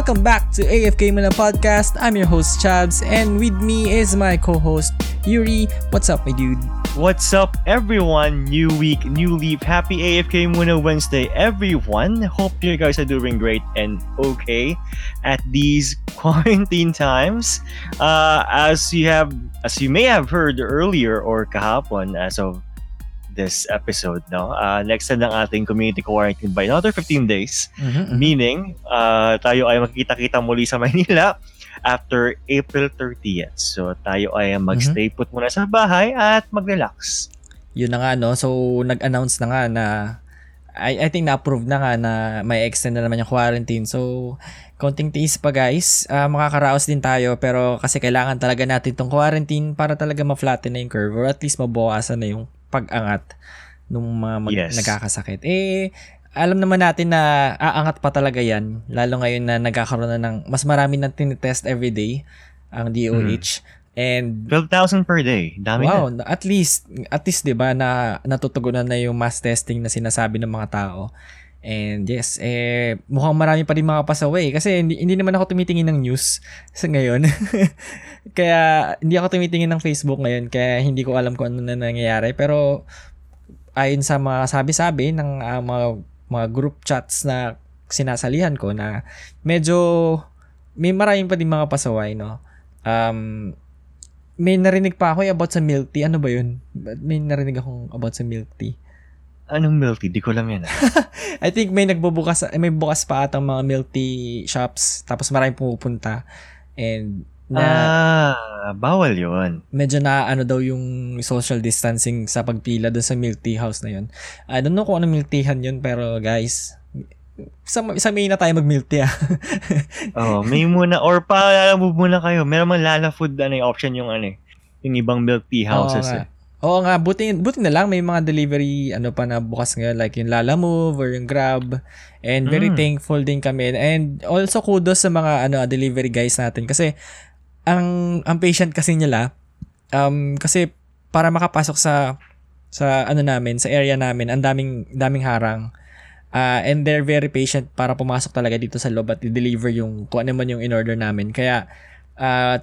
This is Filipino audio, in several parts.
Welcome back to AFK Muna Podcast. I'm your host Chabs and with me is my co-host Yuri. What's up, my dude? What's up, everyone? New week, new leaf. Happy AFK Muna Wednesday, everyone. Hope you guys are doing great and okay at these quarantine times. Uh, as you have, as you may have heard earlier or kahapon, as of this episode, no? Uh, next na ng ating community quarantine by another 15 days. Mm-hmm, Meaning, uh, tayo ay magkita-kita muli sa Manila after April 30th. So, tayo ay magstay put muna sa bahay at mag-relax. Yun na nga, no? So, nag-announce na nga na I, I think na-approve na nga na may extend na naman yung quarantine. So, konting tiis pa guys. Uh, makakaraos din tayo pero kasi kailangan talaga natin tong quarantine para talaga ma-flatten na yung curve or at least mabawasan na yung pag-angat ng mga mag- Yes. nagkakasakit. Eh, alam naman natin na aangat pa talaga yan. Lalo ngayon na nagkakaroon na ng mas marami na tinitest everyday ang DOH. And 12,000 per day. Dami wow, na- at least at least 'di ba na natutugunan na yung mass testing na sinasabi ng mga tao. And yes, eh mukhang marami pa rin mga pasaway kasi hindi, hindi naman ako tumitingin ng news sa ngayon. kaya hindi ako tumitingin ng Facebook ngayon kaya hindi ko alam kung ano na nangyayari pero ayon sa mga sabi-sabi ng ah, mga mga group chats na sinasalihan ko na medyo may maraming pa din mga pasaway no. Um, may narinig pa ako eh, about sa milk tea. Ano ba yun? May narinig akong about sa milk tea. Anong milk tea? Di ko alam yan. ah. I think may nagbubukas, may bukas pa atang mga milk tea shops. Tapos maraming pumupunta. And na ah, bawal yun. medyo na ano daw yung social distancing sa pagpila doon sa milk tea house na yun. I don't know kung ano milk teahan yun pero guys, isang, isang May na tayo mag milk tea ah. Oh, may muna, or pa move muna kayo. Meron man Lala Food ano, yung option yung ano eh. Yung ibang milk tea houses Oo nga. eh. Oo nga, buti, buti na lang may mga delivery ano pa na bukas ngayon like yung Lala Move or yung Grab. And very Mm. thankful din kami. And also kudos sa mga ano delivery guys natin kasi ang ang patient kasi nila um kasi para makapasok sa sa ano namin, sa area namin, ang daming daming harang. Ah, and they're very patient para pumasok talaga dito sa loob at i-deliver yung kung ano man yung in-order namin. Kaya ah,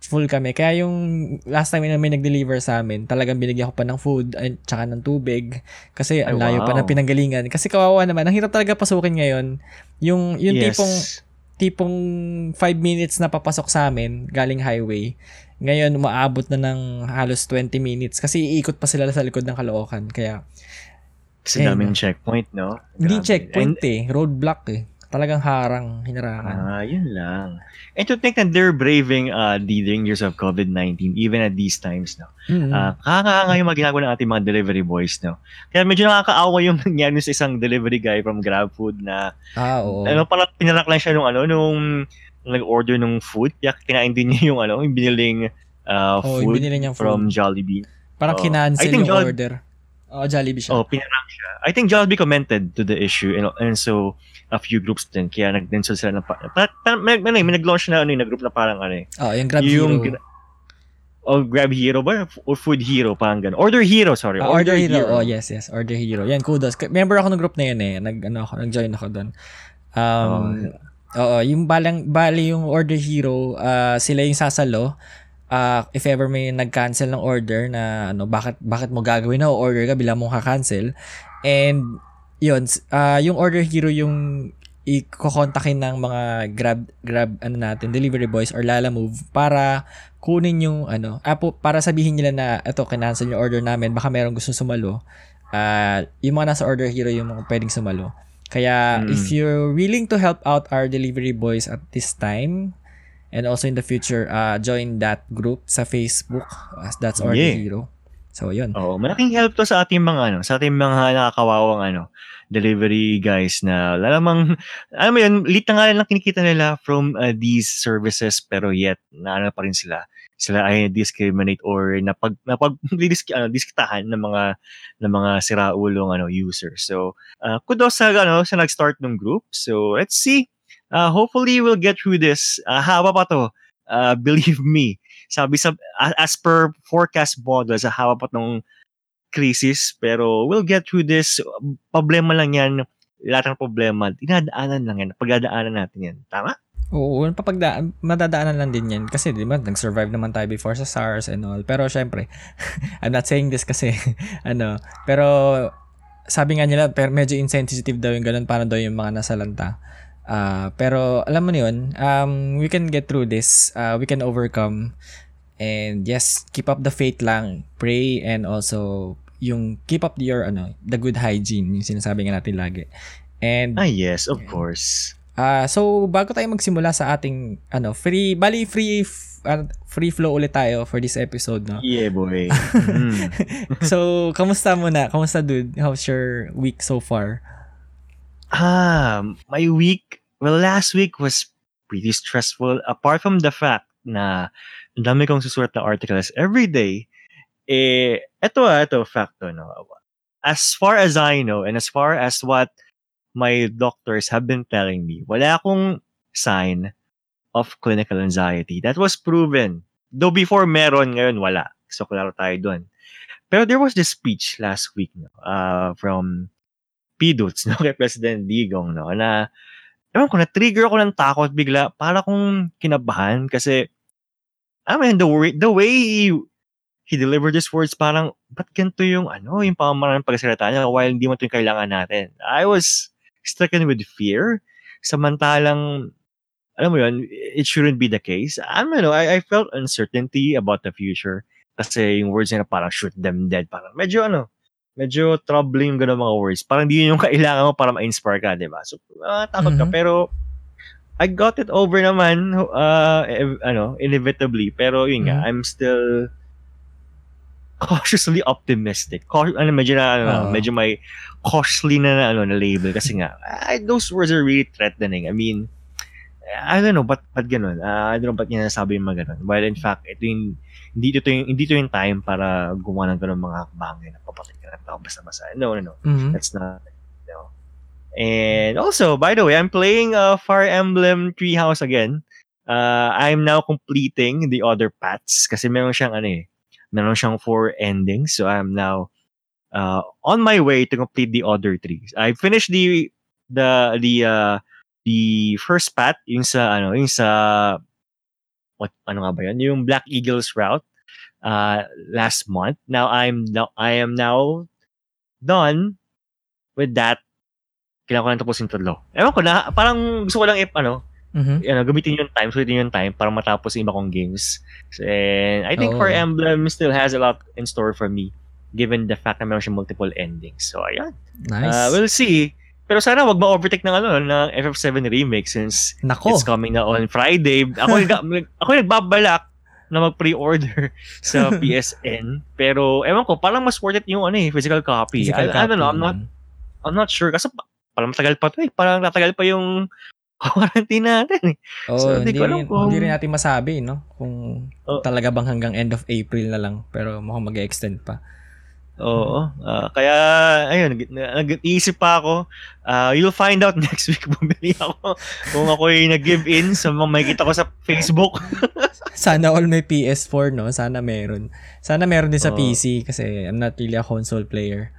thankful kami. Kaya yung last time na may nag-deliver sa amin, talagang binigyan ko pa ng food at tsaka ng tubig kasi ang Ay, layo pa wow. ng pinanggalingan. Kasi kawawa naman, ang hirap talaga pasukin ngayon. Yung yung yes. tipong tipong 5 minutes na papasok sa amin galing highway. Ngayon, umaabot na ng halos 20 minutes kasi iikot pa sila sa likod ng Caloocan. Kaya, Kasi Ayun. daming checkpoint, no? hindi Grabe. checkpoint And, eh. Roadblock eh. Talagang harang, hinarangan. Ah, yun lang. And to think that they're braving uh, the dangers of COVID-19 even at these times, no? Mm. Ah, kakakanga yung mga ginagawa ng ating mga delivery boys, no? Kaya medyo nakakaawa yung nangyari sa isang delivery guy from GrabFood na ah, oo. ano pala pinarak lang siya nung ano nung nag-order ng food kaya kinain din niya yung ano yung biniling uh, yung food binili niyang from food. Jollibee. Parang oh, kinancel yung Joll- order. Oo, Jollibee siya. Oh, pinarak siya. I think Jollibee commented to the issue and, and so a few groups din kaya nag-densel sila ng pa, pa, pa, may, may, may nag-launch na ano yung group na parang ano eh. Oo, yung Grab yung Hero. gra- Oh, Grab Hero ba? Or Food Hero, parang ganun. Order Hero, sorry. Ah, Order Hero. Oh, yes, yes. Order Hero. Yan, kudos. Member ako ng group na yun eh. Nag, ano ako, nag-join ako doon. Um, Oo, yung balang, bali yung Order Hero, ah, sila yung sasalo. Ah, if ever may nag-cancel ng order na ano, bakit bakit mo gagawin na order ka bila mong ka-cancel. And yun, ah, yung Order Hero yung i-kontakin ng mga grab grab ano natin delivery boys or Lala Move para kunin yung ano ah, po- para sabihin nila na eto kinancel yung order namin baka merong gustong sumalo ah yung mga nasa order hero yung mga pwedeng sumalo kaya Mm. if you're willing to help out our delivery boys at this time and also in the future uh, join that group sa Facebook as that's order Yeah. hero so yun Oo, malaking help to sa ating mga ano, sa ating mga nakakawawang ano, delivery guys na lalamang alam mo yun, lit na nga lang kinikita nila from uh, these services pero yet na ano pa rin sila. Sila ay discriminate or napag napag ano, diskitahan ng mga ng mga siraulong ano users. So, uh, kudos sa ano sa nag-start ng group. So, let's see. Uh, hopefully we'll get through this. Uh, haba pa to. Uh, believe me. Sabi sa as per forecast model sa haba pa ng crisis pero we'll get through this. Problema lang yan lahat ng problema, dinadaanan lang yan. Pagdadaanan natin yan. Tama? Oo, papagda madadaanan lang din yan. Kasi di ba, nag-survive naman tayo before sa SARS and all. Pero syempre, I'm not saying this kasi, ano, pero sabi nga nila, pero medyo insensitive daw yung ganun para daw yung mga nasa lanta. Uh, pero alam mo yun, um, we can get through this. Uh, we can overcome. And yes, keep up the faith lang. Pray and also yung keep up your ano, the good hygiene, yung sinasabi nga natin lagi. And Ah, yes, of course. Ah, so bago tayo magsimula sa ating ano, free bali free f- uh, free flow ulit tayo for this episode, no. Yeah, boy. Mm. so, kamusta muna? Kamusta dude? How's your week so far? Ah, my week, well, last week was pretty stressful. Apart from the fact na ang dami kong susulat na articles every day, eh, eto ah, eto, fact to, no? As far as I know, and as far as what my doctors have been telling me, wala akong sign of clinical anxiety. That was proven. Though before meron, ngayon wala. So, klaro tayo doon. Pero there was this speech last week no, uh, from PDUTS, no, kay President Digong, no, na, ewan ko, na-trigger ako ng takot bigla, para kong kinabahan kasi, I mean, the way, the way he, he delivered his words, parang, ba't ganito yung, ano, yung pamamaraan pagsalita niya while hindi mo ito yung kailangan natin. I was stricken with fear, samantalang, alam mo yun, it shouldn't be the case. I don't know, I, I felt uncertainty about the future kasi yung words niya na parang shoot them dead, parang medyo ano, medyo troubling yung ganun mga words. Parang hindi yun yung kailangan mo para ma-inspire ka, di ba? So, uh, takot ka. Mhm. Pero, I got it over naman, uh, ev- ano, inevitably. Pero yun nga, Mhm. I'm still cautiously optimistic. Cau- ano, medyo na, ano, Oo. medyo may cautiously na, na, ano, na label. Kasi nga, I, those words are really threatening. I mean, I don't know, ba't, ba't ganun? Uh, I don't know ba't niya nasabi yung mga ganun. While in fact, ito yung, hindi ito yung, hindi ito yung time para gumawa ng ganun mga bagay na papatay ka ng tao basta-basta. No, no, no. Mhm. That's not, no. And also, by the way, I'm playing uh, Fire Emblem Treehouse again. Uh, I'm now completing the other paths kasi meron siyang ano eh, meron siyang four endings. So I'm now uh, on my way to complete the other three. I finished the the the uh, the first path yung sa ano, yung sa what ano nga ba yun? Yung Black Eagles route uh, last month. Now I'm now I am now done with that. Kailangan ko lang tapusin law. Ewan ko na, parang gusto ko lang i- ano, Mhm. ano, gamitin yung time, sulitin yung time para matapos yung iba kong games. And I think Oo. Fire Emblem still has a lot in store for me given the fact na meron siyang multiple endings. So, ayan. Nice. Uh, we'll see. Pero sana wag ma-overtake ng ano ng FF7 remake since Nako. it's coming na on Friday. Ako nag ako nagbabalak na mag-pre-order sa PSN. Pero ewan ko, parang mas worth it yung ano eh, physical copy. Physical I, I don't know, I'm copy. not I'm not sure kasi parang matagal pa to eh. Parang tatagal pa yung quarantine natin eh. Oo, So, hindi, hindi ko alam kung- hindi rin natin masabi, no? Kung Oh. talaga bang hanggang end of April na lang. Pero mukhang mag-extend pa. Oo. Ah, kaya, ayun, nag- nag-iisip pa ako. Ah, you'll find out next week bumili ako kung ako yung nag-give in sa mga makikita ko sa Facebook. Sana all may PS4, no? Sana meron. Sana meron din sa Oo. PC kasi I'm not really a console player.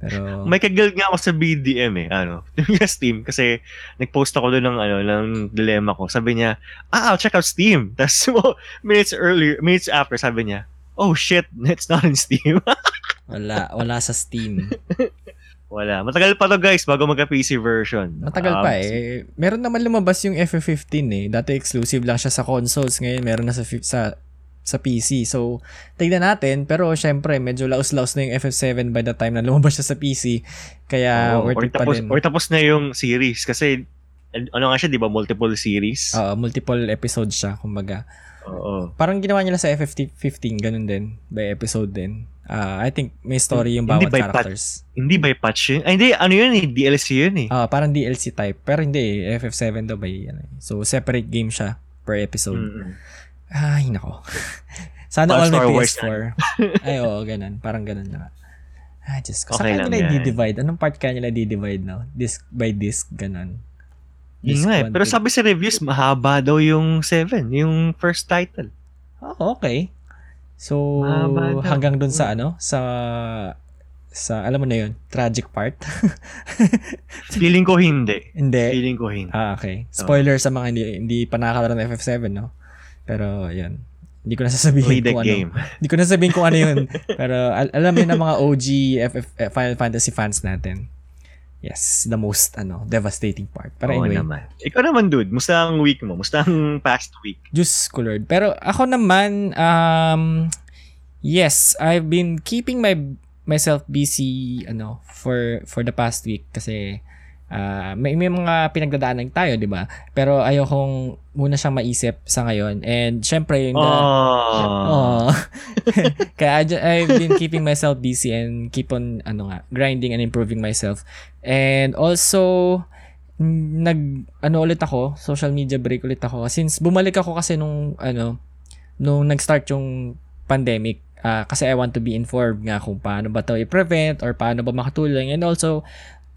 Pero, May kagil nga ako sa BDM eh, ano, yung Steam, kasi nag-post ako doon ng, ano, ng dilemma ko. Sabi niya, ah, I'll check out Steam. Tapos, minutes earlier, minutes after, sabi niya, oh shit, it's not in Steam. wala, wala sa Steam. Wala. Matagal pa to guys, bago magka-PC version. Matagal Um, pa eh. Meron naman lumabas yung FF15 eh. Dati exclusive lang siya sa consoles. Ngayon meron na sa, sa sa PC. So, tignan natin. Pero syempre, medyo laos-laos na yung FF7 by the time na lumabas siya sa PC. Kaya oo, worth or it pa tapos, din. Or tapos na yung series. Kasi, ano nga siya, di ba, multiple series? Oo, multiple episodes siya, kumbaga. Oo. Parang ginawa nila sa FF15, ganun din. By episode din. Ah, I think may story yung Hindi bawat by pat- characters. Hindi by patch yun. Ay, hindi, ano yun eh, DLC yun eh. Ah, parang DLC type. Pero hindi eh, FF7 daw by ano eh. So, separate game siya per episode. Mm-mm. Ay, nako. Sana Pag all may Star Wars PS4. Ay, oo, ganun. Parang ganun na. Ah, Diyos ko. Okay Saan nila yan. i-divide? Anong part kaya nila i-divide now? Disc by disc, ganun. Yun Disc nga eh. one, Pero sabi sa reviews, mahaba daw yung 7, yung first title. Oh, okay. So, Mahaba daw. hanggang dun sa ano? Sa sa alam mo na yun, tragic part. Feeling ko hindi. hindi. Feeling ko hindi. Ah, okay. Spoiler sa mga hindi, hindi pa nakakalaro ng FF7, no? Pero, yun. Hindi ko na sasabihin Play kung game. ano. Hindi ko na sasabihin kung ano yun. Pero, al- alam niyo ng mga OG FF, eh, Final Fantasy fans natin. Yes, the most, ano, devastating part. Pero Oo anyway, naman. Ikaw naman, dude. Musta ang week mo? Musta ang past week? Diyos ko Lord. Pero ako naman, um, yes, I've been keeping my myself busy ano for for the past week kasi ah, may, may mga pinagdadaanan tayo, di ba? Pero ayokong muna siyang maisip sa ngayon. And syempre, yung the- Oh. Kaya I've been keeping myself busy and keep on ano nga, grinding and improving myself. And also nag ano ulit ako, social media break ulit ako since bumalik ako kasi nung ano nung nag-start yung pandemic ah, kasi I want to be informed nga kung paano ba to i-prevent or paano ba makatulong and also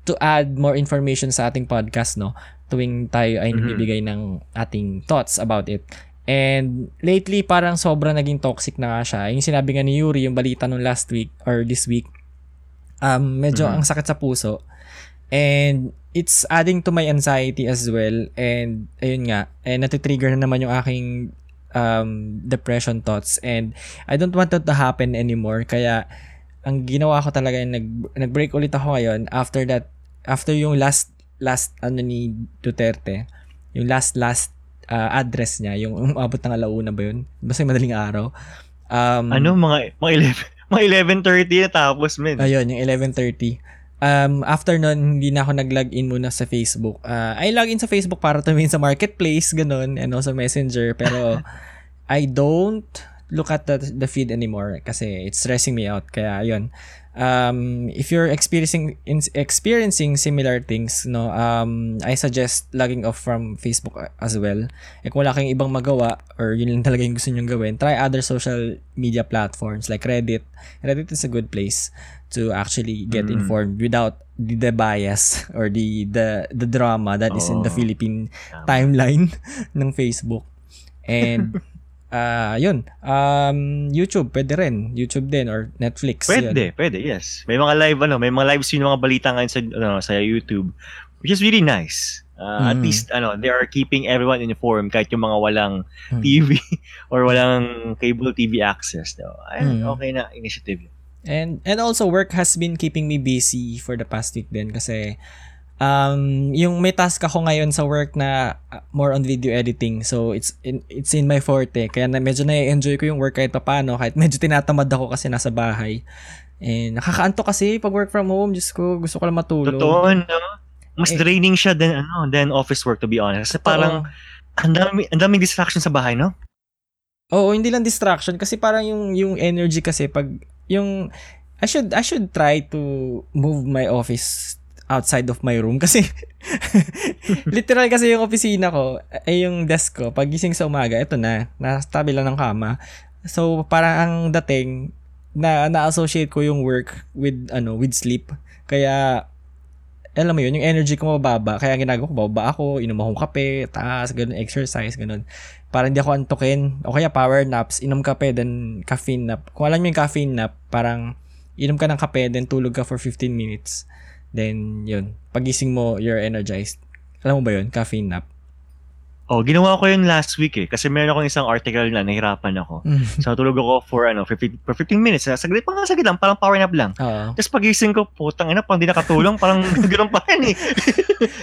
to add more information sa ating podcast no tuwing tayo ay Mhm. nagbibigay ng ating thoughts about it. And lately, parang sobrang naging toxic na nga siya. Yung sinabi nga ni Yuri, yung balita nung last week or this week, um, medyo Mhm. ang sakit sa puso. And it's adding to my anxiety as well. And ayun nga, and natitrigger na naman yung aking um, depression thoughts. And I don't want that to happen anymore. Kaya ang ginawa ko talaga, nag, nag-break ulit ako ngayon after that, after yung last, last ano ni Duterte, yung last, last uh, address niya, yung umabot ng alauna ba yun? Basta madaling araw. Um, Ano, mga, mga 11, mga 11.30 na tapos, men. Ayun, yung 11.30. Um, after nun, hindi na ako nag-login muna sa Facebook. Uh, I login sa Facebook para tumingin sa marketplace, ganun, and also messenger. Pero, I don't look at the, the feed anymore kasi it's stressing me out. Kaya, ayun. Um, if you're experiencing in, experiencing similar things, no, um, I suggest logging off from Facebook as well. Eh, kung wala kayong ibang magawa or yun lang talaga yung gusto nyong gawin, try other social media platforms like Reddit. Reddit is a good place to actually get Mm. informed without the, the bias or the the the drama that is in the Oo. Philippine timeline ng Facebook. And ah yun. Um YouTube pwede rin. YouTube din or Netflix. yun. Pwede, pwede, yes. May mga live, ano, may mga live stream, mga balita ngayon sa, ano, sa YouTube, which is really nice. Uh, At Mm. least, ano, they are keeping everyone informed kahit yung mga walang Mm. TV or walang cable TV access. No? Ay, Mm. okay na initiative. And and also work has been keeping me busy for the past week din kasi um yung may task ako ngayon sa work na uh, more on video editing. So it's in, it's in my forte kaya na medyo na-enjoy ko yung work kahit papaano kahit medyo tinatamad ako kasi nasa bahay. And nakakaanto kasi pag work from home, Diyos ko, gusto ko lang matulog. Totoo, no? Mas Eh. draining siya than, ano, than office work, to be honest. Kasi parang, ang dami, ang daming distraction sa bahay, no? Oo, hindi lang distraction kasi parang yung yung energy kasi pag yung I should I should try to move my office outside of my room kasi literal kasi yung opisina ko ay yung desk ko pag gising sa umaga ito na nasa tabi lang ng kama so parang ang dating na na-associate ko yung work with ano with sleep kaya alam mo yun, yung energy ko mababa. Kaya ginagawa ko, bababa ako, inom akong kape, taas, ganun, exercise, ganun. Para hindi ako antukin. O kaya power naps, inom kape, then caffeine nap. Kung alam mo yung caffeine nap, parang inom ka ng kape, then tulog ka for 15 minutes. Then, yun. Pagising mo, you're energized. Alam mo ba yun? Caffeine nap. Oh, ginawa ko yun last week eh. Kasi meron akong isang article na nahirapan ako. So, tulog ako for, ano, for 15, for 15 minutes. Saglit, parang saglit lang, parang power nap lang. Oo. Tapos pagising ko, putang ina, pang di nakatulong, parang gano'n pa rin eh.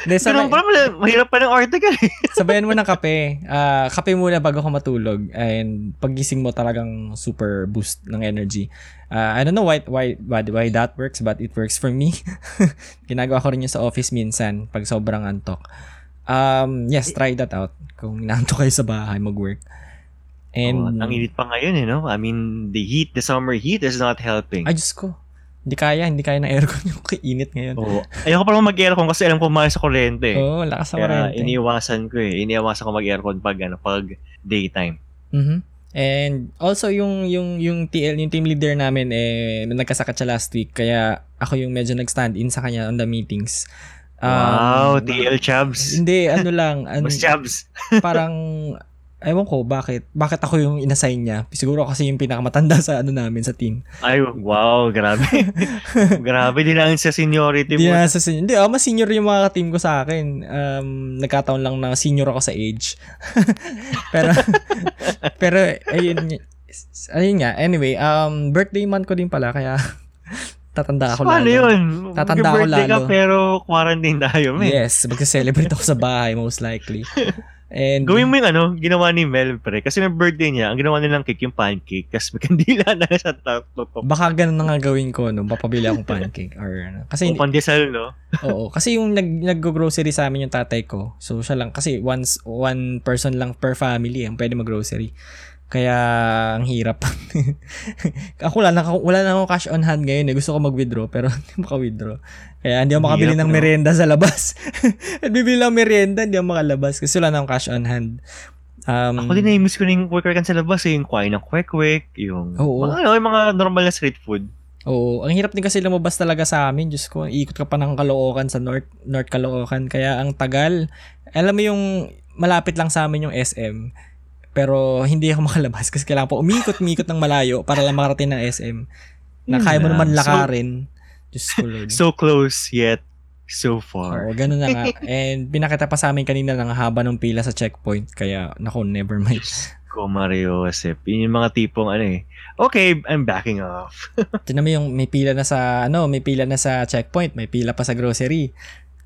Gano'n sabay, pa rin, mahirap pa ng article eh. sabayan mo ng kape. Ah, kape muna bago ka matulog. And pagising mo talagang super boost ng energy. Ah, I don't know why, why, why, why that works, but it works for me. Ginagawa ko rin yun sa office minsan pag sobrang antok. Um, yes, try that out. Kung inaantok kayo sa bahay, mag-work. And, oh, ang init pa ngayon eh, no? I mean, the heat, the summer heat is not helping. ay, Diyos ko. Hindi kaya, hindi kaya ng aircon yung kainit ngayon. Oo. Ayoko pa naman mag-aircon kasi alam ko mahal sa kuryente. Oo, oh, lakas sa Kaya kurente. iniiwasan ko eh. Iniiwasan ko mag-aircon pag, ano, pag daytime. Mhm. And also yung yung yung TL yung team leader namin eh nagkasakit siya last week kaya ako yung medyo nag-stand in sa kanya on the meetings. Um, wow, TL Chabs. Hindi ano lang an, Mas Chabs. parang ewan ko, bakit? Bakit ako yung inassign niya? Siguro kasi yung pinakamatanda sa ano namin, sa team. Ay, wow, grabe. grabe din lang sa seniority mo. na sa senior. Hindi, ah, mas senior yung mga team ko sa akin. Um, nagkataon lang na senior ako sa age. pero, pero, ayun, ayun nga. Anyway, um, birthday month ko din pala, kaya tatanda ako Paano lalo. yun? Tatanda ako Mag-birthday ka lalo. pero quarantine tayo, man. Yes, magsa-celebrate ako sa bahay, most likely. And, Gawin mo yung ano, ginawa ni Mel, pre. Kasi na birthday niya, ang ginawa nilang cake yung pancake. Kasi may kandila na sa tutok. baka ganun na nga gawin ko, no? Papabili akong pancake. Or, ano. Kasi, O pandesal, no? Oo, kasi yung nag nag-grocery sa amin yung tatay ko. So siya lang kasi once one person lang per family ang pwede mag-grocery. Kaya ang hirap. ako wala na ako- wala na akong cash on hand ngayon eh. Gusto ko mag-withdraw pero hindi maka-withdraw. Kaya hindi ako makabili Hirap, ng no? merienda sa labas. At bibili lang merienda, hindi ako makalabas kasi wala na akong cash on hand. Um, Ako din na-miss ko na yung quick sa labas. Eh, yung kuhain ng quick-quick, yung, Oo. mga, ano, yung mga normal na street food. Oo, ang hirap din kasi lumabas talaga sa amin. Diyos ko, ikot ka pa ng Caloocan sa North, North Caloocan. Kaya ang tagal. Alam mo yung malapit lang sa amin yung SM. Pero hindi ako makalabas kasi kailangan pa umikot-umikot ng malayo para lang makarating ng SM. Na kaya mo lang. naman So- lakarin. Diyos ko, Lord. So close, yet so far. Oo, ganun na nga. And pinakita pa sa amin kanina ng haba ng pila sa checkpoint. Kaya, naku, never mind. Ko Mario Josep. Yun yung mga tipong ano eh. Okay, I'm backing off. Tinan mo yung may pila na sa, ano, may pila na sa checkpoint. May pila pa sa grocery.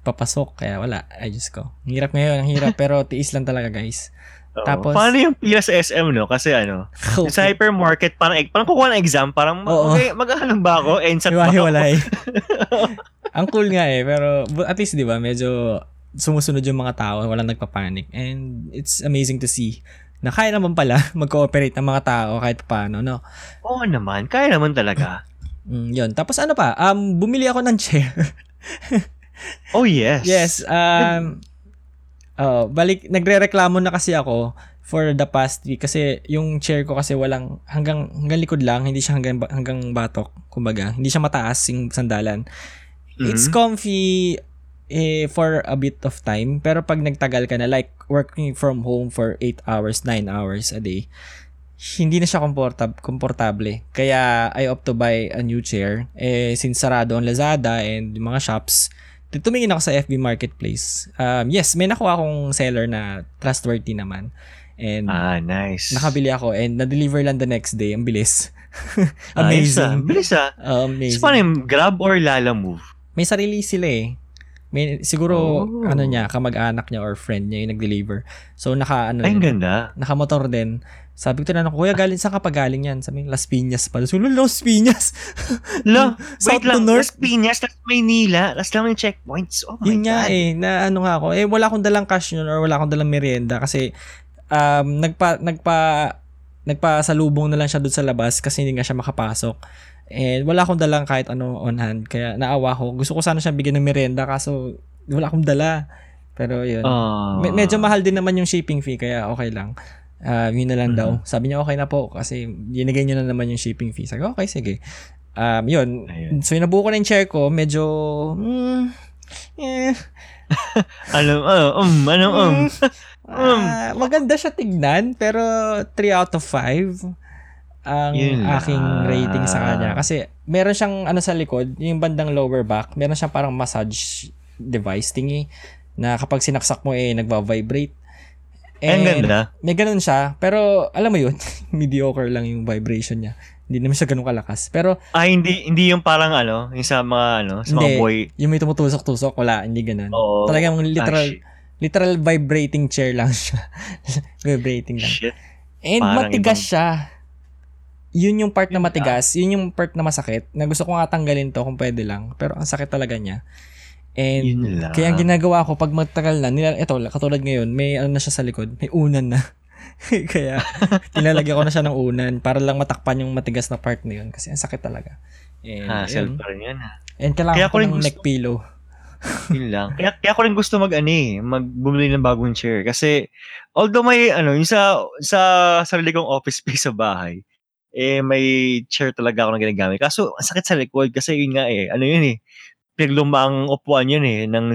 Papasok. Kaya wala. Ay, Diyos ko. Ang hirap ngayon. Ang hirap. pero tiis lang talaga, guys. Oo. Tapos- Paano yung pila sa SM, no? Kasi ano, sa hypermarket, parang, parang kukuha ng exam, parang, Oo. okay, mag-ahalong ba ako? NSAT ba ako? Ang cool nga eh, pero at least 'di ba, medyo sumusunod yung mga tao, walang nagpapanik. And it's amazing to see na kaya naman pala mag-cooperate ng mga tao kahit paano, no? Oo naman, kaya naman talaga. Mm, yun. Tapos ano pa, um, bumili ako ng chair. Oh yes. yes, um, oh, balik, nagre-reklamo na kasi ako for the past week kasi yung chair ko kasi walang hanggang hanggang likod lang, hindi siya hanggang hanggang batok, kumbaga. Hindi siya mataas yung sandalan. It's Mhm. comfy eh, for a bit of time. Pero pag nagtagal ka na, like working from home for 8 hours, 9 hours a day, hindi na siya komportab komportable. Kaya I opt to buy a new chair. Eh, since sarado ang Lazada and mga shops, tumingin ako sa FB Marketplace. Um, yes, may nakuha akong seller na trustworthy naman. And Ah, nice. nakabili ako and na-deliver lang the next day. Ang bilis. Ah. Amazing. Bilis ah. Uh, So, amazing. paano yung grab or lala move? May sarili sila eh. May, siguro, Oh. ano niya, kamag-anak niya or friend niya yung nag-deliver. So, naka, ano, Ay, ganda. nakamotor din. Sabi ko tinanong ko, kuya, galing saan ka pa galing yan? Sabi Las Piñas pala. So, Las Piñas! Lo, wait lang. North. Las Piñas, Las Maynila, Las lang yung checkpoints. Oh my Yun nga God. eh, na ano nga ako. Eh, wala akong dalang cash yun or wala akong dalang merienda kasi um, nagpa, nagpa, nagpasalubong na lang siya doon sa labas kasi hindi nga siya makapasok. And wala akong dalang kahit ano on hand. Kaya naawa ko. Gusto ko sana siya bigyan ng merienda kaso wala akong dala. Pero yun. Me- medyo mahal din naman yung shipping fee kaya okay lang. Ah, yun na lang Mhm. daw. Sabi niya okay na po kasi binigay niyo na naman yung shipping fee. Sabi okay, sige. Um, yun. Ayun. So, yung nabuo ko na yung chair ko, medyo, mm, eh, Ano, ano, um, ano, um. ah, maganda siya tignan, pero 3 out of 5 ang Yun aking lang. rating sa kanya. Kasi, meron siyang, ano sa likod, yung bandang lower back, meron siyang parang massage device thingy, na kapag sinaksak mo, eh, nagva-vibrate. Ay, ang ganda. May ganun siya, pero alam mo yun, mediocre lang yung vibration niya. Hindi naman siya ganun kalakas. Pero Ah, hindi, hindi yung parang ano, yung sa mga, ano, sa mga Hindi. boy. yung may tumutusok-tusok, wala, hindi ganun. Oo. Talagang literal, shit. literal vibrating chair lang siya. vibrating lang. Shit. And Parang matigas ibang- siya. Yun yung part na matigas, yun yung part na masakit, na gusto ko nga tanggalin to kung pwede lang. Pero ang sakit talaga niya. And Yun lang. kaya ang ginagawa ko pag magtagal na, nila, ito, katulad ngayon, may ano na siya sa likod, may unan na. kaya tinalagyan ko na siya ng unan para lang matakpan yung matigas na part na yun kasi ang sakit talaga. And, Hassle yun. pa rin yun. ah. And kailangan Kaya ko ko ng gusto- neck pillow. Yun lang. Kaya, kaya ko rin gusto mag, eh, mag bumili ng bagong chair. Kasi, although may, ano, yung sa, sa sarili kong office space sa bahay, eh, may chair talaga ako na ginagamit. Kaso, ang sakit sa likod kasi yun nga eh, ano yun eh, pinagluma ang upuan yun eh, ng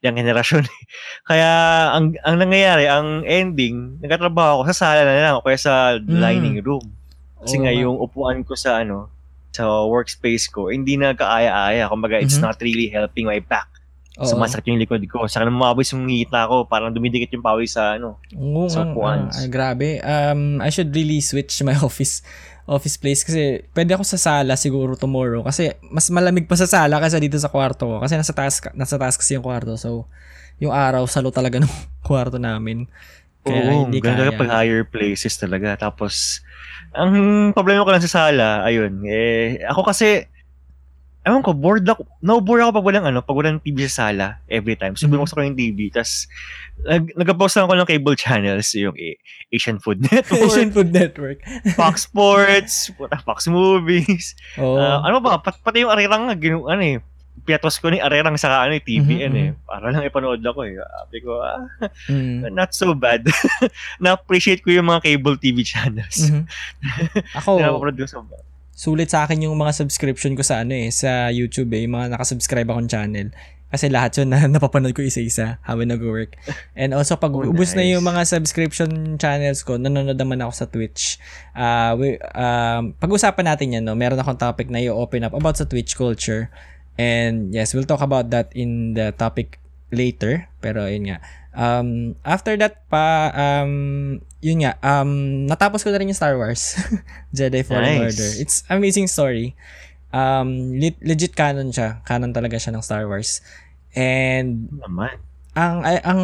yung generasyon. eh. Kaya ang ang nangyayari, ang ending, nagtatrabaho ako sa sala na lang o kaya sa dining room. Kasi Oo nga yung upuan ko sa ano, sa workspace ko, hindi na kaaya-aya. Kumbaga, it's Mhm. not really helping my back. Oo. Sumasakit yung likod ko. Saka lumabis yung ngita ko. Parang dumidikit yung pawis sa ano. Oo sa upuan. ay, grabe. Um, I should really switch my office office place kasi pwede ako sa sala siguro tomorrow. Kasi mas malamig pa sa sala kaysa dito sa kwarto ko. Kasi nasa taas nasa taas kasi yung kwarto. So yung araw salo talaga ng kwarto namin. Kaya Oo, hindi ganda kaya. kapag higher places talaga. Tapos, ang problema ko lang sa sala, ayun, eh, ako kasi, ewan ko, bored ako, no-bored ako pag walang ano, pag walang TV sa sala, every time. So, bumuksan ko yung TV, tas, nag, nag-pause lang ako ng cable channels, yung Asian Food Network, Asian Food Network Fox Sports, Fox Movies, oh Ah, ano ba, pat, pati yung arerang, nga, ginu, ano eh, piatos ko ni arerang sa ano, eh, TVN Mhm, eh. Para lang ipanood ako eh. Sabi ko, ah, mm. not so bad. Na-appreciate ko yung mga cable TV channels. Mhm. ako Napapanood ko sa sulit sa akin yung mga subscription ko sa ano eh, sa YouTube eh, yung mga nakasubscribe akong channel. Kasi lahat yun na napapanood ko isa-isa habang nag-work. And also, pag Oh, ubus na nice. yung mga subscription channels ko, nanonood naman ako sa Twitch. Uh, we, um, pag-usapan natin yan, no? meron akong topic na i-open up about sa Twitch culture. And yes, we'll talk about that in the topic later. Pero yun nga. Um, after that pa, um, yun nga, um, natapos ko na rin yung Star Wars. Jedi Fallen Nice. Order. It's amazing story. Um, le- legit canon siya. Canon talaga siya ng Star Wars. And naman. ang ay- ang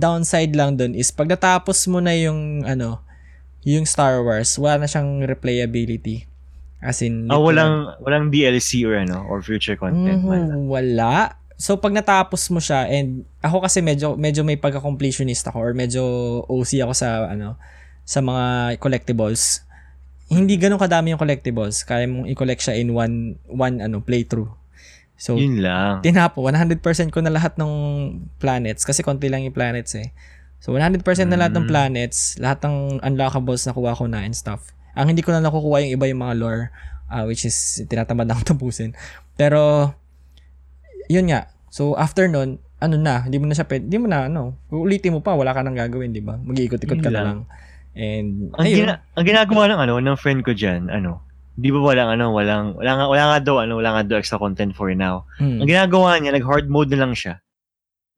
downside lang dun is pag natapos mo na yung ano, yung Star Wars, wala na siyang replayability. As in, literal- walang, walang DLC or ano, or future content man. wala. So pag natapos mo siya and ako kasi medyo medyo may pagka-completionist ako or medyo OC ako sa ano sa mga collectibles. Hindi ganun kadami yung collectibles. Kaya mong i-collect siya in one one ano playthrough. So Yun lang. tinapo 100% ko na lahat ng planets kasi konti lang yung planets eh. So 100% na lahat ng Mm. planets, lahat ng unlockables na kuha ko na and stuff. Ang hindi ko na nakukuha yung iba yung mga lore uh, which is tinatamad na akong tapusin. Pero yun nga. So after nun, ano na, hindi mo na siya pwede, hindi mo na ano, uulitin mo pa, wala ka nang gagawin, di ba? Mag-iikot-ikot ka na lang. And Ang, ayun. gina- ang ginagawa ng ano, ng friend ko dyan, ano, di ba walang ano, walang, wala nga, wala nga daw, ano, wala nga daw extra content for now. Hmm. Ang ginagawa niya, nag-hard mode na lang siya.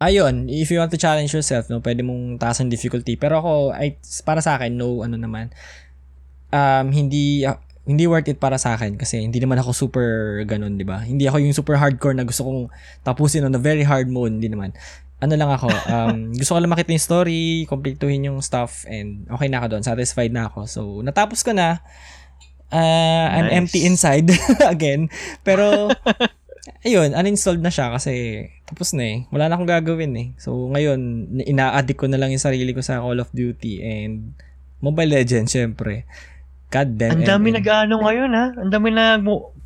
Ayun, if you want to challenge yourself, no, pwede mong taasan difficulty. Pero ako, ay, para sa akin, no, ano naman, um, hindi, hindi worth it para sa akin kasi hindi naman ako super ganun, di ba? Hindi ako yung super hardcore na gusto kong tapusin on a very hard mode, hindi naman. Ano lang ako, um, gusto ko lang makita yung story, completuhin yung stuff, and okay na ako doon, satisfied na ako. So, natapos ko na, uh, I'm Nice. empty inside again. Pero, ayun, uninstalled na siya kasi tapos na eh. Wala na akong gagawin eh. So, ngayon, ina-addict ko na lang yung sarili ko sa Call of Duty and Mobile Legends, syempre. God damn. Ang dami nag-ano ngayon, ha? Ang dami nag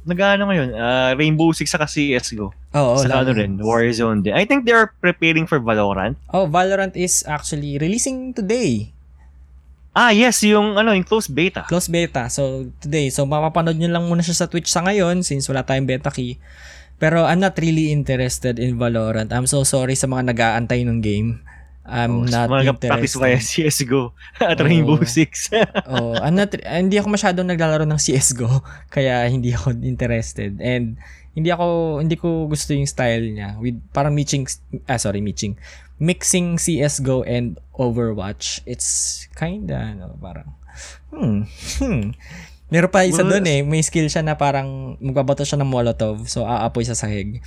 nag-ano ngayon, ah, Rainbow Six saka CSGO. Oo, Saka ano rin, Warzone din. I think they are preparing for Valorant. Oh, Valorant is actually releasing today. Ah, yes, yung ano, yung closed beta. Close beta. So, today. So, mapapanood nyo lang muna siya sa Twitch sa ngayon since wala tayong beta key. Pero I'm not really interested in Valorant. I'm so sorry sa mga nag-aantay ng game. I'm Oh, not mga practice interested. CSGO at Oo. Rainbow Six. oh, I'm not, hindi ako masyadong naglalaro ng CS:GO kaya hindi ako interested. And hindi ako hindi ko gusto yung style niya with parang mixing ah sorry, mixing mixing CS:GO and Overwatch. It's kinda ano, parang hmm, hmm. Meron pa isa Well, doon eh, may skill siya na parang magbabato siya ng Molotov, so aapoy sa sahig.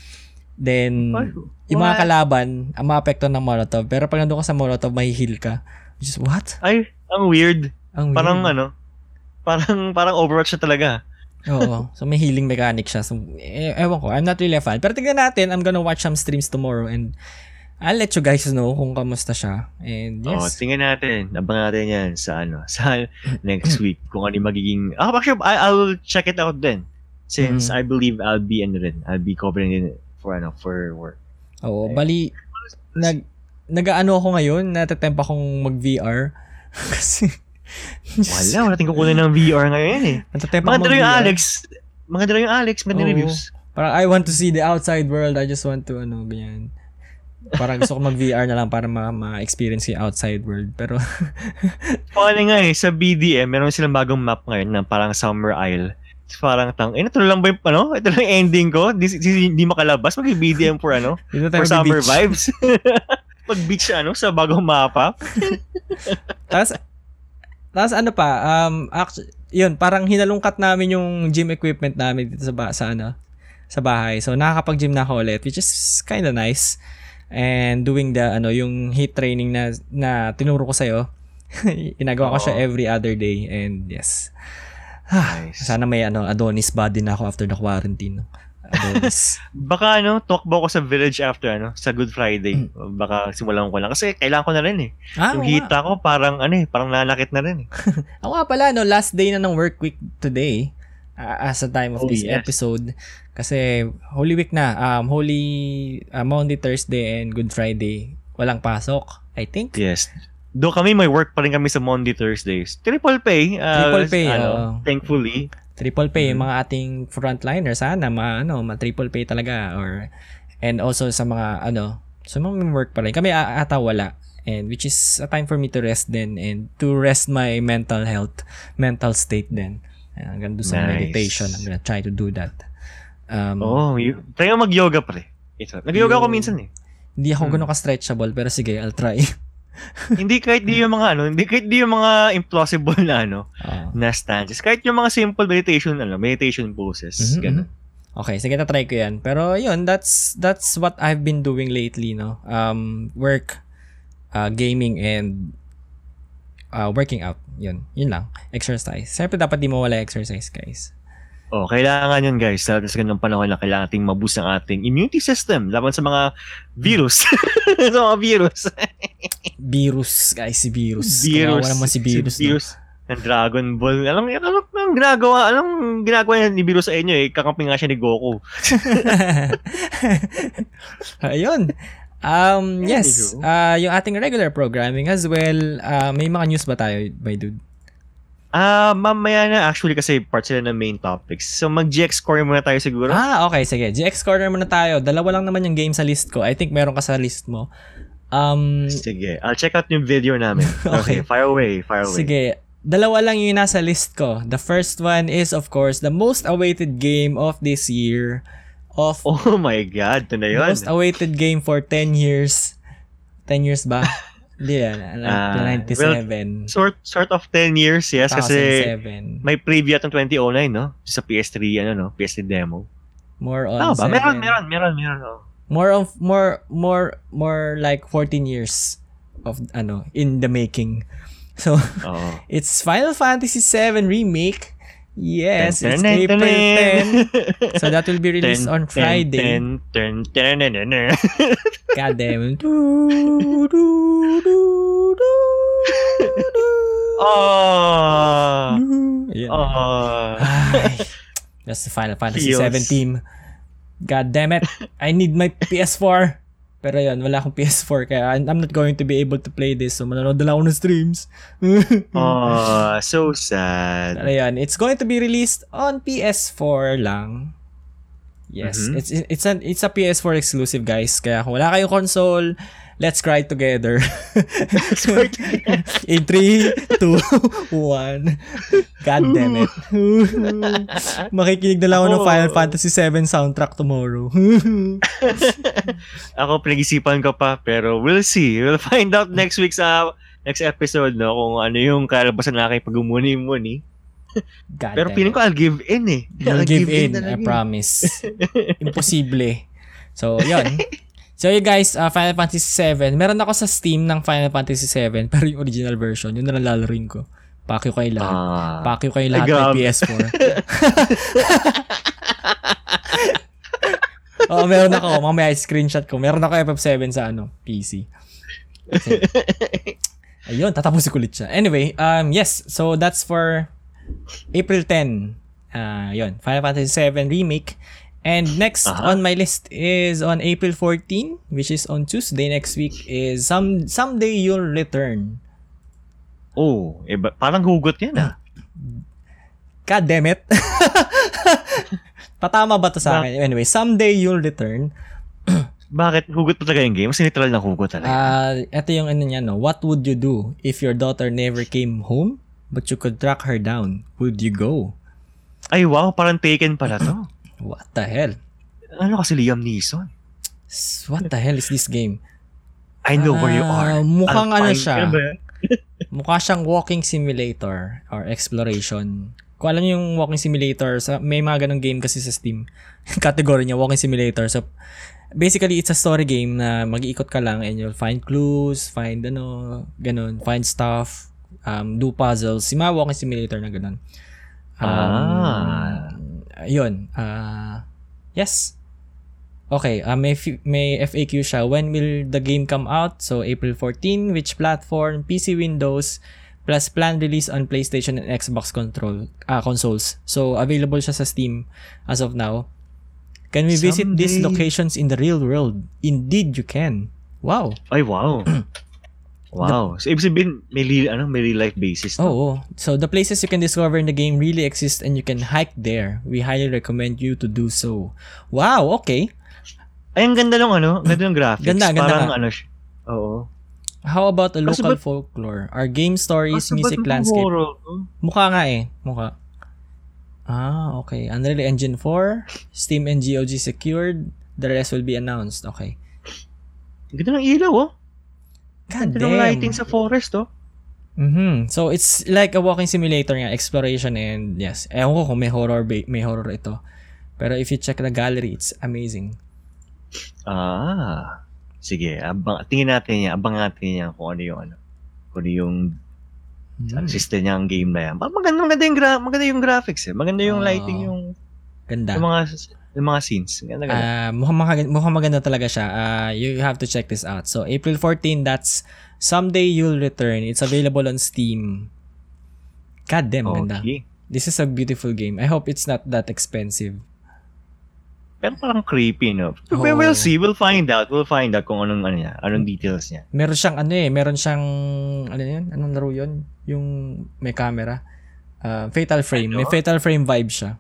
Then, yung mga kalaban, ang maapekto ng Molotov. Pero pag nandun ka sa Molotov, may heal ka. Is, what? Ay, ang weird. Ang Parang weird. ano, parang parang Overwatch na talaga. Oo. So, may healing mechanic siya. So, eh, ewan ko. I'm not really a fan. Pero tignan natin. I'm gonna watch some streams tomorrow and I'll let you guys know kung kamusta siya. And Oh, yes. tingnan natin. Abangan natin yan sa ano, sa next week kung ano yung magiging Ah, actually, I, I'll check it out then. Since Mm. I believe I'll be ano rin, I'll be covering it for ano, for work. Oo. Bali, nag, nag-ano ako ngayon, natatemp akong mag-VR. Kasi, Wala, wala tayong kukunin ng VR ngayon eh. natatemp Mga yung. Alex. Mga dala yung Alex, Oo. reviews. Parang I want to see the outside world. I just want to, ano, ganyan. Parang gusto ko mag-VR na lang para ma- ma-experience yung outside world. Pero, Paano nga eh, sa BDM, meron silang bagong map ngayon na parang Summer Isle. Parang tang, eh, ito na lang ba yung, ano? Ito lang yung ending ko? Di, di, di makalabas? Mag-BDM for ano? For summer beach. vibes? Pag beach ano, sa bagong mapa? Tapos, tapos ano pa, um, actually, yun, parang hinalungkat namin yung gym equipment namin dito sa, ba- sa ano, sa bahay. So, nakakapag-gym na ako ulit, which is kind of nice. And doing the, ano, yung heat training na, na tinuro ko sa'yo. Inagawa ko siya every other day. And yes. Nice. Sana may ano, Adonis body na ako after the quarantine. Adonis. Baka ano, talkbo ko sa village after ano, sa Good Friday. Mm. Baka simulan ko lang. Kasi kailangan ko na rin eh. ah, yung hita ko parang ano eh, parang nanakit na rin eh. Ako nga pala, no, last day na ng work week today uh, as a time of Oh, this yes. episode. Kasi Holy Week na. Um, Holy uh, Monday, Thursday, and Good Friday. Walang pasok, I think. Yes. Do kami may work pa rin kami sa Monday, Thursdays. Triple pay. uh, Triple pay, Ano, oo. thankfully. Triple pay, Mhm. mga ating frontliner, sana ma, ano, ma triple pay talaga. Or, and also sa mga, ano, sa mga may work pa rin. Kami ata wala. And which is a time for me to rest then and to rest my mental health, mental state then. Hanggang doon sa Nice. meditation. I'm gonna try to do that. Um, Oh, you, try mag-yoga pre. Ito. Nag-yoga ako minsan eh. Hindi ako Hmm. ganun ka-stretchable, pero sige, I'll try. hindi kahit di yung mga ano, hindi kahit di yung mga implausible na ano, Oo. na stances. Kahit yung mga simple meditation ano, meditation poses. Mhm, Ganun. Okay, sige, try ko yan. Pero yun, that's that's what I've been doing lately, no? Um, work, uh, gaming, and uh, working out. Yun, yun lang. Exercise. Siyempre, dapat di mawala exercise, guys. Oh, kailangan yun guys. Sa ganung panahon na kailangan nating maboost ang ating immunity system laban sa mga virus. sa mga virus. Virus, guys, si virus. virus. Kawawa naman si virus. Si no? virus ng Dragon Ball. Alam niyo, alam anong ginagawa, anong ginagawa niya ni virus sa inyo eh. Kakampi nga siya ni Goku. Ayun. Um, yes, uh, yung ating regular programming as well. Uh, may mga news ba tayo, by dude? Ah, mamaya na actually kasi part sila ng main topics. So mag-GX score muna tayo siguro. Ah, okay, sige. GX Corner muna tayo. Dalawa lang naman yung game sa list ko. I think meron ka sa list mo. Um, Sige, I'll check out yung video namin. Okay. okay, fire away, fire away. sige. Dalawa lang yung nasa list ko. The first one is, of course, the most awaited game of this year. Of Oh my God, ito na yun. most awaited game for 10 years. 10 years ba? Hindi yan. Ah, 97. Sort sort of 10 years, yes, kasi 2007. may preview at ng 2009, no? Sa PS3, ano, no? PS3 demo. More on Tama ba? seven. Meron, meron, meron, meron. Oh. More of more more more like 14 years of ano in the making. So Oo. it's Final Fantasy 7 remake. Yes, it's Ten, ten, April ten, 10. So that will be released on Friday. God damn it. Do, do, do, Oh. Ayan. Oh. That's the Final Fantasy Feels. 7 team. God damn it. I need my PS4. Pero yun, wala akong PS4 kaya I'm not going to be able to play this. So manonood na lang ako ng streams. Oh, so sad. Pero yun, it's going to be released on PS4 lang. Yes, Mhm. it's it's an it's a PS4 exclusive guys. Kaya kung wala kayong console, let's cry together. In 3 2 1. God damn it. Makikinig na lang ako ng Final Fantasy 7 soundtrack tomorrow. Ako pinag-isipan ko pa, pero we'll see. We'll find out next week sa next episode, no? Kung ano yung kalabasan na aking pag-umuni-muni. God Pero feeling ko I'll give in eh. You'll I'll give in, talaga I promise. Imposible. So, yun. So, you guys, uh, Final Fantasy 7. Meron ako sa Steam ng Final Fantasy 7, pero yung original version, yun na lang lalaroin ko. Pakyo kayo lahat. Ah. Pakyo kayo lahat may PS4. Oo, meron ako. Mamaya screenshot ko. Meron ako FF7 sa ano, PC. So, ayun, tatapusin ko ulit siya. Anyway, um, yes. So, that's for April 10. Uh, yun, Final Fantasy 7 Remake. And next Aha. on my list is on April 14, which is on Tuesday next week, is some Someday You'll Return. Oh, eh, ba- parang hugot yan ah. God damn it. Patama ba to sa akin? Anyway, someday you'll return. Bakit? Hugot pa talaga yung game? Mas literal na hugot talaga. Ah, ito yung ano niya, no? What would you do if your daughter never came home, but you could track her down? Would you go? Ay, wow. Parang taken pala to. What the hell? ano kasi Liam Neeson? What the hell is this game? I know where you Ah, are. mukhang I'll ano siya. Mukha siyang walking simulator or exploration. Kung alam niyo yung walking simulator, sa, may mga ganong game kasi sa Steam. Category niya, walking simulator. So, basically, it's a story game na mag-iikot ka lang and you'll find clues, find ano, ganun, find stuff, um, do puzzles. Si mga walking simulator na ganun. Ah. Yun. ah yes. Okay, uh, may, f- may FAQ siya. When will the game come out? So, April 14. Which platform? PC, Windows, plus planned release on PlayStation and Xbox control ah consoles. So, available siya sa Steam as of now. Can we visit these Someday. locations in the real world? Indeed, you can. Wow. Ay, wow. wow. So, ibig sabihin, may, real, ano, may real life basis. Oh, to. oh. So, the places you can discover in the game really exist and you can hike there. We highly recommend you to do so. Wow, okay. Ay, ang ganda ng ano, ganda ng graphics. Ganda, ganda Parang nga. ano siya. Oo. How about a local ba't- folklore? Our game stories, music landscape. horror? Mukha nga eh. Mukha. Ah, okay. Unreal Engine 4, Steam and GOG secured. The rest will be announced. Okay. Ganda ng ilaw, oh. God damn. lighting sa forest, oh. Mhm. So it's like a walking simulator nga, exploration and yes. Ewan ko kung may horror ba- may horror ito. Pero if you check the gallery, it's amazing. Ah. Sige, abang, tingin natin yan. Abang natin yan kung ano yung ano. Kung ano yung Hmm. system niya ang game na yan. Parang maganda, maganda yung, gra- maganda yung graphics eh. Maganda yung Oo. lighting yung, Ganda. yung mga yung mga scenes. Ganda, ganda. Ah, mukhang, maganda, mukhang maganda talaga siya. Ah, you have to check this out. So, April 14, that's Someday You'll Return. It's available on Steam. God damn, ganda. okay. This is a beautiful game. I hope it's not that expensive. Pero parang creepy, no? Oo. We will see. We'll find out. We'll find out kung anong ano niya. Anong details niya. Meron siyang ano eh, meron siyang ano yun? Anong laro yun? Yung may camera. Ah, Fatal Frame. May Ano? Fatal Frame vibe siya.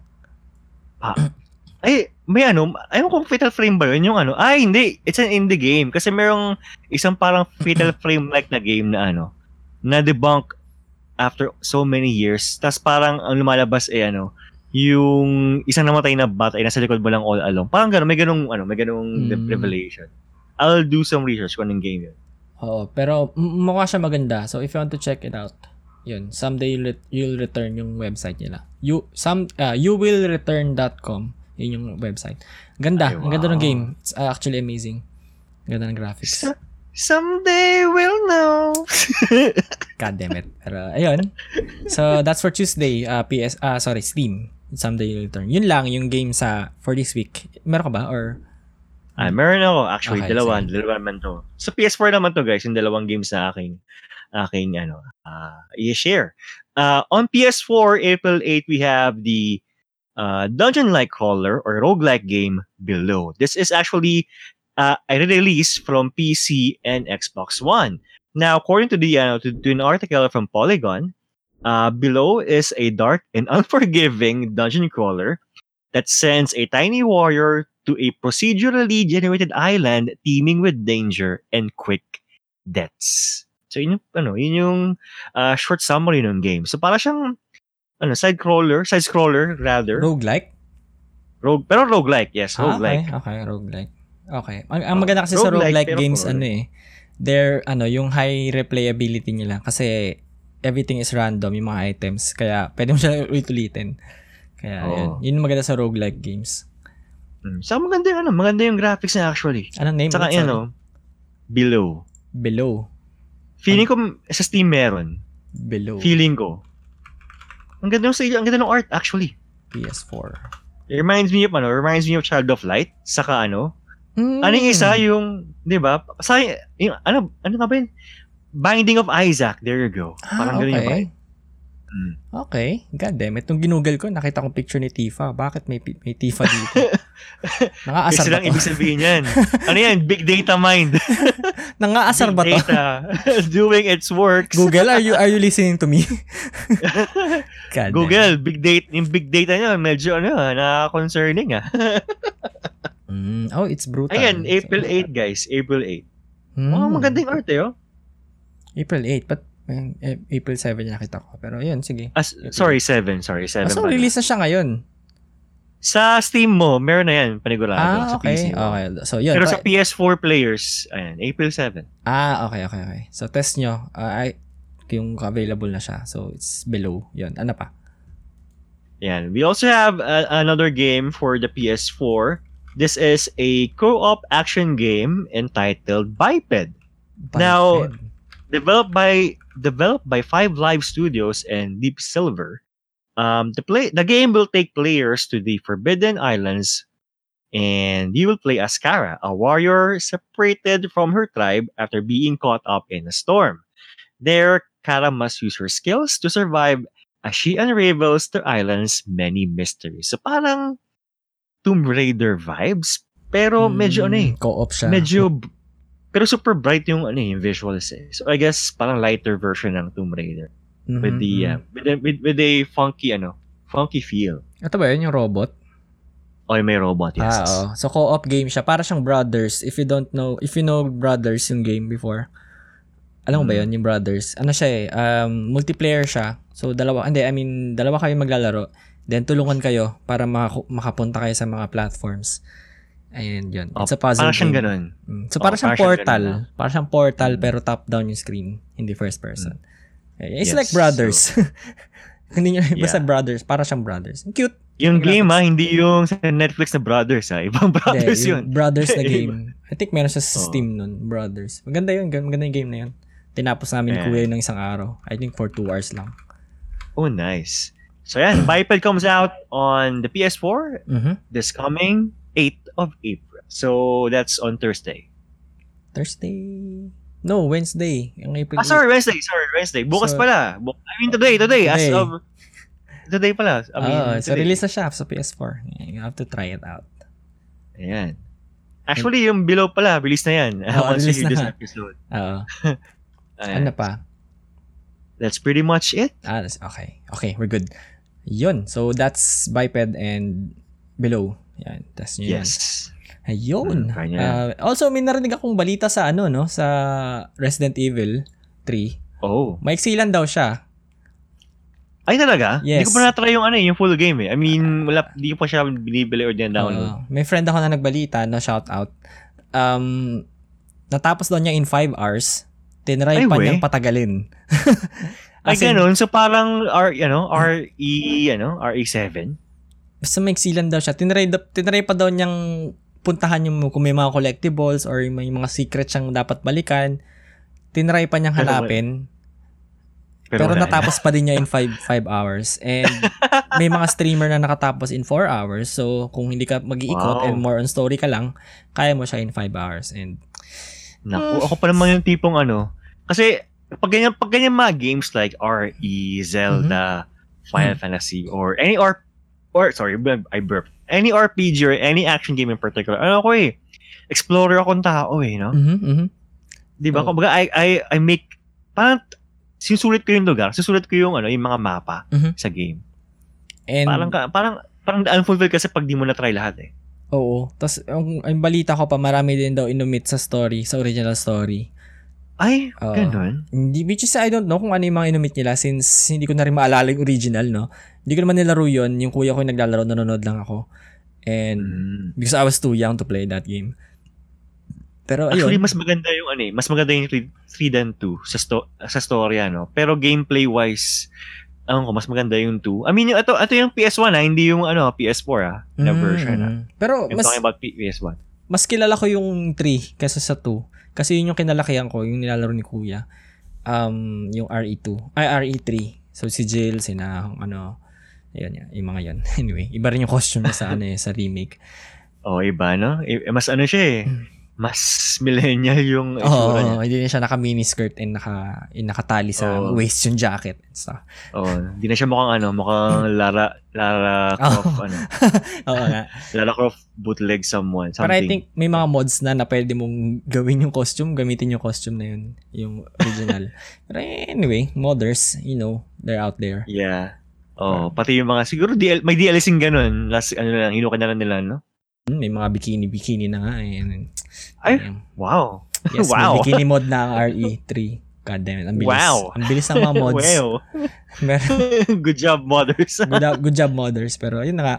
Ay, may ano, ayun kung Fatal Frame ba yun? Yung ano, ay hindi, it's an indie game. Kasi merong isang parang Fatal Frame-like na game na ano, na debunk after so many years. Tapos parang ang lumalabas eh ano, yung isang namatay na bata ay nasa likod mo lang all along. Parang gano'n, may ganung ano, may ganung Mm. revelation. I'll do some research kung anong game yun. Oo, pero mukha siya maganda. So if you want to check it out, yun, someday you'll, ret- you'll return yung website nila. You some uh, youwillreturn.com. Yun yung website. Ganda, Ay, ang ganda ng wow. game. It's uh, actually amazing. Ganda ng graphics. Sa- Someday we'll know. God damn it. Pero ayun. So that's for Tuesday, uh, PS ah sorry, Steam. Someday you'll return. Yun lang yung game sa for this week. Meron ka ba or Ah, meron ako. Actually, Okay, dalawa. sige. Dalawa naman to. Sa PS4 naman to, guys. Yung dalawang games na aking, aking, ano, ah i-share. Uh, on PS4, April 8, we have the uh, dungeon-like crawler or roguelike game Below. This is actually uh, a release from PC and Xbox One. Now, according to the uh, to, to an article from Polygon, uh, Below is a dark and unforgiving dungeon crawler that sends a tiny warrior to a procedurally generated island teeming with danger and quick deaths. So yun yung, ano, yun yung uh, short summary ng game. So para siyang ano, side crawler, side scroller rather. roguelike? Rogue, pero roguelike, yes, Ah, roguelike. okay, okay, roguelike. Okay. Ang, ang Oh, maganda kasi sa roguelike, roguelike pero games, ano eh, they're, ano, yung high replayability nila. Kasi, everything is random, yung mga items. Kaya, pwede mo siya ulit-ulitin. Kaya, Oo. yun. Yun yung maganda sa roguelike games. Mm. Saka maganda yung, ano, maganda yung graphics niya actually. Anong name? Saka yun, ano, Below. Below. Feeling ko sa Steam meron. Below. Feeling ko. Ang ganda yung ang ganda ng art actually. PS4. It reminds me of ano, reminds me of Child of Light. Saka ano, Mm. Ano yung isa yung, di ba? Sa, yung, ano, ano nga ba yun? Binding of Isaac. There you go. Ah, Parang ganun yung okay. Mm. Okay. God damn it. Nung ginugol ko, nakita kong picture ni Tifa. Bakit may, may Tifa dito? Nangaasar Kasi ba lang ibig sabihin yan. ano yan? Big data mind. Nangaasar ba to? data. Doing its works. Google, are you are you listening to me? God. Google, big data, yung big data niya, medyo ano, na concerning ah. Mm. Oh, it's brutal. Ayan, April 8, guys. April 8. Mm. Oh, magandang arte, oh. April 8, but eh, April 7 nakita ko. Pero yun, sige. As, sorry, 7. Sorry, 7. Ah, so, release na siya ngayon. Sa Steam mo, meron na yan, panigurado. Ah, sa okay. PC mo. Okay. So, yun. Pero sa PS4 players, ayan, April 7. Ah, okay, okay, okay. So, test nyo. Ah, ay, yung available na siya. So, it's below. Yun. Ano pa? Yan. We also have uh, another game for the PS4. This is a co-op action game entitled Biped. Now- Biped. developed by developed by Five Live Studios and Deep Silver. Um, the play the game will take players to the Forbidden Islands, and you will play as Kara, a warrior separated from her tribe after being caught up in a storm. There, Kara must use her skills to survive as she unravels the island's many mysteries. So parang Tomb Raider vibes, pero medyo ano eh, Mm, Co-op siya. medyo pero super bright yung ano eh, yung visuals eh. So I guess parang lighter version ng Tomb Raider Mhm, with the mhm. uh, with, with with a funky ano, funky feel. Ito ba yun, yung robot? O may robot, yes. Ah, oo. So, co-op game siya. Para siyang Brothers. If you don't know, if you know Brothers yung game before, alam mo ba Hmm. yun, yung Brothers? Ano siya eh, um, multiplayer siya. So, dalawa, hindi, I mean, dalawa kayo maglalaro. Then, tulungan kayo para maka- makapunta kayo sa mga platforms. Ayun, yun. It's a puzzle Parang siyang ganun. Mm. So, siyang parang siyang portal. ganun Para siyang portal, Mm. pero top-down yung screen. Hindi first person. Eh, It's Yes, like Brothers. Hindi nyo, basta Yeah. Brothers. Para siyang Brothers. Cute. Yung game ah, hindi yung sa Netflix na Brothers ah. Ibang Brothers Hindi, yun. Brothers na game. I think meron siya sa Oo. Steam nun, Brothers. Maganda yun, gan- maganda yung game na yun. Tinapos namin Yeah. Kuya ng isang araw. I think for two hours lang. Oh, nice. So yan, Biped comes out on the PS4 Mhm. this coming 8th of April. So that's on Thursday. Thursday. No, Wednesday. Ang April Ah, sorry, Wednesday. Sorry, Wednesday. Bukas So- pala. Bu- I mean, today, today. As Today. of... Today pala. I mean, Ah, so release na siya sa PS4. You have to try it out. Ayan. Actually, yung below pala, release na yan. Oo, Once release you this episode. Oo. Ano pa? That's pretty much it. Ah, that's- okay. Okay, we're good. Yun. So, that's Biped and Below. Yan. That's nyo yan. Ayun. Mm, kanya. Ah, also, may narinig akong balita sa ano, no? Sa Resident Evil 3. Oh. Maiksi lang daw siya. Ay, talaga? Yes. Hindi ko pa na-try yung, ano, eh, yung full game eh. I mean, wala, hindi ko pa siya binibili or din-download. Oo. may friend ako na nagbalita, na shout out. Um, natapos daw niya in 5 hours. Tinry Ay, pa we. niyang patagalin. Ay, in, ganun. So, parang, R, ano, RE, ano, RE7? Basta maiksi lang daw siya. Tinry, tinry pa daw niyang puntahan yung kung may mga collectibles or may mga secret siyang dapat balikan. Tinry pa niyang Pero hanapin. Pero, na. natapos pa din niya in 5 5 hours. And may mga streamer na nakatapos in 4 hours. So, kung hindi ka mag-iikot Wow. and more on story ka lang, kaya mo siya in 5 hours. And Naku, ako pa naman yung tipong ano. Kasi, pag ganyan, pag ganyan mga games like RE, Zelda, Final Fantasy, or any or or sorry, I burp. Any RPG or any action game in particular. Ano ako eh, explorer akong tao eh, no? mhm, mhm. 'Di ba? Oh. Kumbaga I I I make parang sinusulit ko yung lugar, susulit ko yung ano, yung mga mapa Mhm. sa game. And, Parang parang parang unfulfilled kasi pag di mo na try lahat eh. oo. Tapos, yung, yung balita ko pa, marami din daw inumit sa story, sa original story. Ay, Oo. ganun. Hindi, which is, I don't know kung ano yung mga inumit nila since hindi ko na rin maalala yung original, no? Hindi ko naman nilaro yun. Yung kuya ko yung naglalaro, nanonood lang ako. And, Mm. because I was too young to play that game. Pero, Actually, ayun. mas maganda yung ano eh, mas maganda yung 3, 3 than 2 sa sto- sa story ano. Pero gameplay wise, ano ko mas maganda yung 2. I mean, yung ito ito yung PS1 ah, hindi yung ano, PS4 ah, na Mm, version ah. mm. Pero, I'm mas, talking about P- PS1. mas kilala ko yung 3 kaysa sa 2. Kasi yun yung kinalakihan ko, yung nilalaro ni kuya. Um, yung RE2. Ay, RE3. So, si Jill, sina, ano, ayun, yan, yung mga yan. Anyway, iba rin yung costume sa, ano, eh, sa remake. Oh, iba no? I- mas ano siya eh. Mas millennial yung itsura niya. hindi na siya naka mini skirt and naka, and nakatali sa Oo. waist yung jacket and stuff. Oh, hindi na siya mukhang ano, mukhang Lara Lara Croft ano. Oo nga. Lara Croft bootleg someone, something. Pero I think may mga mods na na pwede mong gawin yung costume, gamitin yung costume na yun, yung original. Pero anyway, modders, you know, they're out there. Yeah. Oh, pati yung mga siguro DL, may DLCing ganun. Last ano lang, hinuka na lang nila, no? Hmm, May mga bikini-bikini na nga eh. Ay, Ayan. wow. Yes, wow. may bikini mod na ang RE3. God damn it. Ang bilis. Wow. Ang bilis ng mga mods. wow. Good job, mothers. good, good job, mothers. Pero, yun na nga.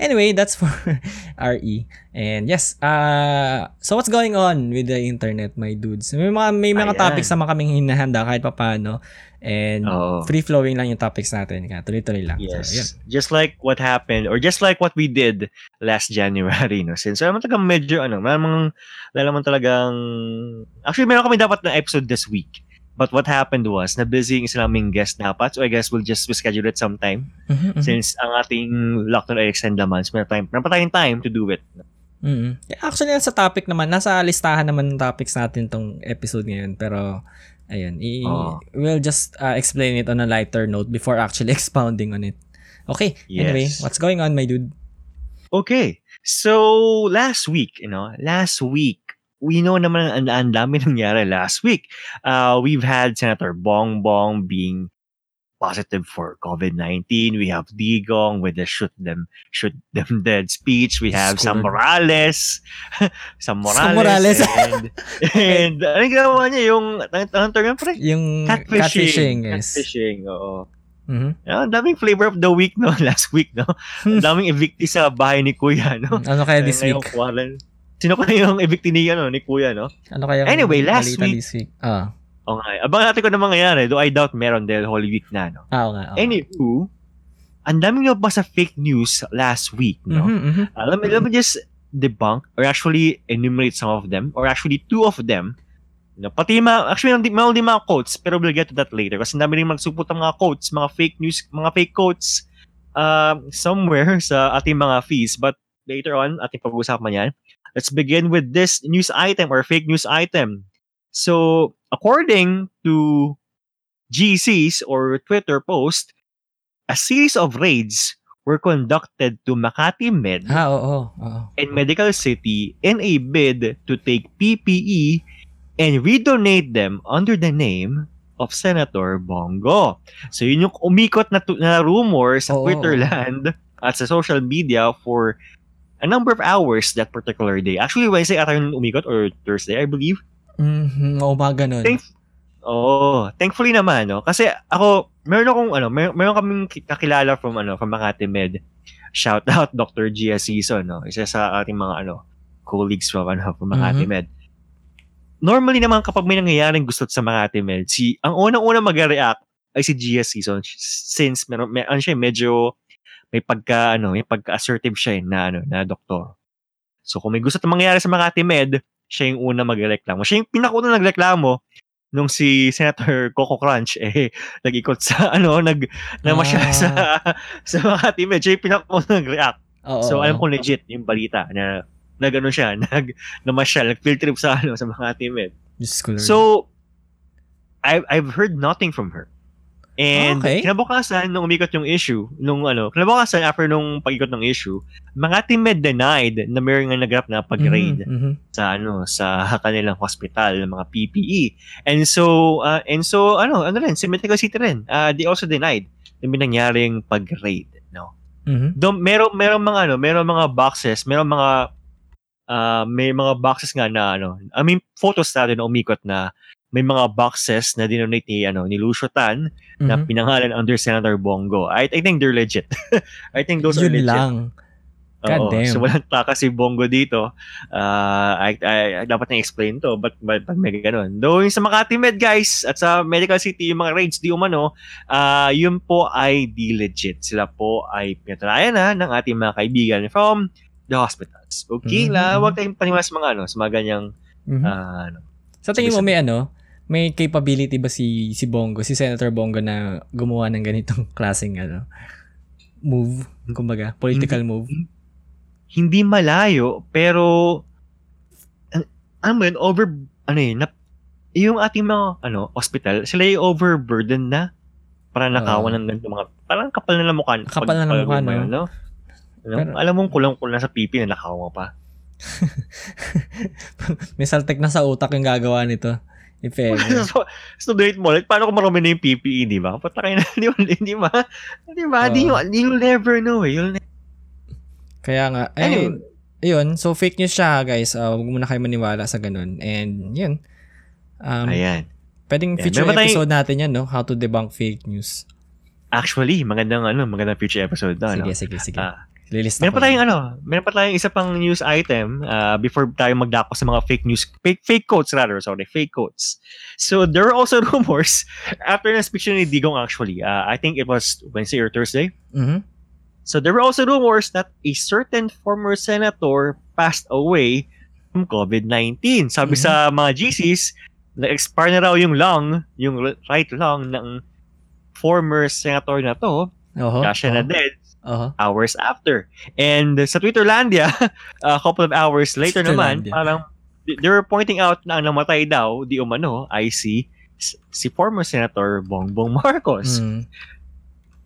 Anyway, that's for RE. And yes, uh, so what's going on with the internet, my dudes? May mga, may mga Ayan. topics naman kaming hinahanda kahit papaano. And Oo. free-flowing lang yung topics natin. Kaya tuloy-tuloy lang. So, Yes. yun. Just like what happened or just like what we did last January, no? Since alam mo talagang medyo ano, malamang malamang talagang actually meron kami dapat na episode this week. But what happened was, na busy yung isa naming guest dapat. So I guess we'll just schedule it sometime. Mhm, mhm. Since ang ating lockdown ay extend naman, so meron tayong, meron tayong time to do it. mm Actually, sa topic naman, nasa listahan naman ng topics natin tong episode ngayon. Pero, ayun, i- Oo. we'll just uh, explain it on a lighter note before actually expounding on it. Okay, anyway, Yes. what's going on, my dude? Okay. So, last week, you know, last week, we know naman ang, ang dami nangyari last week. Uh, we've had Senator Bongbong being positive for COVID-19. We have Digong with the shoot them shoot them dead speech. We have Sam. Morales. Sam Morales. Sam Morales. and, and anong ginawa niya? Yung, anong, term yun, pre? Yung Catfishing. catfishing, yes. Catfishing, oo. Mhm. Yeah, ang daming flavor of the week, no? Last week, no? Ang daming evictee sa bahay ni Kuya, no? Ano kaya this week? quaran- Sino kaya yung evictee ni, ano, ni Kuya, no? Ano kaya Anyway, last week- this week? Ah, O nga, abangan natin kung ano mangyayari. Though I doubt meron dahil Holy Week na, no? ah, oo nga. oo. Anywho, ang daming nabasa fake news last week, no? Mhm, mhm. Uh, let, me, let me just debunk or actually enumerate some of them or actually two of them. No, pati mga, actually, din, meron din mga quotes pero we'll get to that later kasi ang dami rin magsupot ng mga quotes, mga fake news, mga fake quotes uh, somewhere sa ating mga feeds but later on, ating pag-uusapan yan. Let's begin with this news item or fake news item. So, according to GC's or Twitter post, a series of raids were conducted to Makati Med Ah, oo, oo. and Medical City in a bid to take PPE and redonate them under the name of Senator Bongo. So yun yung umikot na, na rumor sa Oo. Twitterland at sa social media for a number of hours that particular day. Actually, Wednesday ata yung umikot or Thursday, I believe. Mhm, oo, mga ganun. Thank- Oo. Thankfully naman, no? Kasi ako, meron akong, ano, meron, meron kaming ki- kakilala from, ano, from Makati Med. Shout out Dr. Gia Season, no? Isa sa ating mga, ano, colleagues from, ano, from Makati Mhm. Med. Normally naman, kapag may nangyayaring gusto sa Makati Med, si, ang unang-unang mag-react ay si Gia Season since meron, may, ano siya, medyo may pagka, ano, may pagka-assertive siya, eh, na, ano, na doktor. So, kung may gusto na mangyari sa Makati Med, siya yung una magreklamo. Siya yung pinakauna nagreklamo nung si Senator Coco Crunch eh nag-ikot sa ano nag namasyal Ah. sa sa mga teammate siya yung pinakauna nag-react Oo, so alam ko legit yung balita na nag ano siya nag namasyal nag field trip sa ano sa ko, Lord. so I've I've heard nothing from her and Okay. kinabukasan nung umikot yung issue nung ano kinabukasan after nung pag-ikot ng issue mga teammate denied na mayroong nga nag-rap na pag-raid Mhm, mhm. sa ano sa kanilang hospital ng mga PPE. And so uh, and so ano ano rin si Medical City rin. Uh, they also denied na may nangyaring pag-raid, no. Mhm. Do meron meron mga ano, meron mga boxes, meron mga uh, may mga boxes nga na ano, I mean photos natin na umikot na may mga boxes na dinonate ni ano ni Lucio Tan na Mhm. pinangalan under Senator Bongo. I, I think they're legit. I think those are Yun legit. lang. God Oo. damn. So walang taka si Bongo dito. Uh, I, I, dapat na explain to, but, but, but may ganun. Though yung sa Makati Med guys, at sa Medical City, yung mga raids di umano, uh, yun po ay di legit. Sila po ay pinatalayan na ng ating mga kaibigan from the hospitals. Okay Mhm. la, huwag tayong paniwala sa mga ano, sa mga ganyang Mhm. ah, ano. Sa tingin mo may ano, may capability ba si si Bongo, si Senator Bongo na gumawa ng ganitong klaseng ano move, kumbaga, political move? hindi malayo, pero an- ano mo yun, over, ano yun, na, yung ating mga, ano, hospital, sila yung overburdened na. Para nakawan ng ganito mga, parang kapal na ng mukha. Kapal na ng pag- mukha, pag- no? ano? Ano? Pero- alam mong kulang-kulang sa pipi na nakawa mo pa. may saltek na sa utak yung gagawa nito. If ever. so, so date mo, like, paano kung marami na yung PPE, di ba? Patla kayo na, di ba? Di ba? Di ba? Di Oo. mo- You'll never know eh. You'll ne- Kaya nga, Anyway. eh, yun. So, fake news siya, guys. Uh, huwag muna kayo maniwala sa ganun. And, yun. Um, Ayan. Pwedeng future tayong- episode natin yan, no? How to debunk fake news. Actually, magandang ano, magandang future episode na. Sige, ano? sige, sige. Ah, Lilista Meron pa tayong ano, meron pa tayong isa pang news item uh, before tayo magdako sa mga fake news, fake, fake quotes rather, sorry, fake quotes. So there are also rumors after na speech ni Digong actually, uh, I think it was Wednesday or Thursday. Mhm. So there were also rumors that a certain former senator passed away from COVID-19. Sabi Mhm. sa mga GCs, na-expire na raw yung lung, yung right lung ng former senator na to, Oho. kaya siya na dead oho. hours after. And sa Twitterlandia, a couple of hours later naman, parang they were pointing out na ang namatay daw, di umano, ay si, si former Senator Bongbong Marcos. Mm.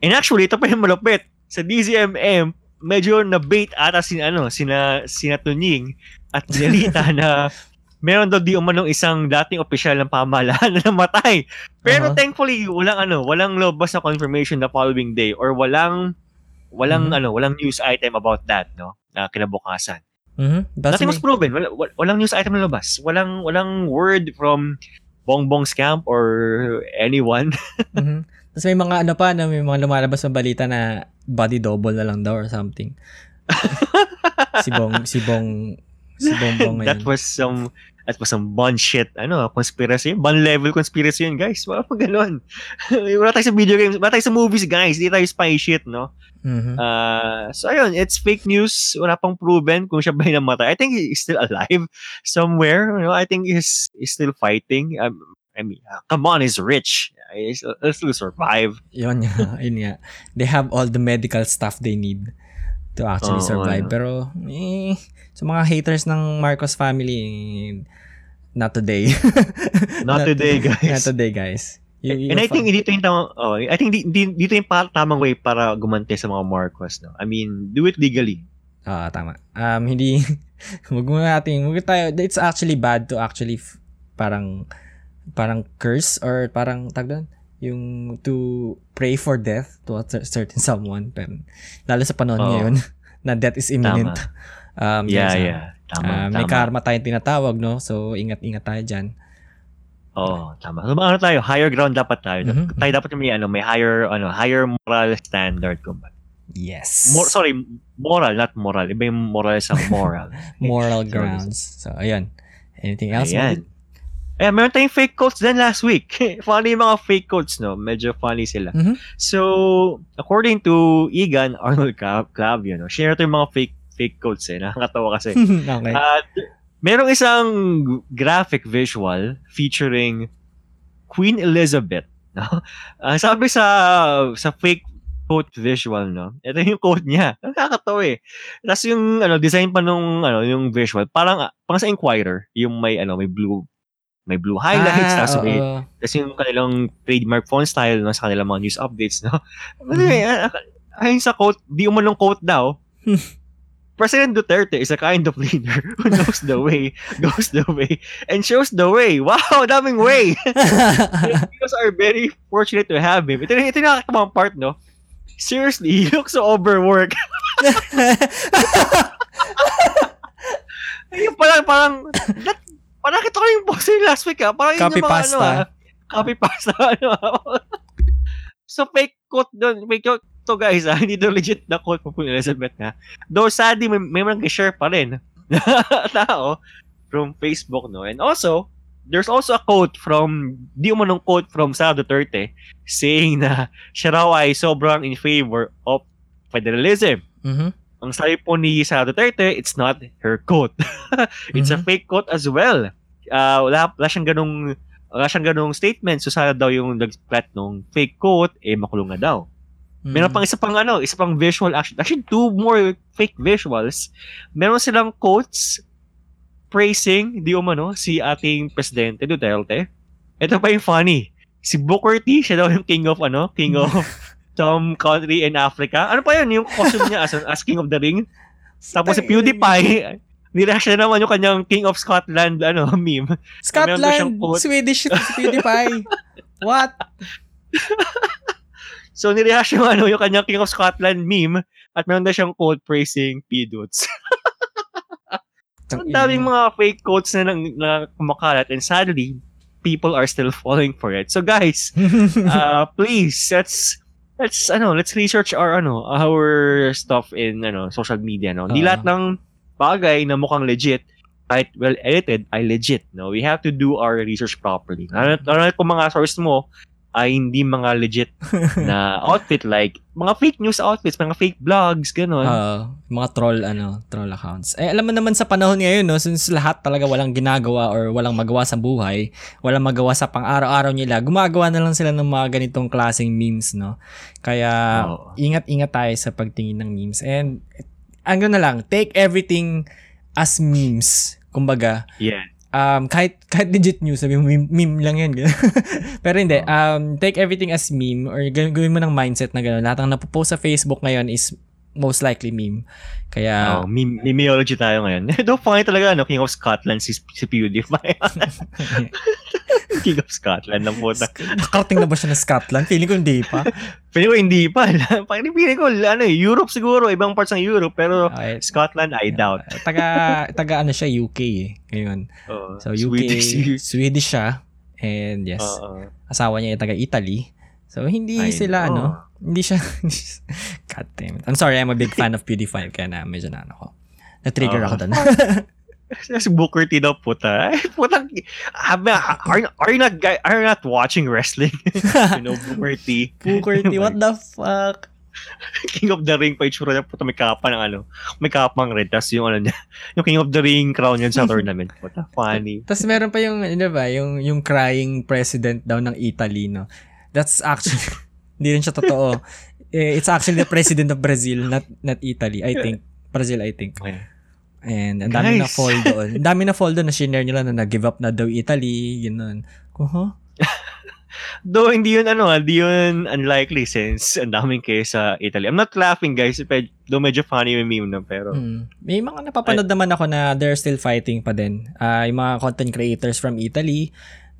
And actually, ito pa yung malupit. Sa DZMM, medyo na-bait ata si, ano, sina, sina Tunying at Nelita na meron daw di umanong isang dating opisyal ng pamahalaan na namatay. Pero Aha. thankfully, walang ano, walang lobas na confirmation the following day or walang walang Mhm. ano, walang news item about that, no? Na kinabukasan. Mhm. Basta Nothing was proven. Wala, wal- walang news item na labas. Walang walang word from Bongbong's camp or anyone. Mhm. Tapos may mga ano pa, na may mga lumalabas na balita na body double na lang daw or something. si Bong, si Bong, si Bongbong that ngayon. was some that was some bun shit, ano, conspiracy. Bun level conspiracy yun, guys. Wala pa ganun. wala tayo sa video games, wala tayo sa movies, guys. Hindi tayo spy shit, no? Mhm. Uh, so, ayun, it's fake news. Wala pang proven kung siya ba yung namatay. I think he's still alive somewhere. You know, I think he's, he's still fighting. Um, I mean, uh, come on, he's rich. He's, he'll still survive. Yun nga, yun nga. They have all the medical stuff they need to actually Oo, survive. ano. Pero, eh, sa mga haters ng Marcos family, eh, not today. Not today, guys. Not today, guys. You- you And I think dito yung tamang, oh, I think di, di- dito yung tamang way para gumante sa mga Marcos, no? I mean, do it legally. Ah, tama. Um, hindi, wag mo natin, wag tayo, it's actually bad to actually, f- parang, parang curse or parang, tag doon, yung to pray for death to a cer- certain someone. Pero, lalo sa panahon Oo. ngayon, na death is imminent. Um, Yeah, ah. yeah. Tama, Um, tama. may karma tayong tinatawag, no? So, ingat-ingat tayo dyan. Oo, tama. So, ano tayo? Higher ground dapat tayo. Mhm. Tayo dapat may, ano, may higher, ano, higher moral standard. Kumbaga. Yes. Mor- sorry, moral, not moral. Iba yung moral sa moral. Moral grounds. So, ayan. Anything else? Ayan. Ayan, meron tayong fake quotes din last week. funny yung mga fake quotes, no? Medyo funny sila. Mhm. So, according to Egan Arnold Clav- Clavio, no? Share ito yung mga fake fake quotes eh. Nakakatawa kasi. okay. At merong isang graphic visual featuring Queen Elizabeth. No? Ah, sabi sa sa fake quote visual, no? Ito yung quote niya. Nakakatawa eh. Tapos yung ano, design pa nung ano, yung visual, parang ah, parang sa Inquirer, yung may ano, may blue may blue highlights, Ah, tapos may tapos yung kanilang trademark font style no, sa kanilang mga news updates, no? Mhm. Anyway, ah, ayun sa quote, di umanong quote daw, President Duterte is a kind of leader who knows the way, goes the way, and shows the way. Wow, daming way! Filipinos are very fortunate to have him. Ito, ito yung nakakabang part, no? Seriously, he looks so overworked. Yung parang, parang, that, parang nakita ko yung boss last week, ah. Parang yun Copy yung mga, pasta. Ano, ah, copy pasta, ano, so, fake quote doon, fake quote to guys, ah. Hindi to legit na quote po po ni Elizabeth, ha. Though, sadly, may, may mga share pa rin na tao from Facebook, no? And also, there's also a quote from, di umanong quote from Sara Duterte saying na siya raw ay sobrang in favor of federalism. Mhm. Ang sabi po ni Sara Duterte, it's not her quote. it's a Mhm. fake quote as well. Uh, wala, wala siyang ganong wala siyang ganong statement. So, sana daw yung nag-splat nung fake quote, eh, makulong na daw. Meron Mhm. pang isa pang ano, isa pang visual action. Actually, two more fake visuals. Meron silang quotes praising, di umano, si ating Presidente Duterte. Ito pa yung funny. Si Booker T, siya daw yung king of ano, king of some country in Africa. Ano pa yun? Yung costume niya as, as king of the ring. Tapos si PewDiePie, nireact siya naman yung kanyang king of Scotland ano meme. Meron Scotland. Swedish si PewDiePie. What? So siya yung, ano, yung kanyang king of Scotland meme at meron daw siyang quote praising P-Dudes. Ang daming mga fake quotes na, nang- na kumakalat and sadly, people are still falling for it. So guys, uh, please, let's let's ano, let's research our ano, our stuff in ano, social media, no. Hindi Oo. lahat ng bagay na mukhang legit kahit well edited ay legit, no. We have to do our research properly. Lalo lalo na kung mga source mo ay hindi mga legit na outfit like mga fake news outfits, mga fake blogs, ganun. Oo, mga troll ano, troll accounts. Eh alam mo naman sa panahon ngayon no, since lahat talaga walang ginagawa or walang magawa sa buhay, walang magawa sa pang-araw-araw nila, gumagawa na lang sila ng mga ganitong klaseng memes, no. Kaya Oo. ingat-ingat tayo sa pagtingin ng memes. And ano na lang, take everything as memes. Kumbaga, yeah. Um, kahit, kahit legit news, sabi mo, meme, meme lang yan. Pero hindi, um, take everything as meme or gawin, mo ng mindset na gano'n. Lahat ng napopost sa Facebook ngayon is most likely meme. Kaya, Oh, meme- memeology tayo ngayon. Though funny talaga, no? King of Scotland si, si PewDiePie. King of Scotland ng puta. nakarating na ba siya ng Scotland? Feeling ko hindi pa. Feeling ko hindi pa. Feeling ko, ano, eh, Europe siguro, ibang parts ng Europe, pero Okay. Scotland, I doubt. taga, taga ano siya, UK eh. Ngayon. Oh, So, UK, Swedish. Swedish, siya. And yes, Oo. asawa niya ay taga Italy. So, hindi I sila, know. ano, hindi siya, God damn it. I'm sorry, I'm a big fan of PewDiePie, kaya na medyo na ano ko. Na-trigger Oo. ako doon. Si Booker T daw puta. Putang, are, are you not are you not watching wrestling? you know, Booker T. Booker T, what the fuck? King of the Ring pa itsura niya, puta may kapa ng ano, may kapang red, tas yung ano niya, yung King of the Ring crown yun sa tournament. Puta, funny. Tapos meron pa yung, ano ba, yung, yung crying president daw ng Italy, no? That's actually, hindi rin siya totoo. Eh, It's actually the president of Brazil, not not Italy, I think. Brazil, I think. Okay. And ang dami na Guys. fall doon. Ang dami na fall doon na shinare nila na nag-give up na daw Italy, gano'n. Ko, huh? Though hindi yun ano, ah, di yun unlikely since ang daming case sa Italy. I'm not laughing guys, pe- though medyo funny yung meme na pero Mm. May mga napapanood naman ako na they're still fighting pa din. Ah, yung mga content creators from Italy,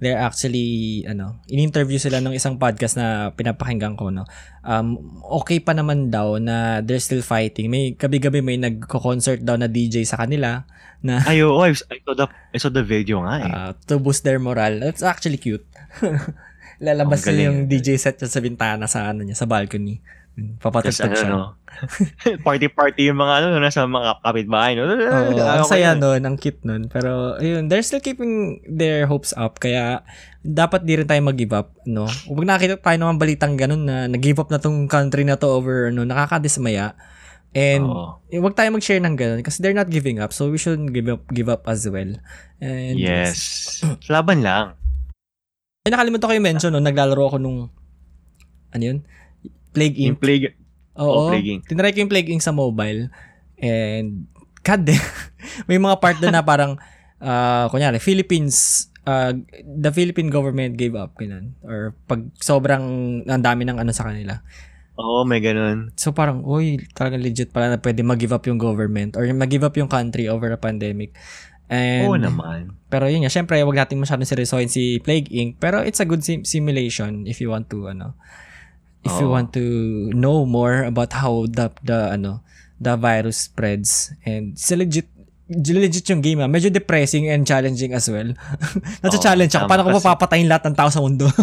they're actually ano, in-interview sila ng isang podcast na pinapakinggan ko no. Um okay pa naman daw na they're still fighting. May gabi-gabi may nagko-concert daw na DJ sa kanila na ayo, oh, I, I saw the I saw the video nga eh. ah, to boost their morale. It's actually cute. Lalabas galing. yung DJ set sa bintana sa ano niya, sa balcony. Tapos Papatugtog ano, siya. no? Party-party yung mga ano, nasa mga kapitbahay. No? Oo, ang saya nun, ang cute nun. Pero, ayun, they're still keeping their hopes up. Kaya, dapat di rin tayo mag-give up, no? Huwag nakakita tayo mga balitang ganun na nag-give up na tong country na to over, no? Nakakadismaya. And, Oo. eh, huwag tayo mag-share ng ganun kasi they're not giving up. So, we shouldn't give up, give up as well. And, Yes. Laban lang. Ay, nakalimutan ko yung mention, no? Naglalaro ako nung, ano yun? Plague Yung Inc. plague, oh, Oo. Plague Inc. Tinry ko yung Plague Inc. sa mobile. And, God damn. May mga part doon na parang, uh, kunyari, Philippines, uh, the Philippine government gave up. Ganun. Or pag sobrang ang dami ng ano sa kanila. Oo, may ganun. So parang, uy, talagang legit pala na pwede mag-give up yung government or mag-give up yung country over a pandemic. And, Oo naman. pero yun nga, syempre, wag natin masyadong seryosohin si Plague Inc. Pero it's a good sim- simulation if you want to, ano, if you Oo. want to know more about how the, the, ano, the virus spreads. And it's legit, legit yung game, ah. Medyo depressing and challenging as well. Nasa-challenge ako. tama Paano ko papapatayin lahat ng tao sa mundo?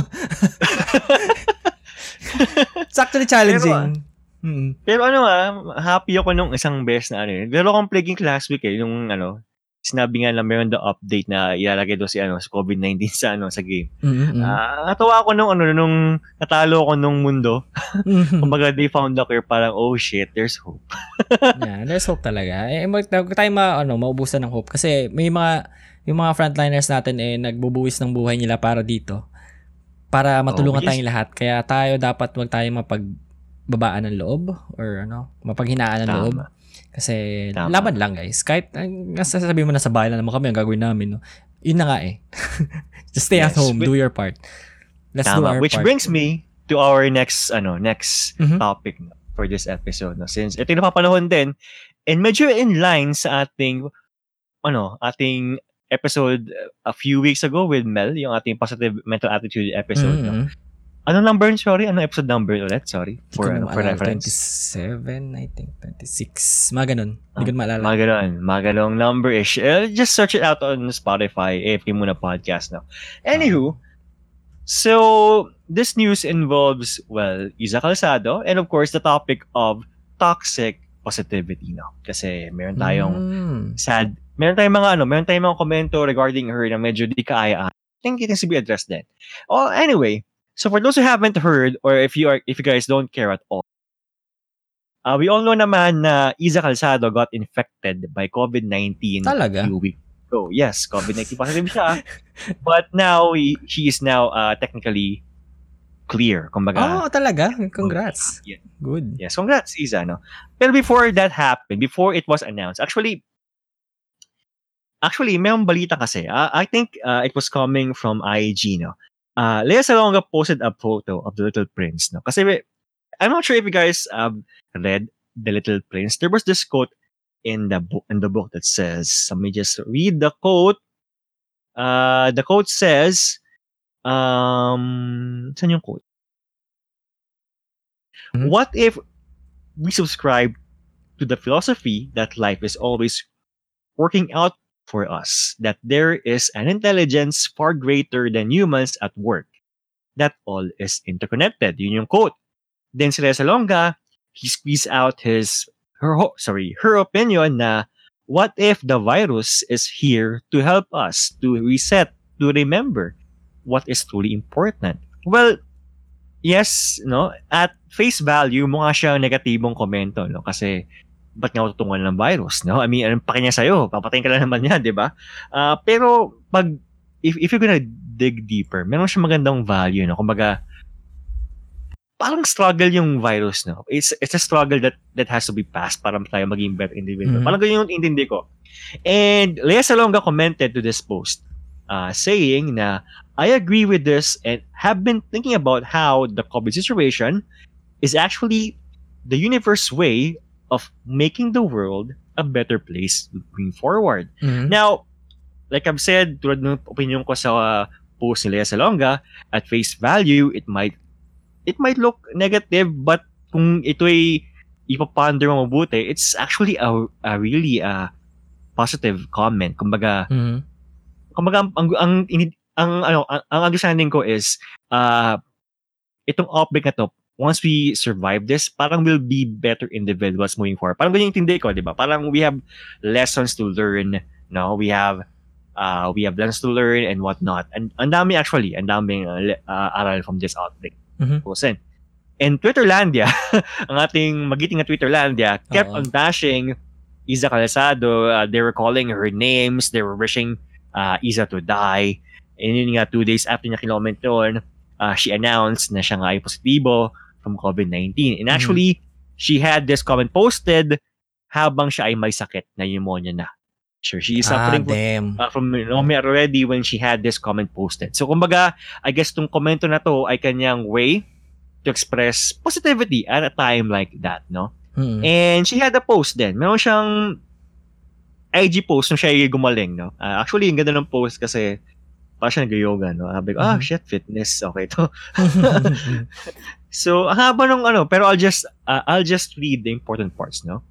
it's actually challenging. Mm. Pero ano ah, happy ako nung isang beses na ano yun. Pero akong plague Inc. last week eh, nung ano, sinabi nga lang meron the update na ilalagay daw si ano, sa COVID-19 sa ano, sa game. Mm-mm. Ah, natawa ako nung ano, nung natalo ako nung mundo. Mm. Kumbaga they found the cure, parang oh shit, there's hope. yeah, there's hope talaga. Eh, mag, tayo ma, ano, maubusan ng hope. Kasi may mga, yung mga frontliners natin eh, nagbubuwis ng buhay nila para dito. Para matulungan yes. tayong lahat. Kaya tayo dapat wag tayo mapagbabaan ng loob or ano, mapaghinaan ng Tama. loob. Kasi Tama. laban lang guys. Kahit ang sasabihin mo na sa bahay na naman kami, ang gagawin namin. No? Yun na nga eh. Just stay at Yes, home. but- Do your part. Let's do Tama. our Which part. brings me to our next ano, next Mhm. topic for this episode. No? Since ito yung napapanahon din, and medyo in line sa ating ano, ating episode a few weeks ago with Mel, yung ating positive mental attitude episode. No? Ano number? Sorry, ano episode number ulit? Sorry. For, ko ano, for reference. 27, I think. 26. Mga ganun. Hindi ko na maalala. Mga ganon. Mga ganong number-ish. Uh, just search it out on Spotify, AFK Muna Podcast now. Anywho, so this news involves, well, Isa Calzado and of course the topic of toxic positivity no. Kasi meron tayong Mm. sad, meron tayong mga ano, meron tayong mga komento regarding her na medyo di kaaya. I think it needs to be addressed then. Oh, anyway, so for those who haven't heard or if you are if you guys don't care at all, uh, we all know naman na Isa Calzado got infected by COVID-19 Talaga? a few weeks ago. Yes, COVID-19 positive siya. but now he, she is now uh, technically clear. Kumbaga, Oh, talaga? Congrats. Yeah. Good. Yes, congrats, Isa, no? Pero before that happened, before it was announced, actually, actually, may balita kasi. Uh, I think uh, it was coming from IG, no? Uh, Lea Salonga posted a photo of the Little Prince, no? Kasi, we- I'm not sure if you guys um, read The Little Prince. There was this quote in the book, in the book that says, let me just read the quote. Uh, the quote says, um, saan yung quote? Mhm. What if we subscribe to the philosophy that life is always working out for us, that there is an intelligence far greater than humans at work, that all is interconnected. Yun yung quote. Then si Reza Longa, he squeezed out his, her, sorry, her opinion na what if the virus is here to help us to reset, to remember what is truly important? Well, yes, no, at face value, mukha siyang negatibong komento, no, kasi ba't nga tutungan ng virus, no? I mean, anong pake niya sa'yo? Papatayin ka lang naman niya, di ba? Ah, pero, pag, if, if you're gonna dig deeper, meron siyang magandang value, no? Kumbaga, parang struggle yung virus, no? It's, it's a struggle that that has to be passed para tayo maging better individual. Mhm. Parang ganyan yung intindi ko. And Lea Salonga commented to this post, uh, saying na, I agree with this and have been thinking about how the COVID situation is actually the universe way of making the world a better place going forward. Mhm. Now, like I've said, tulad ng opinion ko sa uh, post ni Lea Salonga, at face value, it might it might look negative, but kung ito'y ipaponder mo mabuti, it's actually a, a really uh, positive comment. Kumbaga, Mhm. kumbaga ang ang ang, ang ano ang, ang understanding ko is uh itong outbreak na to once we survive this parang we'll be better individuals moving forward parang ganyan yung ko di ba parang we have lessons to learn no we have uh we have lessons to learn and whatnot and ang dami actually ang daming uh, uh, aral from this outbreak Mhm. Kusin. and Twitterlandia ang ating magiting na Twitterlandia kept Oo. on bashing Isa Calzado uh, they were calling her names they were wishing uh, Isa to die. And yun nga, two days after niya kinoment yun, uh, she announced na siya nga ay positibo from COVID-19. And actually, she had this comment posted habang siya ay may sakit na pneumonia na. Sure, she is Ah, suffering from, damn. uh, from pneumonia already when she had this comment posted. So, kumbaga, I guess tong komento na to ay kanyang way to express positivity at a time like that, no? Mhm. And she had a post din. Meron siyang IG post nung siya ay gumaling, no? Ah, actually, yung ganda ng post kasi parang siya nag-yoga, no? Sabi ko, ah, Mhm. shit, fitness. Okay to. So, ang haba nung ano, pero I'll just, uh, I'll just read the important parts, no?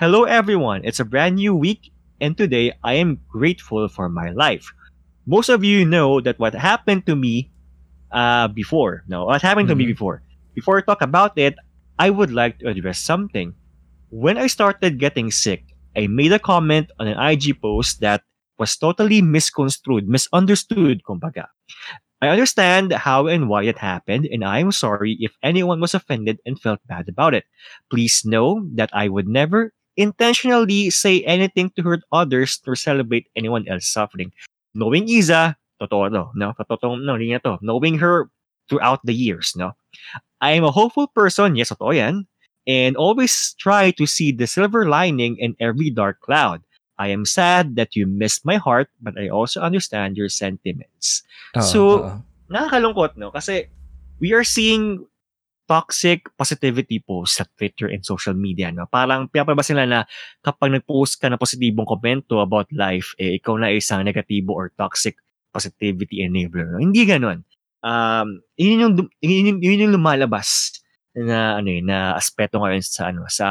Hello, everyone. It's a brand new week, and today I am grateful for my life. Most of you know that what happened to me uh, before, no, what happened to me Mhm. before. Before I talk about it, I would like to address something. When I started getting sick, I made a comment on an IG post that was totally misconstrued, misunderstood, kumbaga. I understand how and why it happened, and I am sorry if anyone was offended and felt bad about it. Please know that I would never intentionally say anything to hurt others or celebrate anyone else's suffering. Knowing Isa, totoo to, no? Totoo, no, to. Knowing her throughout the years, no? I am a hopeful person, yes, totoo yan, and always try to see the silver lining in every dark cloud. I am sad that you missed my heart, but I also understand your sentiments. Oo, So, nakakalungkot, no? Kasi we are seeing toxic positivity posts sa Twitter and social media, no? Parang pinapalabas nila na kapag nag-post ka na positibong komento about life, eh, ikaw na isang negatibo or toxic positivity enabler. No? Hindi ganun. um, yun yung, yun, yung, yun yung lumalabas na ano eh, na aspeto ngayon sa ano sa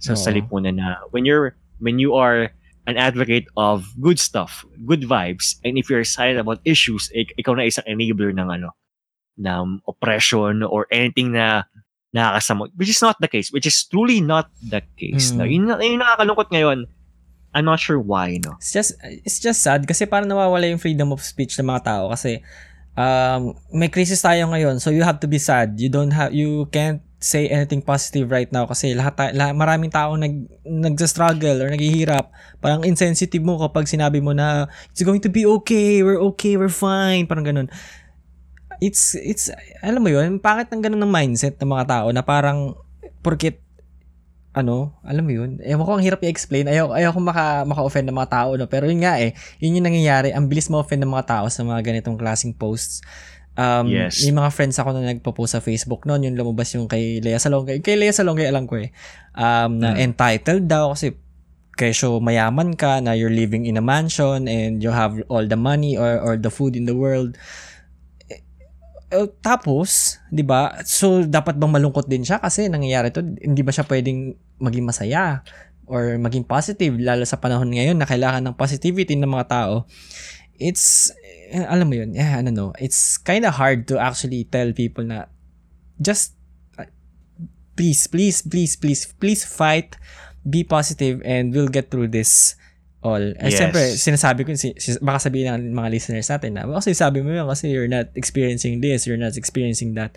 sa, sa Oo. lipunan na when you're when you are an advocate of good stuff, good vibes, and if you're silent about issues, ik- ikaw na isang enabler ng ano, ng oppression or anything na nakakasama, which is not the case, which is truly not the case. Mm. No? Yun, yun nakakalungkot ngayon. I'm not sure why, no? It's just it's just sad kasi parang nawawala yung freedom of speech ng mga tao kasi um may crisis tayo ngayon so you have to be sad. You don't have you can't say anything positive right now kasi lahat, ta- lahat maraming tao nag nagsa-struggle or naghihirap. Parang insensitive mo kapag sinabi mo na it's going to be okay, we're okay, we're fine, parang ganun. It's it's alam mo yun, pangit ng ganun ng mindset ng mga tao na parang porkit ano, alam mo yun, ewan ko ang hirap i-explain, ayaw, ayaw ko maka, maka-offend ng mga tao, no? pero yun nga eh, yun yung nangyayari, ang bilis ma-offend ng mga tao sa mga ganitong klaseng posts. Um, Yes. Yung mga friends ako na nagpo-post sa Facebook noon, yung lumabas yung kay Lea Salonga, kay Lea Salonga alam ko eh, um, na Mm. entitled daw kasi kesyo mayaman ka na you're living in a mansion and you have all the money or, or the food in the world. Eh, eh, tapos, 'di ba? So dapat bang malungkot din siya kasi nangyayari to, hindi ba siya pwedeng maging masaya or maging positive lalo sa panahon ngayon na kailangan ng positivity ng mga tao. It's alam mo 'yun, eh, ano no, it's kind of hard to actually tell people na just uh, please, please, please, please, please fight, be positive and we'll get through this all. Eh, Yes. siyempre, sinasabi ko, si, baka sabihin ng mga listeners natin na, baka sabi mo yun kasi you're not experiencing this, you're not experiencing that.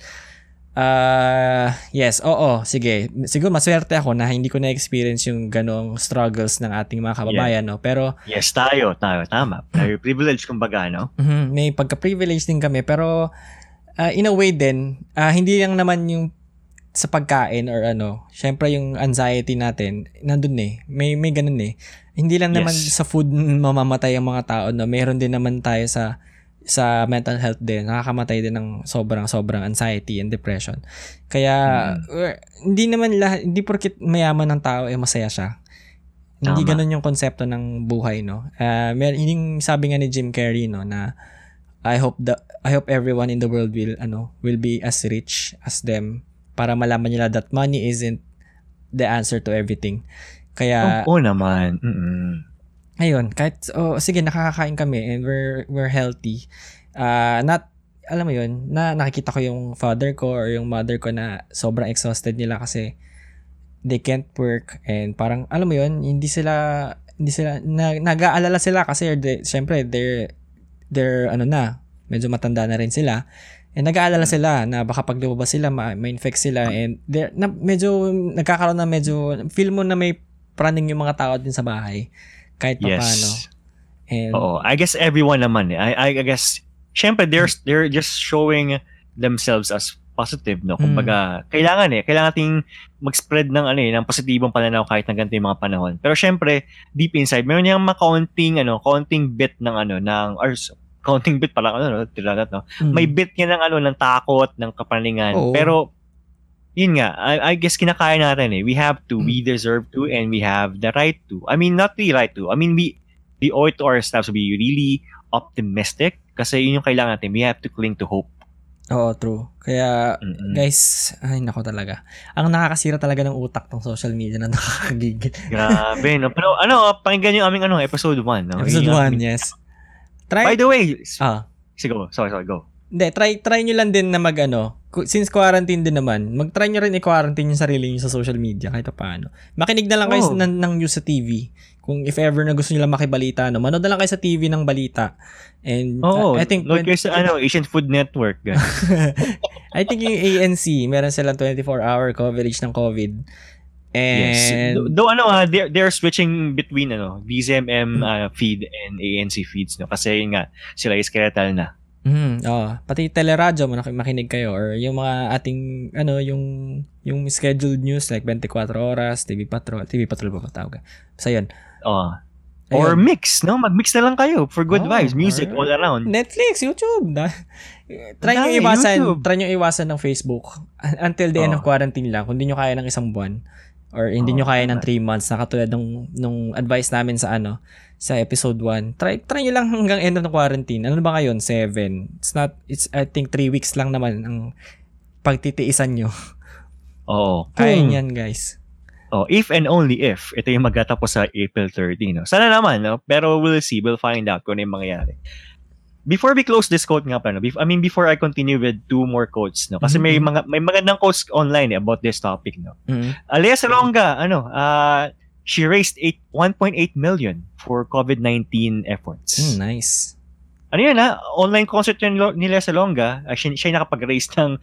Uh, yes, oo, sige. Siguro maswerte ako na hindi ko na-experience yung ganong struggles ng ating mga kababayan, no? Pero, Yes, tayo, tayo, tama. Tayo privilege kumbaga, no? mhm, may pagka-privilege din kami, pero uh, in a way din, uh, hindi lang naman yung sa pagkain or ano, syempre yung anxiety natin, nandun eh. May, may ganun eh. Hindi lang naman Yes. sa food mamamatay ang mga tao, no? Meron din naman tayo sa sa mental health din. Nakakamatay din ng sobrang sobrang anxiety and depression. Kaya uh, hindi naman lahat hindi porket mayaman ng tao eh masaya siya. Hindi Tama. ganun yung konsepto ng buhay, no. Uh, mer yung sabi nga ni Jim Carrey, no, na I hope the I hope everyone in the world will ano will be as rich as them para malaman nila that money isn't the answer to everything. Kaya Oo naman. Mm-mm. Ayun, kahit oh, sige nakakakain kami and we're we're healthy. Ah, not alam mo yun, na nakikita ko yung father ko or yung mother ko na sobrang exhausted nila kasi they can't work and parang alam mo yun, hindi sila hindi sila na, nag-aalala sila kasi they, syempre they're they're ano na, medyo matanda na rin sila. And nag-aalala sila na baka pag lumabas sila ma- ma-infect sila and they're, na, medyo nagkakaroon na medyo feel mo na may praning yung mga tao din sa bahay kahit pa Yes. paano. And Oo. I guess everyone naman eh. I, I guess, syempre, they're, they're just showing themselves as positive, no? Mm. Kumbaga, kailangan eh. Kailangan nating mag-spread ng, ano eh, ng positibong pananaw kahit na ganito yung mga panahon. Pero syempre, deep inside, meron yung mga kaunting, ano, kaunting bit ng, ano, ng, or, kaunting bit pala, ano, no? Tila- no? mm, May bit nga ng, ano, ng takot, ng kapaningan. Oo. Pero, yun nga, I, I guess kinakaya natin eh. We have to, Mm. we deserve to, and we have the right to. I mean, not the right to. I mean, we, we owe it to ourselves to be really optimistic kasi yun yung kailangan natin. We have to cling to hope. Oo, true. Kaya Mm-mm. guys, ay nako talaga. Ang nakakasira talaga ng utak ng social media na nakakagigil. Grabe, no? Pero ano, pakinggan yung aming ano, episode 1. No? Episode Yun yung 1, aming- yes. By Try, the way, ah, sige, go. Sorry, sorry, go. hindi, try, try nyo lang din na mag ano, since quarantine din naman, mag-try nyo rin i-quarantine yung sarili nyo sa social media kahit pa paano. Makinig na lang kayo Oh. ng, ng news sa TV. Kung if ever na gusto nyo lang makibalita, no, manood na lang kayo sa TV ng balita. And Oo, uh, I think look sa ano, Asian Food Network. I think yung ANC, meron silang 24-hour coverage ng COVID. yes. And Though, though ano, ah, they're, they're switching between ano, DZMM ah, feed and ANC feeds. No? Kasi yun nga, sila is skeletal na. Mm, oh, pati teleradyo mo makinig kayo or yung mga ating ano yung yung scheduled news like 24 oras, TV Patrol, TV Patrol ba tawag? Basta yun. Oh. Or Ayun. mix, no? Mag-mix na lang kayo for good Oh, vibes, music or- all around. Netflix, YouTube. Da- try Dami, iwasan, YouTube. try nyo iwasan ng Facebook until the end Oh. of quarantine lang kung di nyo kaya ng isang buwan. Or hindi Oo, nyo kaya ng tama. 3 months na katulad nung, nung advice namin sa ano, sa episode 1, try, try nyo lang hanggang end of the quarantine. Ano ba ngayon? 7. It's not, it's I think 3 weeks lang naman ang pagtitiisan nyo. Oo. Kaya Kung- yan, guys. Oh, if and only if ito yung magtatapos sa April 30, no? Sana naman, no? Pero we'll see, we'll find out kung ano yung mangyayari. Before we close this quote nga pala, no? I mean, before I continue with two more quotes, no? Kasi may Mhm. mga may magandang quotes online eh, about this topic, no? Mm. Alea Salonga, ano, uh, she raised 8, 1.8 million for COVID-19 efforts. Mm, nice. Ano yun, ha? Online concert yun lo- ni Lea Salonga. Uh, siya, siya nakapag-raise ng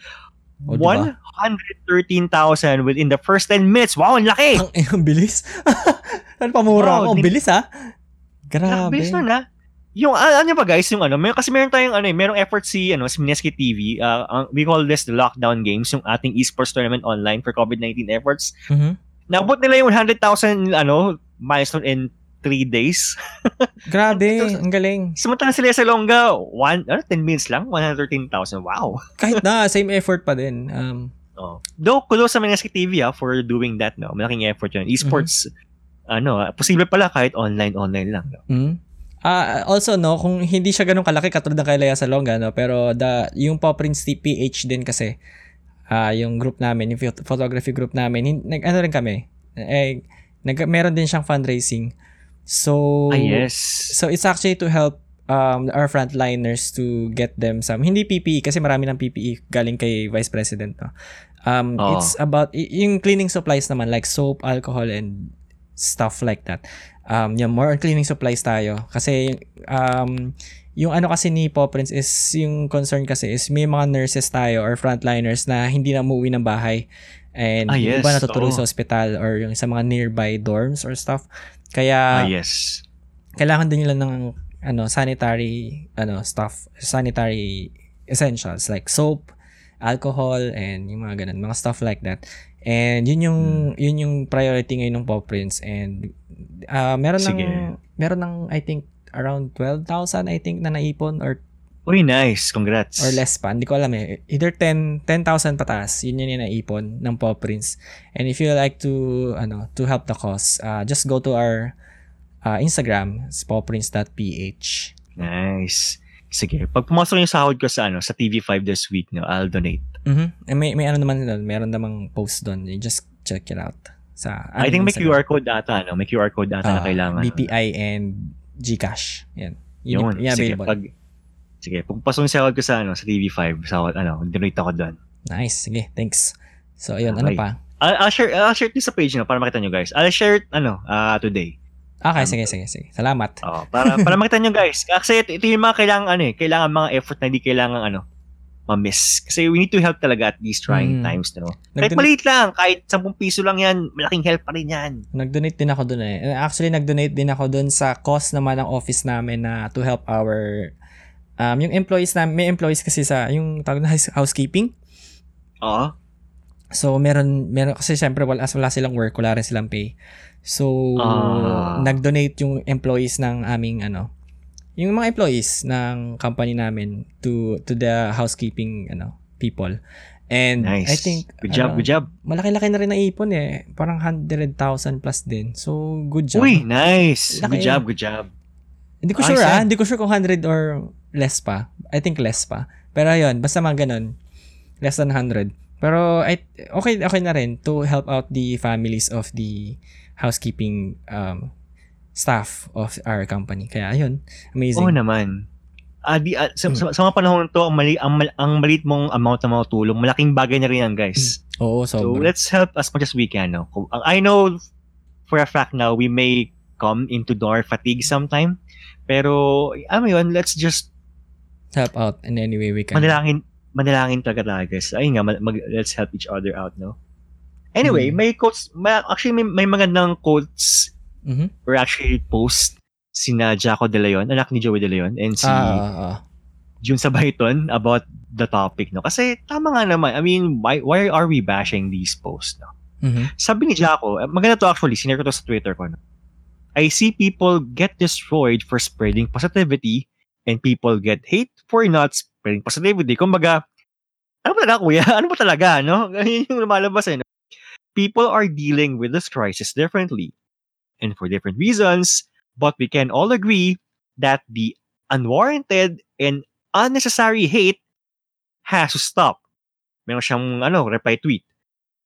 O, diba? 113,000 within the first 10 minutes. Wow, ang laki! Ang, ang bilis. ano pamura Wow, ako? Ang bilis, ha? Grabe. Nakabilis nun, ha? Yung, ah, ano ba guys, yung ano, may, kasi meron tayong ano, eh, merong effort si, ano, si Mineski TV, uh, ang- we call this the lockdown games, yung ating esports tournament online for COVID-19 efforts. Mhm. Nabot nila yung 100,000, ano, milestone in 3 days. Grabe, ang galing. Samantalang sila sa Longga, one, ano, 10 minutes lang, 113,000. Wow. Kahit na, same effort pa din. Um, Oh. Though, kudos sa Mineski TV, ah, for doing that, no? Malaking effort yun. Esports, ano, ah, posible pala kahit online-online lang, no? mm. Ah, also, no, kung hindi siya ganun kalaki katulad ng kay Lea Salonga, no, pero the, yung Pop Prince PH din kasi, ah yung group namin, yung phot- photography group namin, nag, ano rin kami, eh, nag, meron din siyang fundraising. So, ah, yes. So it's actually to help um our frontliners to get them some hindi PPE kasi marami ng PPE galing kay Vice President no. Um Oo. it's about yung cleaning supplies naman like soap, alcohol and stuff like that. Um yeah, more on cleaning supplies tayo kasi um yung ano kasi ni Paw Prince is yung concern kasi is may mga nurses tayo or frontliners na hindi na umuwi ng bahay and Ah, yes. iba natutulog Oo. sa ospital or yung sa mga nearby dorms or stuff. ah, Kaya yes. kailangan din nila ng ano sanitary ano stuff sanitary essentials like soap alcohol and yung mga ganun mga stuff like that and yun yung Hmm. yun yung priority ngayon ng Paw Prince and ah meron ng Sige. meron ng I think around 12,000 I think na naipon or Uy, nice. Congrats. or less pa hindi ko alam eh either 10 10,000 pataas yun yun yung naipon ng Paw Prince and if you like to ano to help the cause uh, just go to our uh, Instagram pawprince.ph Nice. Sige. Pag pumasok yung sahod ko sa ano sa TV5 this week, no, I'll donate. Mhm. Eh, May may ano naman doon, meron namang post doon. You just check it out. Sa I think may Instagram. QR code ata, no? May QR code ata na Ah, kailangan. BPI and GCash. Yan. Yun, Yun. yung sige, available. pag Sige, pag pasok yung sahod ko sa ano sa TV5, sahod ano, donate ako doon. Nice. Sige, thanks. So, ayun. Ano Okay. pa? I'll, I'll share I'll share it sa page no para makita nyo guys. I'll share it ano ah today. Okay, Ano sige, sige, sige. Salamat. Oh, para para makita nyo guys. Kasi ito, ito yung mga kailangan ano eh, kailangan mga effort na hindi kailangan ano ma-miss. Kasi we need to help talaga at these trying Mm. times, no? Kahit Nagdon- maliit lang, kahit 10 piso lang yan, malaking help pa rin yan. Nag-donate din ako doon eh. Actually, nag-donate din ako doon sa cause naman ng office namin na to help our um, yung employees na may employees kasi sa yung tawag na house- housekeeping. Oo. So, meron, meron kasi syempre wala, wala silang work, wala rin silang pay. So, Ah. nag-donate yung employees ng aming ano, yung mga employees ng company namin to to the housekeeping ano people. And Nice. I think good job, ano, good job. malaki-laki na rin naipon eh. Parang 100,000 plus din. So, good job. Uy, nice. Laki. Good job, good job. Hindi ko sure ah. Hindi ko sure kung 100 or less pa. I think less pa. Pero ayun, basta mga ganun. Less than 100. Pero I, okay, okay na rin to help out the families of the housekeeping um, staff of our company. Kaya ayun, amazing. Oo naman. Ah, di, ah, sa, Hmm. sa, sa mga panahon to, ang, mali, ang, mal- ang maliit mong amount na mga tulong, malaking bagay na rin yan, guys. Oo, So, sobra. let's help as much as we can. No? I know for a fact now, we may come into door fatigue sometime. Pero, mo yun, let's just help out in any way we can. manalangin, manalangin talaga tayo, guys. Ayun nga, mag, let's help each other out, no? Anyway, Hmm. may quotes, may, actually may, may magandang quotes Mhm. or actually post sina Jaco De Leon, anak ni Joey De Leon, and si ah, ah. Jun Sabayton about the topic, no? Kasi tama nga naman. I mean, why, why are we bashing these posts, no? Mhm. Sabi ni Jaco, eh, maganda to actually, sinare ko to sa Twitter ko, no? I see people get destroyed for spreading positivity and people get hate for not spreading positivity. Kumbaga, ano ba talaga kuya? Ano ba talaga, no? Yun yung lumalabas eh, no? people are dealing with this crisis differently and for different reasons, but we can all agree that the unwarranted and unnecessary hate has to stop. Meron siyang ano, reply tweet.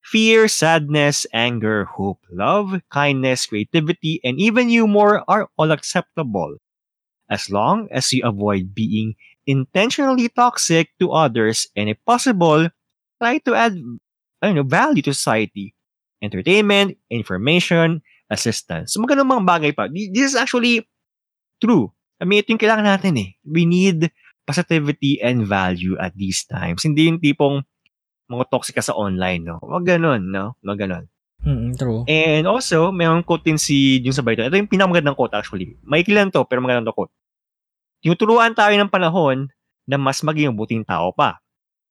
Fear, sadness, anger, hope, love, kindness, creativity, and even humor are all acceptable as long as you avoid being intentionally toxic to others and if possible, try to add I don't know, value to society. Entertainment, information, assistance. So magandang mga bagay pa. This is actually true. I mean, ito yung kailangan natin eh. We need positivity and value at these times. Hindi yung tipong mga toxic ka sa online, no? Wag ganun, no? Wag ganun. Mm, true. And also, mayroong quote din si Jun Sabay Ito yung pinakamagandang quote actually. Maikli lang to, pero magandang to quote. Tinuturuan tayo ng panahon na mas maging mabuting tao pa.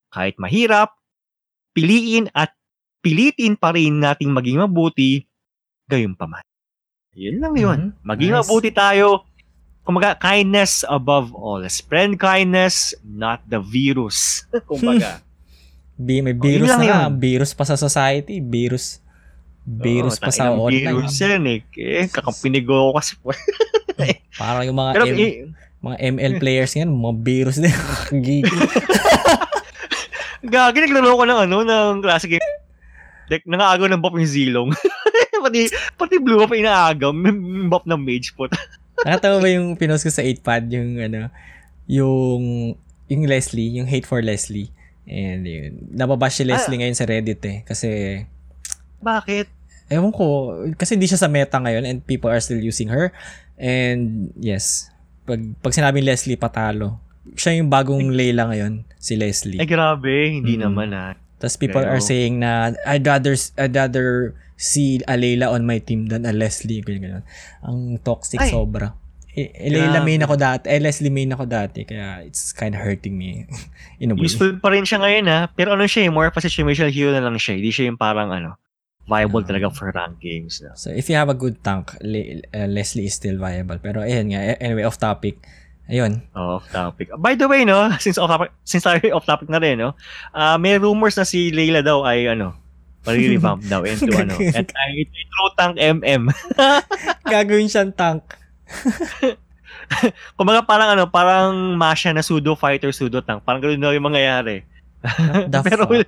Kahit mahirap, piliin at pilitin pa rin nating maging mabuti gayon pa man. Yun lang yun. Mhm. Maging Nice. mabuti tayo. Kumaga, kindness above all. Spread kindness, not the virus. Kumbaga. Bi- may Oh, virus lang na yun. Virus pa sa society. Virus. Virus Oo, pa sa online. Virus yan eh. Eh, kakampinigo ko kasi po. Parang yung mga, Pero, M- eh, mga ML players ngayon, mga virus din. Gigil. gagi, naglaro ko ng ano, ng classic game. Like, nangaagaw ng buff yung Zilong. Pati, pati blue pa inaagaw. Buff ng mage po. Nakatawa ba yung pinost ko sa 8pad, yung ano, yung, yung Leslie, yung hate for Leslie. And yun, nababash si Leslie Ah. ngayon sa Reddit eh. Kasi, Bakit? ewan ko, kasi hindi siya sa meta ngayon and people are still using her. And yes, pag, pag sinabing Leslie patalo, siya yung bagong Layla ngayon, si Leslie. Ay, grabe. Hindi Mm. naman ah. Tapos people Pero- are saying na I'd rather I'd rather see a Layla on my team than a Leslie. Ganyan, ganyan. Ang toxic Ay. sobra. Eh, eh, Layla Grabe. main ako dati. Eh, Leslie main ako dati. Kaya it's kind of hurting me. In a way. Useful pa rin siya ngayon ha. Pero ano siya eh, more pa situational hero na lang siya. Hindi siya yung parang ano, viable Ah. talaga for rank games. Na. So if you have a good tank, Le- uh, Leslie is still viable. Pero ayun nga. eh, Anyway, off topic. Ayun. Oh, off topic. By the way, no, since off topic, since tayo off topic na rin, no, ah may rumors na si Layla daw ay ano, pag-revamp daw into ano. At ay ito True Tank MM. Gagawin siyang tank. Kumbaga parang ano, parang Masha na pseudo fighter, pseudo tank. Parang ganoon daw yung mangyayari. Pero we'll,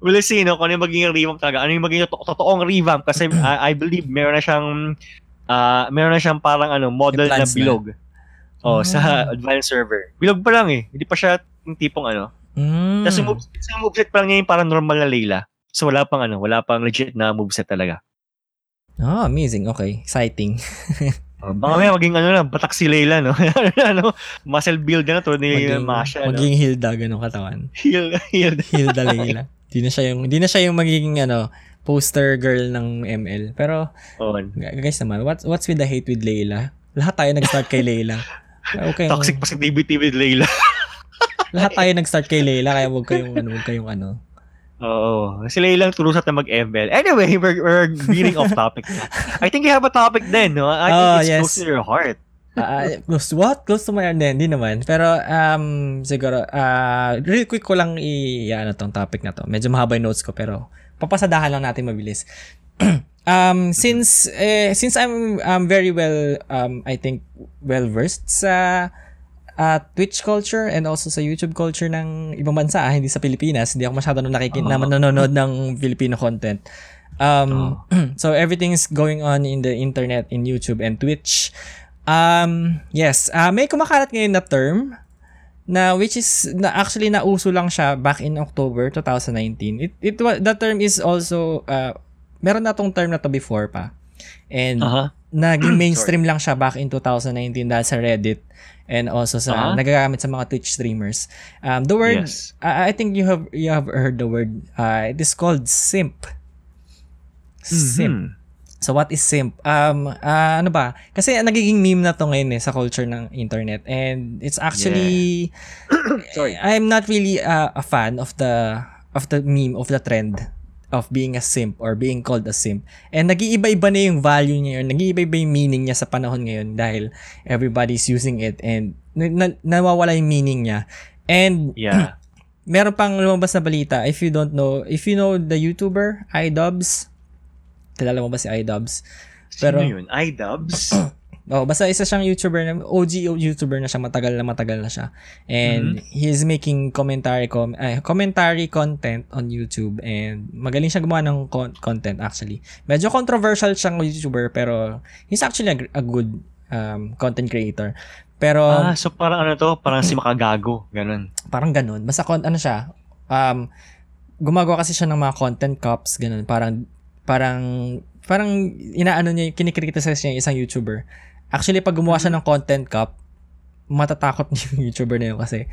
we'll see, no, kung ano yung magiging revamp talaga. Ano yung magiging to- totoong revamp. Kasi I, I believe meron na siyang, ah meron na siyang parang ano, model na plans na. bilog. Oh, Ah. sa advanced server. Bilog pa lang eh. Hindi pa siya yung tipong ano. Mm. Tapos yung move, yung moveset pa lang niya yung parang normal na Layla. So wala pang ano, wala pang legit na moveset talaga. Oh, amazing. Okay. Exciting. Oh, baka may maging ano na, batak si Layla, no? ano, muscle build na to ni Maging, Masha, no? maging Hilda, ganong katawan. Heal, heal. Hilda Layla. Di na siya yung, di na siya yung magiging ano, poster girl ng ML. Pero, Oh, guys naman, what's, what's with the hate with Layla? Lahat tayo nag-start kay Layla. Okay, toxic positivity with Layla. lahat tayo nag-start kay Layla, kaya wag kayong, ano, wag kayong ano. Oo. Si Layla lang turusat na mag-ML. Anyway, we're, we're getting off topic. I think you have a topic then, no? I think Oh, it's yes. close to your heart. Ah, close to what? Close to my heart din, hindi naman. Pero, um, siguro, ah, real quick ko lang i, ano tong topic na to. Medyo mahaba yung notes ko, pero papasadahan lang natin mabilis. um, since, eh, since I'm, um, very well, um, I think, well versed sa ah, Twitch culture and also sa YouTube culture ng ibang bansa, ah, hindi sa Pilipinas. Hindi ako masyado nakikin Oo. na nanonood ng Filipino content. Um, so everything's going on in the internet, in YouTube and Twitch. Um, yes, ah, may kumakalat ngayon na term na which is na actually nauso lang siya back in October 2019. It it the term is also uh, meron na tong term na to before pa. And Aha. naging mainstream lang siya back in 2019 dahil sa Reddit and also sa Ah. nagagamit sa mga Twitch streamers. Um, the word Yes. I I think you have you have heard the word uh, it is called simp. Simp. Mhm. So what is simp? Um ah, ano ba? Kasi nagiging meme na to ngayon eh sa culture ng internet and it's actually Sorry. I'm not really uh, a fan of the of the meme of the trend of being a simp or being called a simp. And nag-iiba-iba na yung value niya yun. Nag-iiba-iba yung meaning niya sa panahon ngayon dahil everybody's using it and na- na- nawawala yung meaning niya. And Yeah. meron pang lumabas na balita if you don't know, if you know the YouTuber iDubbbz, kilala mo ba si iDubbbz? Pero, Pero- Sino yun? iDubbbz? Oh, basta isa siyang YouTuber na OG YouTuber na siya, matagal na matagal na siya. And he's making commentary com ay, commentary content on YouTube and magaling siya gumawa ng con- content actually. Medyo controversial siyang YouTuber pero he's actually a, a good um, content creator. Pero ah, so parang ano to? Parang si Makagago. Ganun. parang ganun. Basta kon ano siya, um, gumagawa kasi siya ng mga content cups, ganun. Parang, parang, parang inaano niya, kinikriticize niya yung isang YouTuber. Actually, pag gumawa siya ng content cup, matatakot yung YouTuber na yun kasi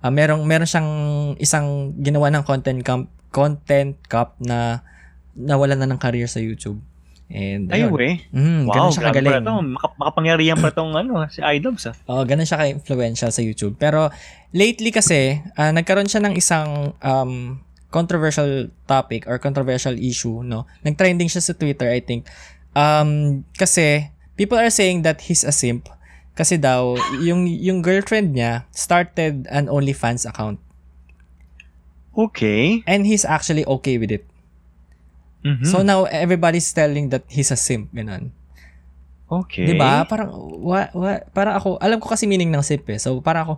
ah, merong, meron siyang isang ginawa ng content cup, content cup na nawala na ng career sa YouTube. And, Ay, we. Mm, Wow, ganun siya kagaling. pala to. Maka- makapangyarihan pa tong ano, si iDubbbz ah. Oo, ganun siya ka-influential sa YouTube. Pero lately kasi, ah, nagkaroon siya ng isang um, controversial topic or controversial issue, no? Nag-trending siya sa Twitter, I think. Um, kasi people are saying that he's a simp kasi daw yung yung girlfriend niya started an OnlyFans account Okay. and he's actually okay with it. Mhm. So now everybody's telling that he's a simp, ganun. okay. 'Di ba? Parang wa, wa, parang ako, alam ko kasi meaning ng simp eh. So parang ako,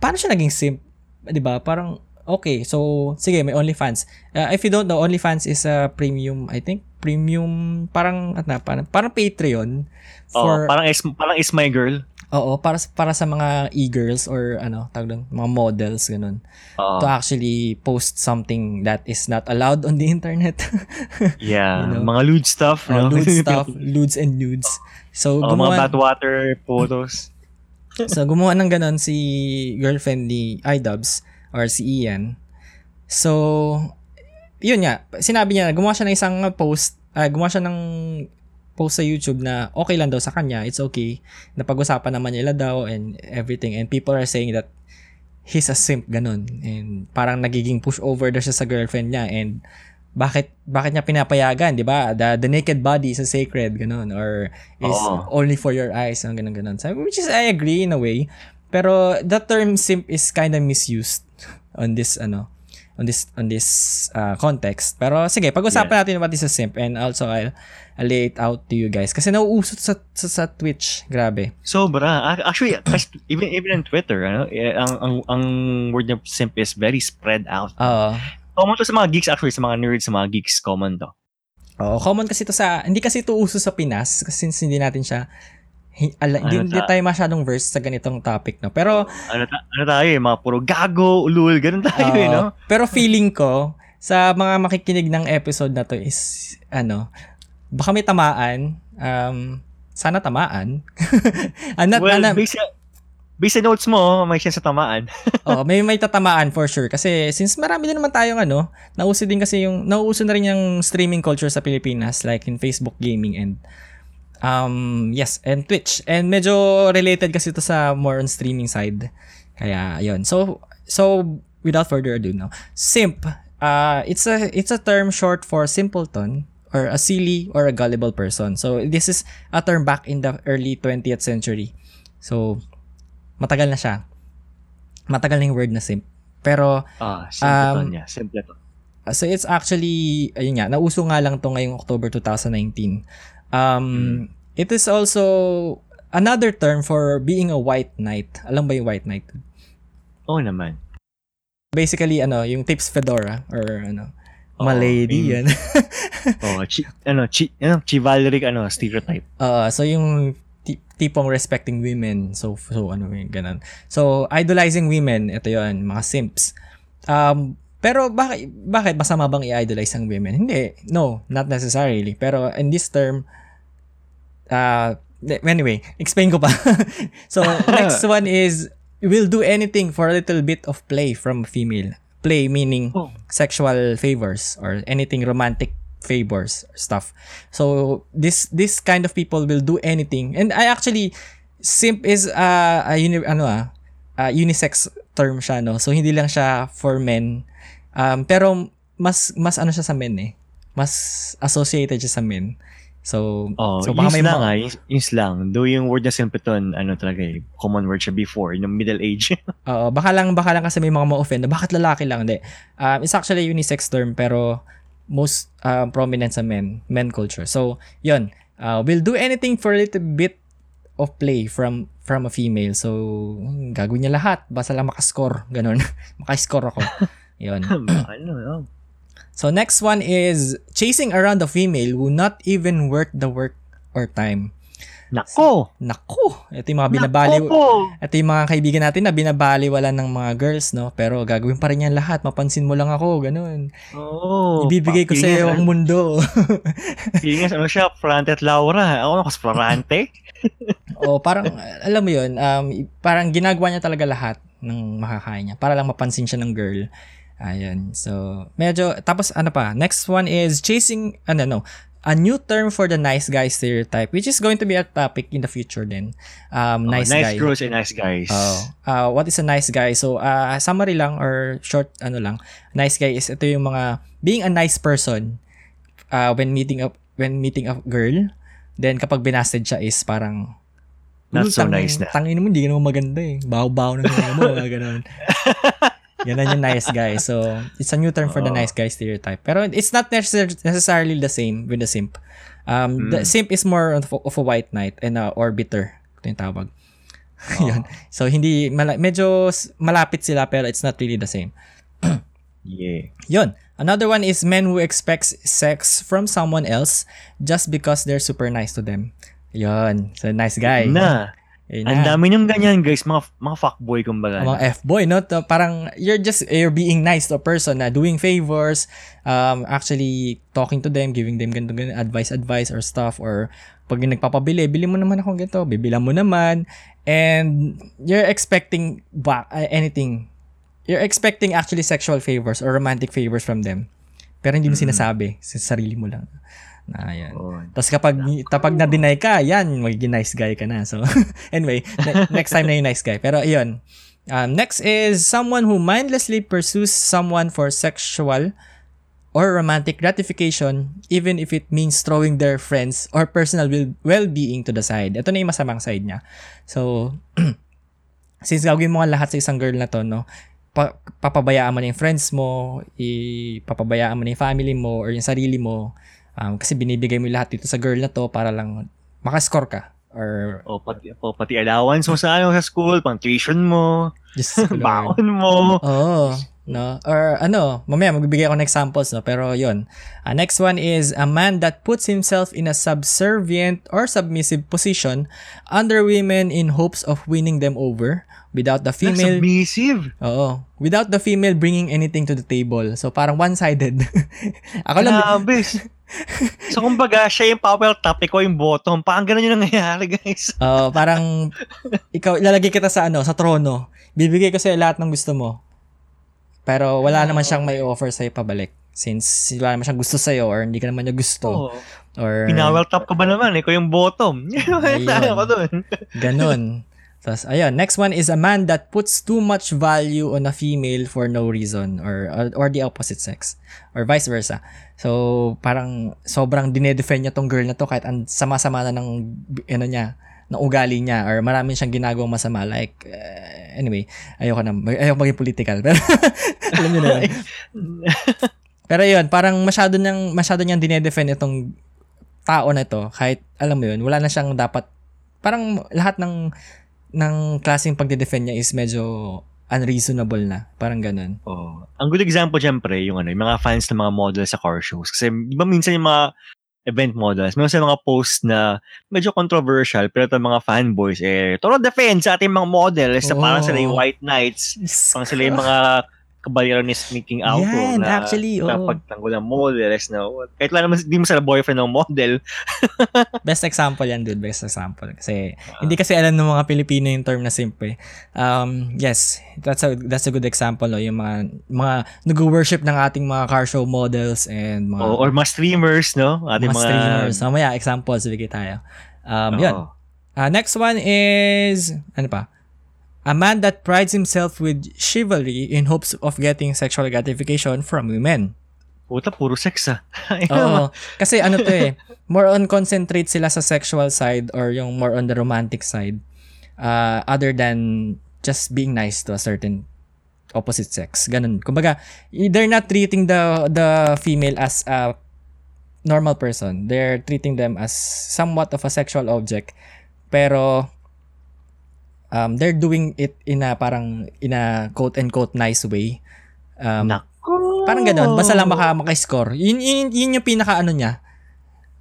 paano siya naging simp? 'Di ba? Parang okay, so sige, may OnlyFans. Uh, if you don't know, OnlyFans is a premium, I think, premium parang ano, parang, parang Patreon For, for parang is, parang is my girl. Oo, para para sa mga e-girls or ano, tawag doon, mga models ganun. Oo. To actually post something that is not allowed on the internet. yeah. you know. Mga lewd stuff. Uh, no? nude stuff, ludes and nudes. So Oh, mga gumawa bathwater photos. So, gumawa ng ganon si girlfriend ni iDubbbz or si Ian. So, yun nga. Sinabi niya, gumawa siya ng isang post, ah, gumawa siya ng post sa YouTube na okay lang daw sa kanya, it's okay. Napag-usapan naman nila daw and everything. And people are saying that he's a simp, ganun. And parang nagiging pushover daw siya sa girlfriend niya. And bakit bakit niya pinapayagan, 'di ba? The, the naked body is a sacred ganun or is Oo. only for your eyes, ang ganun ganun. So, which is I agree in a way. Pero the term simp is kind of misused on this ano on this on this uh, context. Pero sige, pag-usapan natin what is a simp and also I'll, I'll lay it out to you guys kasi nauusot sa, sa sa Twitch, grabe. Sobra. Ac- Actually, even even on Twitter, ano, eh, ang ang ang word niya simp is very spread out. Oo. Common to sa mga geeks actually, sa mga nerds, sa mga geeks, common to. Oo, common kasi to sa hindi kasi to uso sa Pinas kasi since hindi natin siya ala, Ano hindi ta- tayo masyadong versed sa ganitong topic, no. Pero Ano, ta- ano tayo eh, mga puro gago, ulul, ganun tayo eh, Oo. no? Pero feeling ko, sa mga makikinig ng episode na to is, ano, baka may tamaan. Um, sana tamaan. Not, well, ano, based, sa- based sa notes mo, may siya sa tamaan. oh, may may tatamaan for sure. Kasi since marami din naman tayong ano, nauso din kasi yung, nauso na rin yung streaming culture sa Pilipinas like in Facebook gaming and um, yes, and Twitch. And medyo related kasi to sa more on streaming side. Kaya, yun. So, so without further ado, no. Simp, uh, it's a it's a term short for simpleton or a silly or a gullible person. So, this is a term back in the early 20th century. So, matagal na siya. Matagal na yung word na simp. Pero, Ah, simple to Um, niya. Simple to. Uh, So it's actually ayun nga, nauso nga lang to ngayong October 2019. Um it is also another term for being a white knight. Alam ba yung white knight? Oo naman. Basically ano, yung tips fedora or ano, Oo, malady yan. Oh, chi, ano, chi, ano, chivalric, ano, stereotype. Uh, so yung ti- tipong respecting women. So so ano yung ganun. So idolizing women, ito 'yon, mga simps. Um pero bakit bakit masama bang i-idolize ang women? Hindi. No, not necessarily. Pero in this term uh anyway, explain ko pa. so next one is will do anything for a little bit of play from a female. Play meaning Oh. sexual favors or anything romantic favors stuff. So this this kind of people will do anything. And I actually simp is uh, a uni, ano ah, uh, unisex term siya no. So hindi lang siya for men. Um, pero mas mas ano siya sa men eh. Mas associated siya sa men. So, Oh, so baka may slang mga- ah, yung, yung slang. Though yung word na simpleton, ano talaga eh, common word siya before, yung middle age. Oo, baka lang baka lang kasi may mga ma-offend na bakit lalaki lang, hindi. Um, it's actually a unisex term pero most uh, prominent sa men, men culture. So, yun. Uh, will do anything for a little bit of play from from a female. So, gagawin niya lahat. Basta lang makascore. Ganun. makascore ako. Yun. ano, no? So, next one is chasing around a female who not even worth the work or time. Nako! Nako! Ito yung mga binabali. Nako! Ito yung mga kaibigan natin na binabaliwala ng mga girls, no? Pero gagawin pa rin yan lahat. Mapansin mo lang ako, ganun. Oo. Ibibigay ko sa iyo ang mundo. Feeling ano siya, Frante at Laura. Ako, mas Frante. o parang, alam mo yun, um, parang ginagawa niya talaga lahat ng makakain niya para lang mapansin siya ng girl. Ayan. So, medyo, tapos ano pa, next one is chasing, ano, no, a new term for the nice guy stereotype, which is going to be a topic in the future din. Um, nice, oh, nice guy. girls and nice guys. Oh. Uh, what is a nice guy? So, uh, summary lang or short ano lang. Nice guy is ito yung mga being a nice person uh, when meeting up when meeting a girl. Then kapag binasted siya is parang Not so tangin, nice na. Tangin mo, hindi ka naman maganda eh. Baho-baho na nga mo, mga ganun. Yan yung nice guy. So, it's a new term for the nice guy stereotype. Pero it's not necessar- necessarily the same with the simp. Um, The Mm. simp is more of, of a white knight and a orbiter. Ito yung tawag. Yun. So, hindi, mala- medyo malapit sila pero it's not really the same. Yeah. Yun. Another one is men who expects sex from someone else just because they're super nice to them. Yun. So, nice guy. Na. Yun Ang dami niyang ganyan, guys. Mga, mga fuckboy, kumbaga. mga F-boy, no? To, parang you're just, you're being nice to a person na doing favors, um, actually talking to them, giving them ganito, ganito, advice, advice or stuff, or pag nagpapabili, bili mo naman ako ganito, bibilang mo naman, and you're expecting back, uh, anything. You're expecting actually sexual favors or romantic favors from them. Pero hindi mo Mm. sinasabi, sa sarili mo lang. Na, yan. Oo. Tapos kapag kapag na-deny ka, yan, magiging nice guy ka na. So, anyway, ne- next time na yung nice guy. Pero yun. Um, next is someone who mindlessly pursues someone for sexual or romantic gratification even if it means throwing their friends or personal well-being to the side. Ito na yung masamang side niya. So, since gagawin mo nga lahat sa isang girl na to, no, pa- papabayaan mo na yung friends mo, ipapabayaan mo na yung family mo or yung sarili mo, um, kasi binibigay mo lahat dito sa girl na to para lang makascore ka or O, pati, o, pati allowance mo sa, ano, sa school, pang tuition mo, just baon mo. Oo. No? Or ano, mamaya magbibigay ako ng examples, no? Pero yon. Uh, next one is a man that puts himself in a subservient or submissive position under women in hopes of winning them over without the female Submissive. Oo. Without the female bringing anything to the table. So parang one-sided. Ako lang Grabe. so, kumbaga, siya yung power top, ikaw yung bottom. Parang ganun yung nangyayari, guys. Oo, parang ikaw ilalagay kita sa ano, sa trono. Bibigay ko sa'yo lahat ng gusto mo. Pero wala naman siyang may offer sa'yo pabalik. Since wala naman siyang gusto sa'yo or hindi ka naman niya gusto. Oo. Or Pinawel top ka ba naman? Ikaw yung bottom. Ayun. Ko ganun. Tapos, ayun, next one is a man that puts too much value on a female for no reason or or the opposite sex or vice versa. So, parang sobrang dinedefend niya tong girl na to kahit ang sama-sama na ng ano niya, ng ugali niya or marami siyang ginagawang masama like uh, anyway, ayoko na ayoko maging political pero alam niyo na yun. Pero yun, parang masyado niyang masyado niyang dinedefend itong tao na to kahit alam mo yun, wala na siyang dapat parang lahat ng ng klaseng pagde-defend niya is medyo unreasonable na. Parang ganun. Oh. Ang good example dyan, pre, yung, ano, yung mga fans ng mga models sa car shows. Kasi, di ba minsan yung mga event models, meron sa mga post na medyo controversial, pero ito mga fanboys, eh, toro defense sa ating mga models na parang sila yung white knights, parang sila yung mga kabalero ni sneaking out Yan, na actually, oo. pagtanggol ng models na kahit wala naman, di mo sila boyfriend ng model. Best example yan, dude. Best example. Kasi, hindi kasi alam ng mga Pilipino yung term na simp eh. Um, yes, that's a, that's a good example. No? Yung mga, mga nag-worship ng ating mga car show models and mga, O, or mga streamers, no? Ating mga mga, streamers. Mamaya, examples, bigay tayo. Um, yun. Oo. Uh, next one is, ano pa? A man that prides himself with chivalry in hopes of getting sexual gratification from women. Puta, puro sex ah. Oo. Kasi ano to eh, more on concentrate sila sa sexual side or yung more on the romantic side uh, other than just being nice to a certain opposite sex. Ganun. Kumbaga, they're not treating the the female as a normal person. They're treating them as somewhat of a sexual object. Pero um, they're doing it in a parang in a quote and quote nice way. Um, Nako. Parang ganun. Basta lang maka, maka-score. Yun, yun, yun yung pinaka ano niya.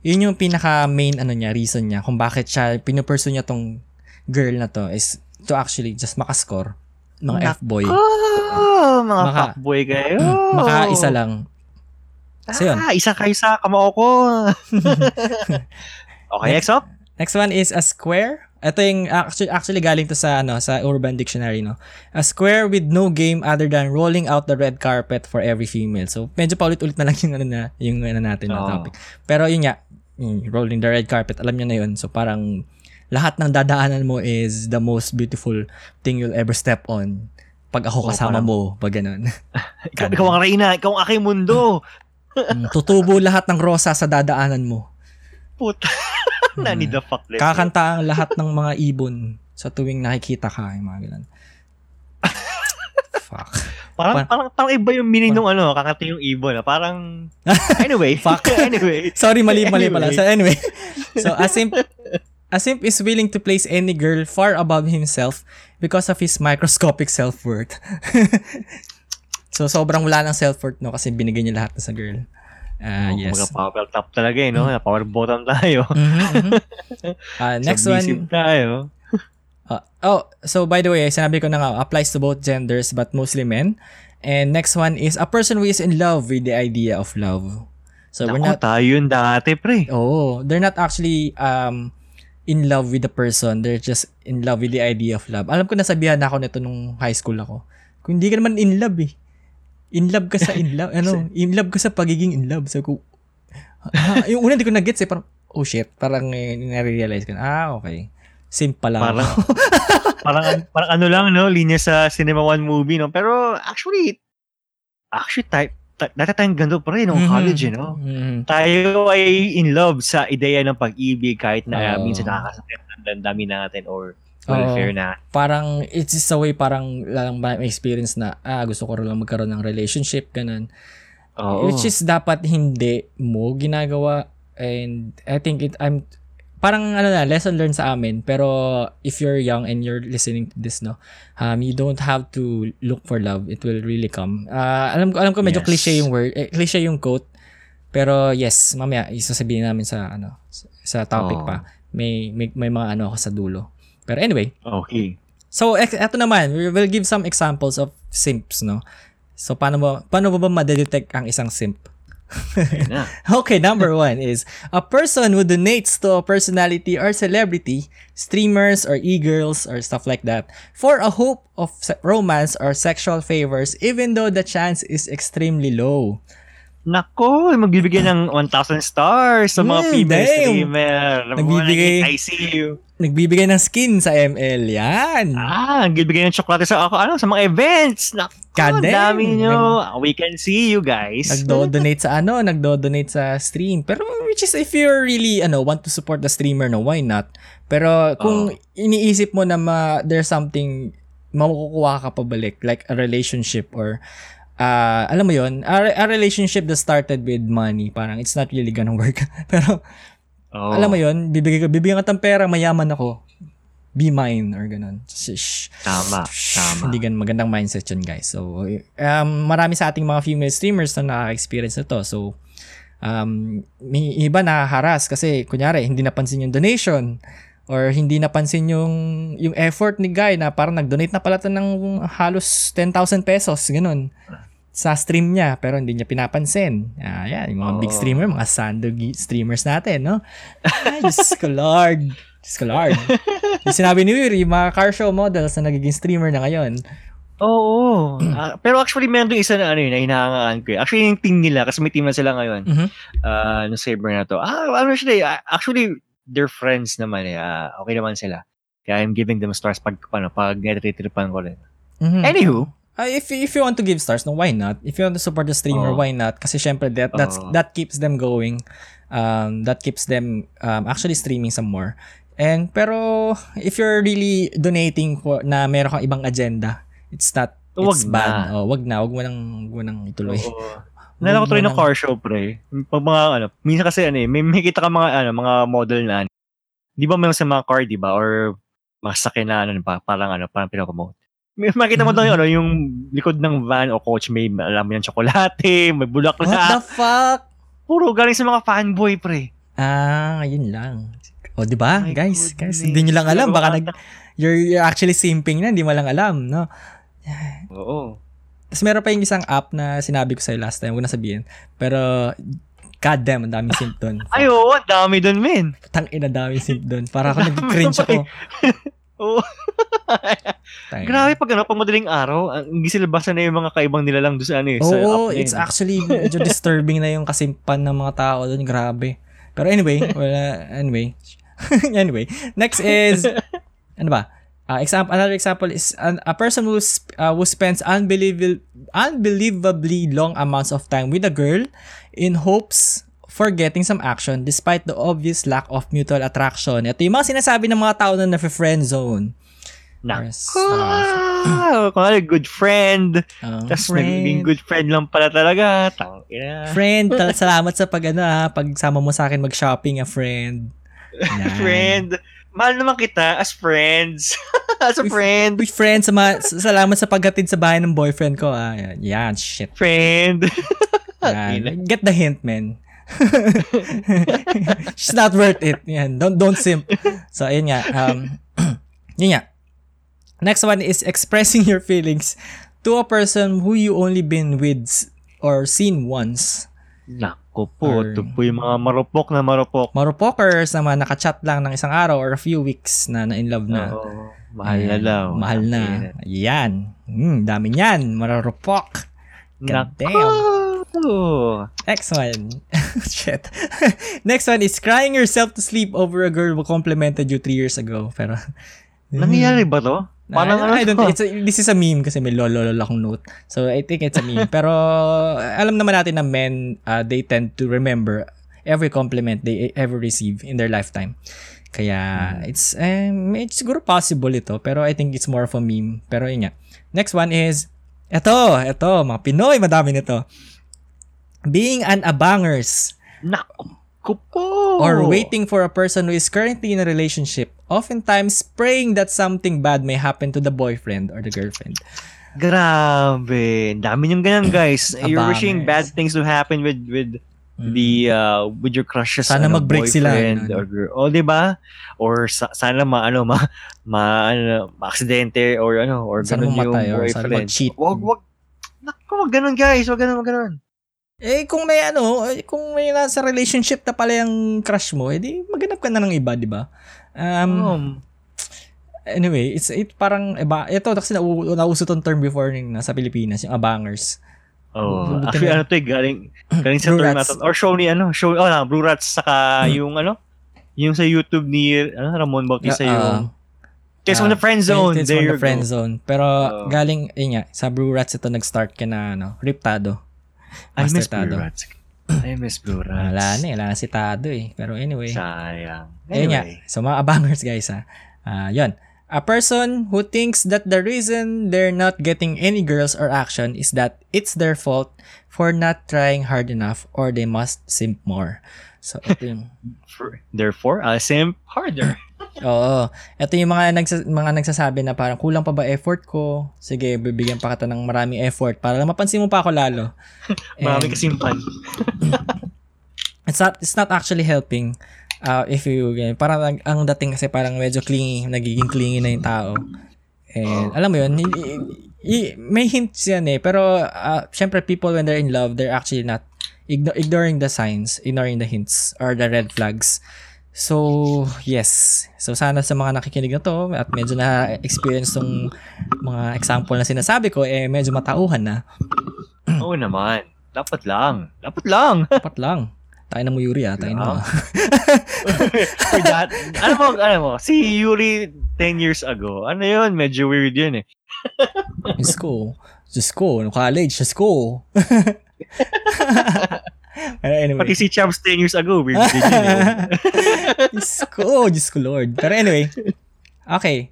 Yun yung pinaka main ano niya, reason niya kung bakit siya, pinupursue niya tong girl na to is to actually just makascore. Mga F-boy. Oh, mga Maka- fuckboy kayo. Maka isa lang. So yun. Ah, isa kayo sa kamao ko. okay, next up. Next one is a square. Ito yung actually, actually galing to sa ano sa Urban Dictionary no. A square with no game other than rolling out the red carpet for every female. So medyo paulit-ulit na lang yung ano na yung ano natin na Oo. topic. Pero yun nga, rolling the red carpet, alam niyo na yun. So parang lahat ng dadaanan mo is the most beautiful thing you'll ever step on. Pag ako kasama parang- mo, pag ganun. Ikaw, ikaw ang reyna, ikaw ang aking mundo. Mm, Tutubo lahat ng rosa sa dadaanan mo. Puta. Nani the fuck let's Kakanta ang lahat ng mga ibon sa tuwing nakikita ka, yung mga ganun. Fuck. Parang, Pa- parang, parang iba yung meaning nung ano, kakanta yung ibon. ah. Parang, anyway. Fuck. anyway. Sorry, mali, mali pala. Anyway. So anyway, so a simp, a simp is willing to place any girl far above himself because of his microscopic self-worth. so sobrang wala ng self-worth no kasi binigay niya lahat na sa girl. Ah, Oh, yes. Kumbaga power top talaga eh, no? Power bottom tayo. Mhm, mhm. Ah, next Submissive one. tayo. Uh, oh, so by the way, sinabi ko na nga, applies to both genders but mostly men. And next one is a person who is in love with the idea of love. So we're Naku, not tayo yun dati, pre. Oh, they're not actually um in love with the person. They're just in love with the idea of love. Alam ko nasabihan na ako nito nung high school ako. Kung hindi ka naman in love eh. In love ka sa in love. ano, in love ka sa pagiging in love. So, ko, ah, yung una hindi ko na-gets eh. Parang, oh shit. Parang eh, nare-realize ko na, ah, okay. Simp pala Parang, parang, parang ano lang, no? Linya sa Cinema One movie, no? Pero, actually, actually, type, ta- dati tayong ganito pa rin, nung Mhm. college, eh, no? Mhm. Tayo ay in love sa ideya ng pag-ibig kahit na Oo. minsan nakakasakit ang damdamin natin or welfare na. parang it's just a way parang lang may experience na ah gusto ko lang magkaroon ng relationship ganun. Oo. Which is dapat hindi mo ginagawa. And I think it I'm parang ano na lesson learned sa amin. Pero if you're young and you're listening to this no um you don't have to look for love. It will really come. Ah, alam ko alam ko medyo Yes. cliche yung word eh, cliche yung quote. Pero yes mamaya isasabihin namin sa ano sa, topic Oo. pa. May, may may mga ano ako sa dulo pero anyway Okay. So, eto naman, we will give some examples of simps, no? So, paano ba, paano ba ba madedetect ang isang simp? Okay, number one is a person who donates to a personality or celebrity, streamers or e-girls or stuff like that, for a hope of romance or sexual favors, even though the chance is extremely low. Nako, magbibigay ng 1,000 stars sa mga Hmm, female damn. streamer. Nagbibigay- I see you. Nagbibigay ng skin sa ML, yan. Ah, nagbibigay ng tsokolate sa ako, ano, sa mga events. Nako, God dami nyo. We can see you guys. Nagdo-donate sa ano, nagdo-donate sa stream. Pero which is if you really ano want to support the streamer no, why not? Pero kung iniisip mo na ma, there's something makukuha ka pabalik like a relationship or ah, alam mo yon a, a relationship that started with money parang it's not really gonna work pero Oh. alam mo yon bibigyan ka bibigyan ka ng pera mayaman ako be mine or ganun Shh. Tama, tama. Hindi gan magandang mindset yun, guys. So, um, marami sa ating mga female streamers na nakaka-experience na to. So, um, may iba na-harass kasi, kunyari, hindi napansin yung donation or hindi napansin yung yung effort ni guy na parang nag-donate na pala to ng halos 10,000 pesos, ganun sa stream niya pero hindi niya pinapansin. Ah, yan, yung mga big Oo. streamer, mga sandog streamers natin, no? Ay, Diyos ko Lord. Diyos ko Lord. yung sinabi ni Yuri, mga car show models na nagiging streamer na ngayon. Oo. Ah, pero actually, meron doon isa na ano yun, na hinahangaan ko. Actually, yung team nila, kasi may team na sila ngayon. Mhm. Ah, no saber na to. Ah, ano sila eh. ah, Actually, they're friends naman eh. Ah, okay naman sila. Kaya I'm giving them stars pag, ano, pag netitripan ko rin. Mhm. Anywho, Ah, if if you want to give stars, no, why not? If you want to support the streamer, Oo. why not? Kasi syempre that that's Oo. that keeps them going. Um, that keeps them um, actually streaming some more. And pero if you're really donating for na meron kang ibang agenda, it's not Wag it's na. bad. Oh, wag na, wag mo nang wag mo nang ituloy. Oo. Nalala ko tuloy ng car show, pre. Pag mga, ano, minsan kasi, ano eh, may, may kita ka mga, ano, mga model na, ano, di ba may sa mga car, di ba? Or, mga sakyan na, ano, pa, parang, ano, parang pinapromote. Makita mo doon yung, ano, yung likod ng van o coach, may, alam mo yan, tsokolate, may What the bulaklak. fuck? Puro galing sa mga fanboy, pre. Ah, yun lang. O, di ba? My Guys, guys, goodness. hindi nyo lang alam. Baka nag, you're, you're actually simping na, hindi mo lang alam, no? Oo. Tapos meron pa yung isang app na sinabi ko sa'yo last time, huwag na sabihin. Pero, god damn, ang daming simp doon. Ay, oo, ang dami doon, men. Tang ina daming simp doon. Para ako nag-cringe ako. Oo. Grabe pag ano, pag madaling araw, ang gisilabasan na yung mga kaibang nila lang doon sa ano eh. Oo, na it's yun. actually medyo disturbing na yung kasimpan ng mga tao doon. Grabe. Pero anyway, wala, anyway. anyway, next is, ano ba? Uh, example, another example is an, a person who, sp- uh, who spends unbelievable, unbelievably long amounts of time with a girl in hopes for getting some action despite the obvious lack of mutual attraction. Ito yung mga sinasabi ng mga tao na na-friend zone. Yes. Ah, kunwari, good friend. Uh, Tapos naging good friend lang pala talaga. Tang ina. Friend, tal- salamat sa pag ano ha, pagsama mo sa akin mag-shopping ah, friend. Yan. friend. Mahal naman kita as friends. as a With- friend. With friends, sama, salamat sa paghatid sa bahay ng boyfriend ko. Ah, yan, yan shit. Friend. Yan. Get the hint, man. She's not worth it. Yan. Don't don't simp. So ayun nga. Um yun nga. Next one is expressing your feelings to a person who you only been with or seen once. Nako po. Or- Ito po yung mga marupok na marupok. Marupokers naman nakachat lang ng isang araw or a few weeks na na in love na. Oo. Mahal na Ayan, daw. Mahal na. Yan. Hmm, dami niyan. Mararupok. God Nako. Next one. Shit. Next one is crying yourself to sleep over a girl who complimented you three years ago. Pero, Nangyayari ba to? Parang ano I, I don't, to? it's a, this is a meme kasi may lolo lolo akong note. So, I think it's a meme. Pero, alam naman natin na men, uh, they tend to remember every compliment they ever receive in their lifetime. Kaya, it's, um, it's siguro possible ito. Pero I think it's more of a meme. Pero yun nga. Next one is, eto, eto, mga Pinoy, madami nito. Being an abangers Nako po. or waiting for a person who is currently in a relationship, oftentimes praying that something bad may happen to the boyfriend or the girlfriend. Grabe. Dami niyong ganyan, guys. You're Abangers. wishing bad things to happen with with Mm. the uh with your crushes Sana ano, mag-break sila, boyfriend ano. or girl. Oh, 'di ba? Or sa, sana ma ano ma, ma ano, aksidente or ano or Sana ganun yung mamatay or sana boyfriend. mag-cheat. Wag wag Naku, wag ganun guys. Wag ganun, wag ganun. Eh, kung may ano, eh, kung may nasa relationship na pala yung crush mo, edi maghanap ka na ng iba, di ba? Um, Um, anyway, it's it parang iba. Ito kasi nau, nauso tong term before ng nasa Pilipinas, yung abangers. oh, buti actually na- ano to eh, galing galing sa term natin. Or show ni ano, show oh, na, Blue Rats saka yung ano, yung sa YouTube ni ano, Ramon Bautista Uh, yung Tales from ah, the Friend Zone. Tales from the friend go. zone. Pero Oo. galing, yun nga, sa Blue Rats ito nag-start ka na, ano, Riptado. I miss Blue. Rats. I miss Blue Rats. Wala na eh, wala na si Tado eh. Pero anyway. Sayang. Ayun nga. Anyway. So mga abangers guys ha. Ah, yun. A person who thinks that the reason they're not getting any girls or action is that it's their fault for not trying hard enough or they must simp more. So ito yung For- Therefore, I'll simp harder. Oo. Ito yung mga nagsa- mga nagsasabi na parang kulang pa ba effort ko? Sige, bibigyan pa kita ng maraming effort para lang mapansin mo pa ako lalo. Marami And- kasimpan. it's not it's not actually helping uh, if you ganyan. parang ang, ang dating kasi parang medyo clingy nagiging clingy na yung tao and alam mo yun i- i- may hints yan eh pero uh, syempre people when they're in love they're actually not igno- ignoring the signs ignoring the hints or the red flags so yes so sana sa mga nakikinig na to at medyo na experience tong mga example na sinasabi ko eh medyo matauhan na Oo naman. Dapat lang. Dapat lang. dapat lang tayo na mo Yuri ah tayo na ano mo, ano mo, si Yuri 10 years ago, ano yun, medyo weird yun eh. Diyos ko. Diyos ko. No college. Diyos ko. Anyway. Pati si Chubbs 10 years ago, weird din yun eh. Diyos ko. Diyos ko, Lord. Pero anyway. Okay.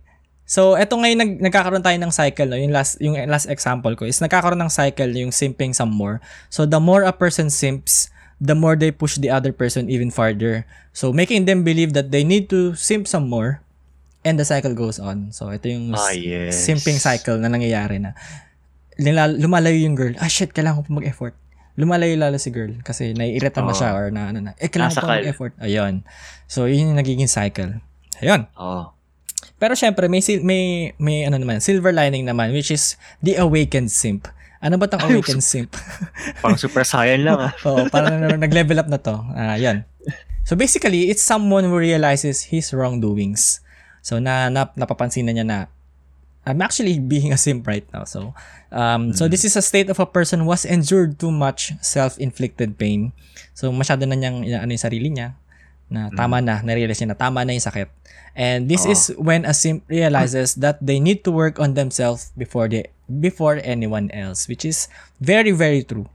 So, eto ngayon nag, nagkakaroon tayo ng cycle, no? Yung last yung last example ko is nagkakaroon ng cycle yung simping some more. So, the more a person simps, the more they push the other person even farther. So, making them believe that they need to simp some more and the cycle goes on. So, ito yung Ah, yes. simping cycle na nangyayari na lumalayo yung girl. Ah, shit, kailangan ko pa mag-effort. Lumalayo lalo si girl kasi naiirita na Oo. siya or na ano na. Eh, kailangan pa Nasakal. mag-effort. Ayun. So, yun yung nagiging cycle. Ayun. Oh. Pero syempre may sil- may may ano naman, silver lining naman which is the awakened simp. Ano ba tong Ay, awakened simp? Parang super saiyan lang ah. Oo, parang na- nag-level up na to. Ah, yan. So basically, it's someone who realizes his wrongdoings. So na, na napapansin na niya na I'm actually being a simp right now. So um so this is a state of a person who has endured too much self-inflicted pain. So masyado na niyang ano yung sarili niya na tama na, na-realize niya na tama na yung sakit. And this Oo. is when a simp realizes that they need to work on themselves before they before anyone else, which is very very true.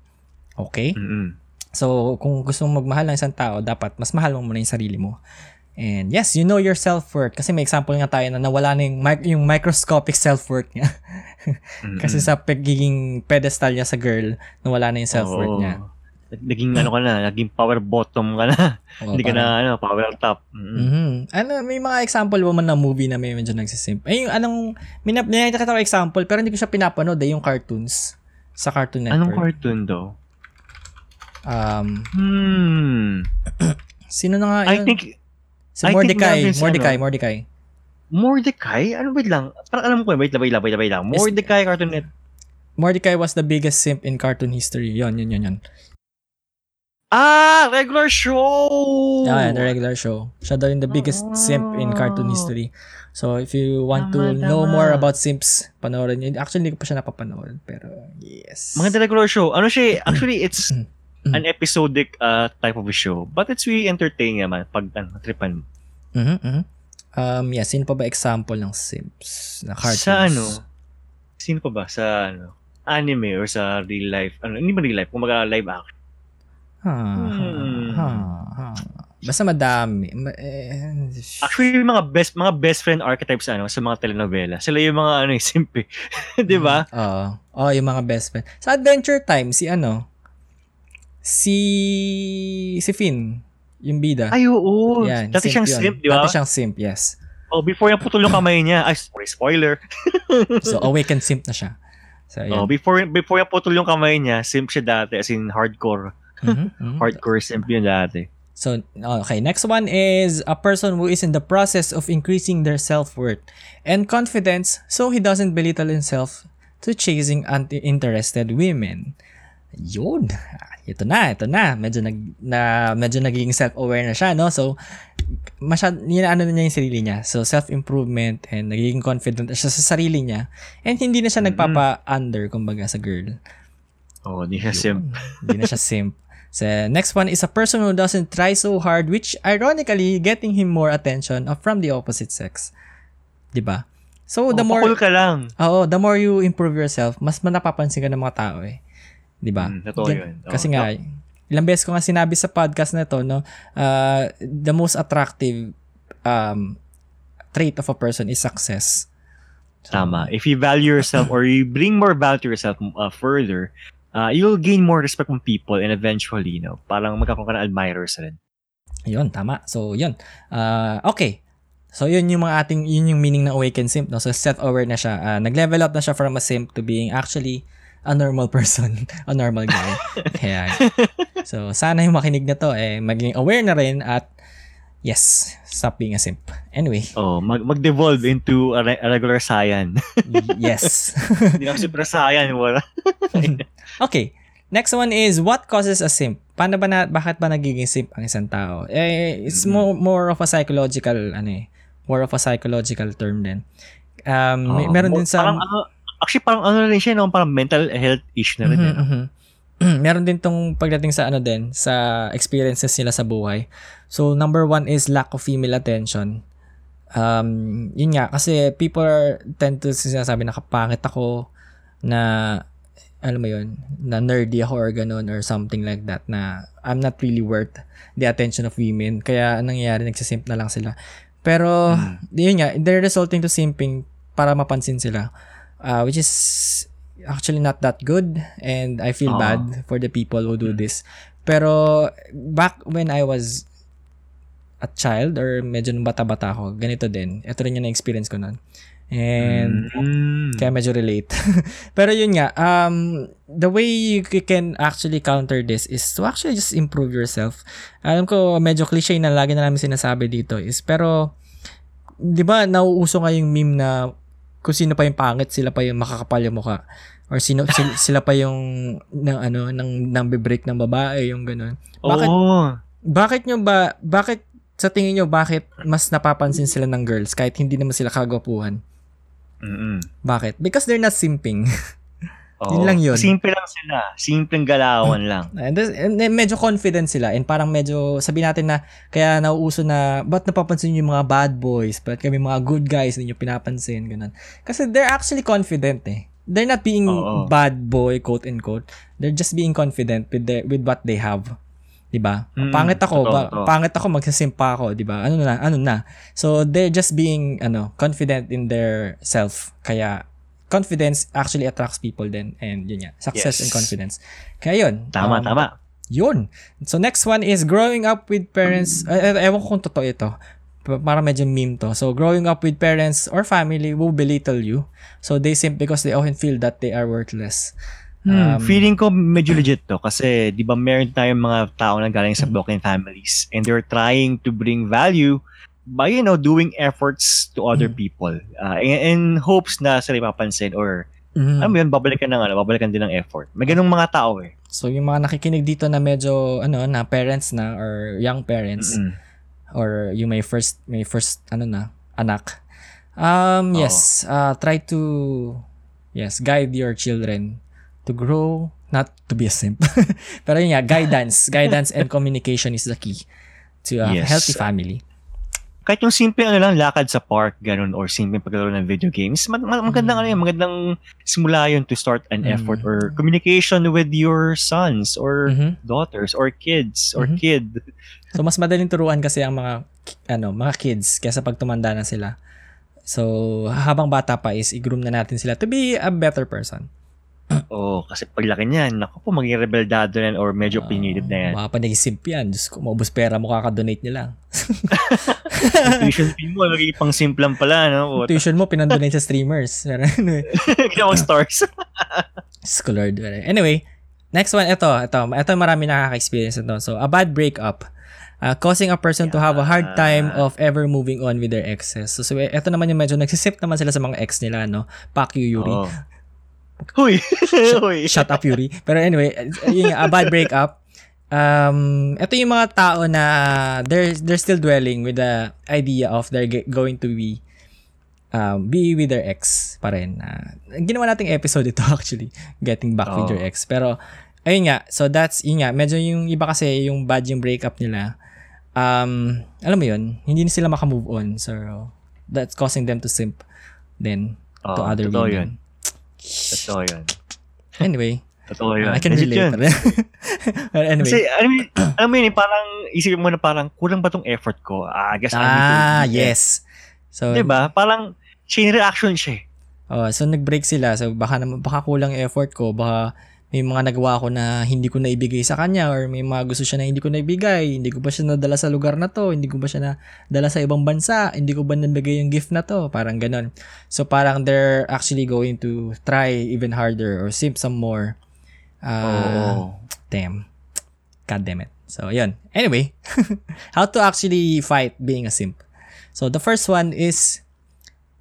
Okay? Mm-mm. So, kung gusto mong magmahal ng isang tao, dapat mas mahal mo muna yung sarili mo. And yes, you know your self-worth. Kasi may example nga tayo na nawala na yung, mic- yung microscopic self-worth niya. Kasi sa pagiging pedestal niya sa girl, nawala na yung self-worth Oo. niya. Naging ano ka na, naging power bottom ka na. Oo, Hindi ka parang- na ano, power top. Mm-mm. Mhm. Ano, may mga example ba man na movie na may medyo nagsisimp? Eh, yung anong, minap, ninakita ko example, pero hindi ko siya pinapanood eh, yung cartoons sa Cartoon Anong Network. cartoon daw? Um, Hmm. sino na nga I yun? think si I Mordecai, si Mordecai, ano. Mordecai. Mordecai? Ano wait lang? Parang alam ko, wait lang, wait lang, wait lang, wait lang. Mordecai Cartoon Net. Mordecai was the biggest simp in cartoon history. Yon, yun, yun, yun. Ah, regular show. Yeah, the regular show. Siya daw yung the biggest simp in cartoon Oh. history. So, if you want to Tama, know tama. more about simps, panoorin nyo. Actually, hindi ko pa siya napapanood. Pero, yes. Mga regular show. Ano siya, eh, actually, it's Mm. an episodic uh, type of a show. But it's really entertaining naman pag ano, tripan mo. Mhm, mhm. Um, yeah, sino pa ba example ng simps na cartoons? Sa ano? Sino pa ba? Sa ano? Anime or sa real life? Ano, hindi ba real life? Kumaga live action. Ha, Hmm. ha, ha. Basta madami. Ma- eh, Actually, yung mga best mga best friend archetypes ano sa mga telenovela. Sila yung mga ano, yung simple. 'Di ba? Oo. Oh, yung mga best friend. Sa Adventure Time, si ano? Si si Finn, yung bida. Ay, oo. Yan, Dati siyang yun. simp, di ba? Dati siyang simp, yes. Oh, before yung putol yung kamay niya. Ay, sorry, spoiler. So, awakened simp na siya. So, Oh, yun. before before yung putol yung kamay niya, simp siya dati as in hardcore. Mhm, mhm. Hardcore simp yun dati. So, okay, next one is a person who is in the process of increasing their self-worth and confidence so he doesn't belittle himself to chasing anti-interested women. Yun. Ito na, ito na. Medyo nag na medyo naging self-aware na siya, no? So masyad ano na niya yung sarili niya. So self-improvement and nagiging confident siya sa sarili niya. And hindi na siya Mhm. nagpapa-under kumbaga sa girl. Oh, di siya simp. Hindi na siya simp. So, next one is a person who doesn't try so hard which ironically getting him more attention from the opposite sex. 'Di ba? So, the oh, more pakul ka lang. Oo, the more you improve yourself, mas manapapansin ka ng mga tao eh. 'Di ba? Mm, totoo Gan- yun. Oo. Kasi nga ilang beses ko nga sinabi sa podcast na to, no, uh, the most attractive um trait of a person is success. Tama. If you value yourself or you bring more value to yourself uh, further, uh, you'll gain more respect from people and eventually, you know, parang magkakaroon ka ng admirers rin. Yun, tama. So, yun. Uh, okay. So, yun yung mga ating, yun yung meaning ng awakened simp, no? So, self-aware na siya. Uh, nag-level up na siya from a simp to being actually a normal person, a normal guy. Kaya, so, sana yung makinig na to, eh, maging aware na rin at, yes, stop being a simp. Anyway, Oh, mag mag-devolve into a, re- a regular Saiyan. yes. Hindi na super Saiyan, wala. okay. Next one is, what causes a simp? Paano ba na, bakit ba nagiging simp ang isang tao? Eh, it's more, more of a psychological, ano eh, more of a psychological term din. Um, Oh, meron din sa... Parang, ano, actually, parang ano rin siya, no? parang mental health issue na rin. Mhm, eh, no? mhm. meron din tong pagdating sa ano din, sa experiences nila sa buhay. So, number one is lack of female attention. Um, yun nga, kasi people are, tend to sinasabi na kapangit ako, na, alam mo yun, na nerdy ako or ganun or something like that na I'm not really worth the attention of women. Kaya, anong nangyayari, nagsisimp na lang sila. Pero, Mm. yun nga, they're resulting to simping para mapansin sila. Uh, which is actually not that good and I feel Oo. bad for the people who do Mm. this. Pero back when I was a child or medyo nung bata-bata ako, ganito din. Ito rin yung na-experience ko nun. And Mm. kaya medyo relate. Pero yun nga, um, the way you can actually counter this is to actually just improve yourself. Alam ko, medyo cliche na lagi na namin sinasabi dito is, pero, di ba, nauuso nga yung meme na kung sino pa yung pangit, sila pa yung makakapal yung mukha. Or sino, sil- sila pa yung, ng, ano, ng, ng break ng babae, yung ganun. Bakit, Oo. bakit nyo ba, bakit, sa tingin nyo, bakit mas napapansin sila ng girls kahit hindi naman sila kagwapuhan? Mm-mm. Bakit? Because they're not simping. Oo. Yun lang yun. Simple lang sila. Simpleng galawan lang. And, this- and then medyo confident sila. And parang medyo sabi natin na kaya nauuso na ba't napapansin niyo yung mga bad boys? Ba't kami mga good guys niyo pinapansin? Ganun. Kasi they're actually confident eh. They're not being Oo. bad boy quote and quote. They're just being confident with the, with what they have. 'di ba Mm, pangit ako totoo, ba, totoo. pangit ako magsisimpa ako 'di ba ano na ano na? So they're just being ano confident in their self. Kaya confidence actually attracts people then and yun nga success Yes. and confidence kaya yun Tama, um, tama. yun. So next one is growing up with parents. Uh, ewan ko kung totoo ito. Pa- Para medyo meme to. So growing up with parents or family will belittle you. So they simp because they often feel that they are worthless. Hmm, Um, feeling ko medyo legit to kasi 'di ba meron tayong mga tao na galing sa broken families and they're trying to bring value by you know doing efforts to other Mm. people uh, in, in hopes na sila mapansin or mhm. alam mo yun babalikan ng ano babalikan din ng effort may ganung mga tao eh So yung mga nakikinig dito na medyo ano na parents na or young parents Mm-mm. or yung may first may first ano na anak. Um Oo. yes, uh, try to yes, guide your children to grow not to be a simp. Pero yun nga, guidance, guidance and communication is the key to a Yes. healthy family. Kahit yung simple ano lang lakad sa park ganun or simple paglaro ng video games ma- ma- magandang ano yun magandang simula yun to start an Mm. effort or communication with your sons or Mhm. daughters or kids or Mhm. kid So mas madaling turuan kasi ang mga ano, mga kids kaysa pag tumanda na sila. So habang bata pa is i-groom na natin sila to be a better person. Oo, kasi paglaki niyan, naku po, maging rebeldado na yan or medyo pinilid na yan. Baka pa nag-simp yan. Diyos ko, maubos pera mo, kakadonate nila. Yung tuition fee mo, magiging pang simplang pala, no? Tuition mo, pinandonate sa streamers. Ginawang stars. Diyos ko Lord. Anyway, next one, ito. Ito, ito marami nakaka-experience ito. So, a bad breakup. Uh, causing a person to have a hard time of ever moving on with their exes. So, so ito naman yung medyo nagsisip naman sila sa mga ex nila, no? You, Yuri. Oo. Huy! Huy! Shut up, Yuri. Pero anyway, yung a bad breakup. Um, ito yung mga tao na they're they're still dwelling with the idea of they're going to be um, be with their ex pa rin. Uh, ginawa nating episode ito actually, getting back with Oo. your ex. Pero ayun nga, so that's yun nga, medyo yung iba kasi yung bad yung breakup nila. Um, alam mo yun, hindi na sila makamove on. So that's causing them to simp then to Oo, other women. yun. Totoo yun. Anyway, Totoo yun. I can Legit relate. yun. But anyway. Kasi, alam mo, yun- alam mo yun, eh, parang isipin mo na parang kulang ba tong effort ko? Ah, I guess I need to ah, yes. So, Diba? Parang chain reaction siya eh. oh, so nag-break sila. So, baka, naman, baka kulang effort ko. Baka may mga nagawa ko na hindi ko naibigay sa kanya or may mga gusto siya na hindi ko naibigay. Hindi ko ba siya nadala sa lugar na to? Hindi ko ba siya nadala sa ibang bansa? Hindi ko ba nabigay yung gift na to? Parang ganon. So, parang they're actually going to try even harder or simp some more. Uh, Oo. Damn. God damn it. So, yun. Anyway, how to actually fight being a simp. So, the first one is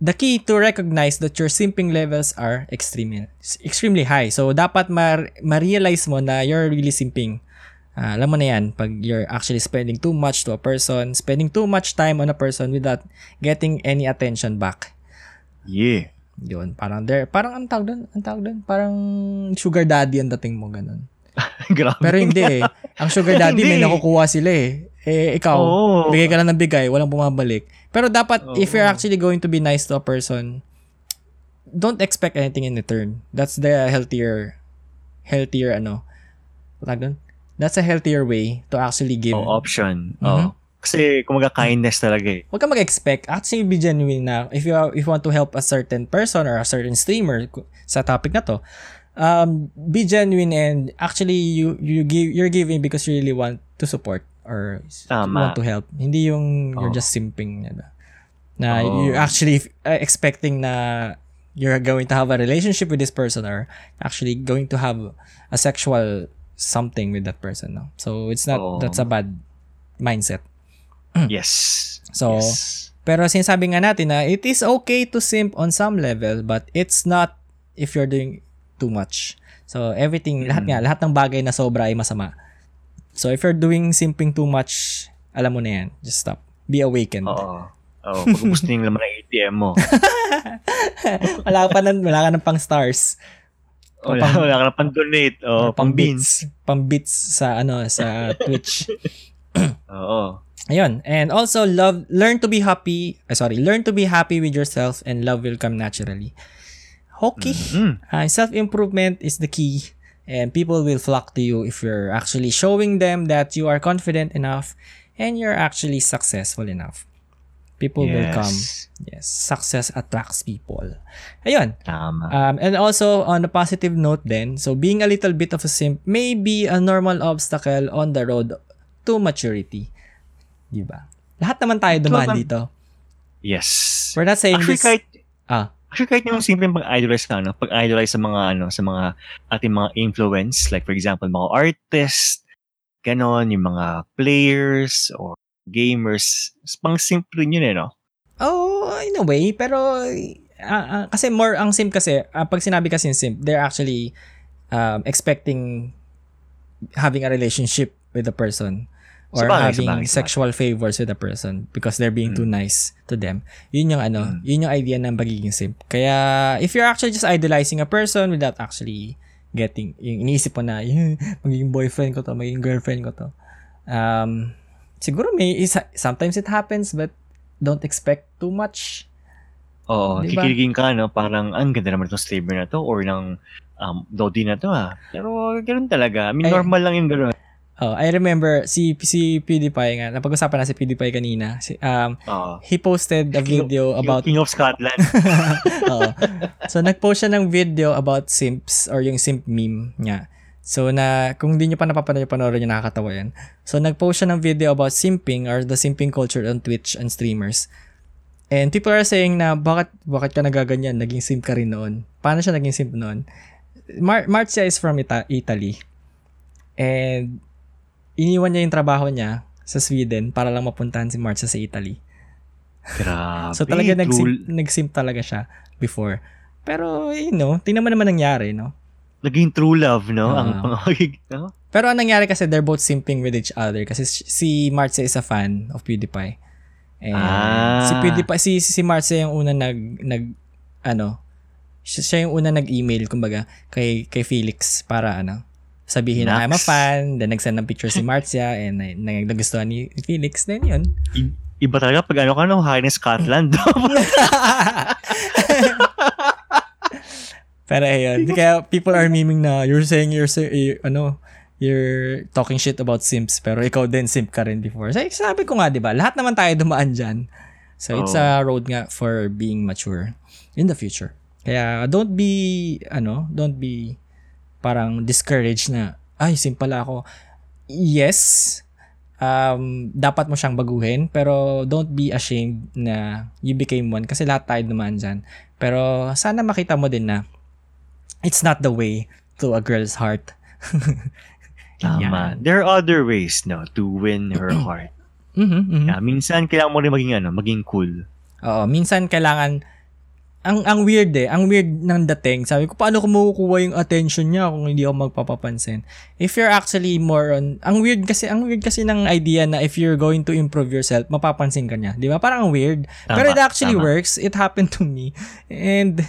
the key to recognize that your simping levels are extremely extremely high. So, dapat ma- ma-realize mo na you're really simping. Ah, alam mo na yan, pag you're actually spending too much to a person, spending too much time on a person without getting any attention back. Yeah. Yun, parang there, parang ang tawag doon, ang tawag doon, parang sugar daddy ang dating mo, ganun. Grabe. Pero hindi eh. Ang sugar daddy may Hindi. nakukuha sila eh. Eh, ikaw, Oo. bigay ka lang ng bigay, walang bumabalik. Pero dapat, if you're actually going to be nice to a person, don't expect anything in return. That's the healthier, healthier ano, doon? That's a healthier way to actually give. Oh, option. Mhm. Oh. Kasi kumaga kindness talaga eh. Huwag ka mag-expect. Actually, be genuine na if you, if you want to help a certain person or a certain streamer sa topic na to, um, be genuine and actually you you give you're giving because you really want to support or Tama. want to help. Hindi yung you're Oo. just simping na, na Oo. you're actually uh, expecting na you're going to have a relationship with this person or actually going to have a sexual something with that person. No? So it's not Oo. that's a bad mindset. Yes. So, yes. pero sinasabi nga natin na it is okay to simp on some level but it's not if you're doing too much. So everything, lahat nga, lahat ng bagay na sobra ay masama. So if you're doing simping too much, alam mo na yan. Just stop. Be awakened. Oo. Oo. Pag ubus na yung laman ng ATM mo. wala ka pa ng, wala ka ng pang stars. O Wala, pang- wala ka na pang donate. O, or pang beans. Pang bits sa ano sa Twitch. Oo. Ayun. And also love learn to be happy. Uh, sorry, learn to be happy with yourself and love will come naturally. Okay. Mm. Uh, self-improvement is the key and people will flock to you if you're actually showing them that you are confident enough and you're actually successful enough. People will come. Yes. Yes, success attracts people. Ayun. Tama. Um, and also on a positive note then, so being a little bit of a simp may be a normal obstacle on the road to maturity. Diba? Lahat naman tayo dumaan ba- dito. yes. We're not saying Actually, this... kahit, Ah. Actually, kahit yung simpleng pag-idolize ka, no? pag-idolize sa mga, ano, sa mga ating mga influence, like for example, mga artists, ganon, yung mga players, or gamers, pang simple yun eh, no? Oh, in a way, pero ah, ah, kasi more ang simp kasi, ah, pag sinabi kasi simp, they're actually um, expecting having a relationship with the person or Sabagay, having sabagay, sabagay. sexual favors with the person because they're being too nice to them. Yun yung ano, Mm. yun yung idea ng pagiging simp. Kaya if you're actually just idolizing a person without actually getting, yung iniisip mo na, "Yeah, magiging boyfriend ko to, magiging girlfriend ko to. Um, siguro may, isa, sometimes it happens but don't expect too much. Oo, Diba? kikiligin ka, no? Parang, ang ganda naman itong streamer na to, or ng um, Dodi na to, ah. Pero, ganoon talaga. I mean, Ay. normal lang yung gano'n. Oh, I remember si si PewDiePie nga, napag-usapan na si PewDiePie kanina. Si, um, Oo. he posted a video King- about King of Scotland. Oo. So nag-post siya ng video about simps or yung simp meme niya. So na kung hindi niyo pa napapanood, panoorin niyo nakakatawa 'yan. So nag-post siya ng video about simping or the simping culture on Twitch and streamers. And people are saying na bakit bakit ka nagaganyan? Naging simp ka rin noon. Paano siya naging simp noon? Mar- Marzia is from Ita- Italy. And iniwan niya yung trabaho niya sa Sweden para lang mapuntahan si Marzia sa Italy. Grabe. So talaga nag-simp, nag-simp talaga siya before. Pero, you know, tingnan mo naman nangyari, no? Naging true love, no? Ah. Ang pangagig, no? Pero ang nangyari kasi, they're both simping with each other kasi si- Marcia is a fan of PewDiePie. And Ah. si PewDiePie, si, si Marcia yung una nag, nag, ano, siya, siya yung una nag-email, kumbaga, kay, kay Felix para, ano, sabihin na Nax. I'm a fan, then nag-send ng picture si Marcia, and na, na, nagustuhan ni Felix, then yun. I- Iba talaga pag ano ka, no? High Scotland. Pero ayun, kaya people are memeing na you're saying you're, you- ano, you're talking shit about simps, pero ikaw din simp ka rin before. So, sabi ko nga, di ba, lahat naman tayo dumaan dyan. So, it's Oo. a road nga for being mature in the future. Kaya, don't be, ano, don't be parang discouraged na, ay, simp pala ako. Yes, um, dapat mo siyang baguhin, pero don't be ashamed na you became one kasi lahat tayo dumaan dyan. Pero sana makita mo din na it's not the way to a girl's heart. Tama. Yan. There are other ways, no? To win her heart. Mhm, mhm. Yeah, minsan, kailangan mo rin maging, ano, maging cool. Oo, minsan kailangan ang ang weird eh, ang weird ng dating. Sabi ko, paano ko makukuha yung attention niya kung hindi ako magpapapansin? If you're actually more on, ang weird kasi, ang weird kasi ng idea na if you're going to improve yourself, mapapansin ka niya. Di ba? Parang ang weird. Tama, Pero it actually tama. works. It happened to me. And,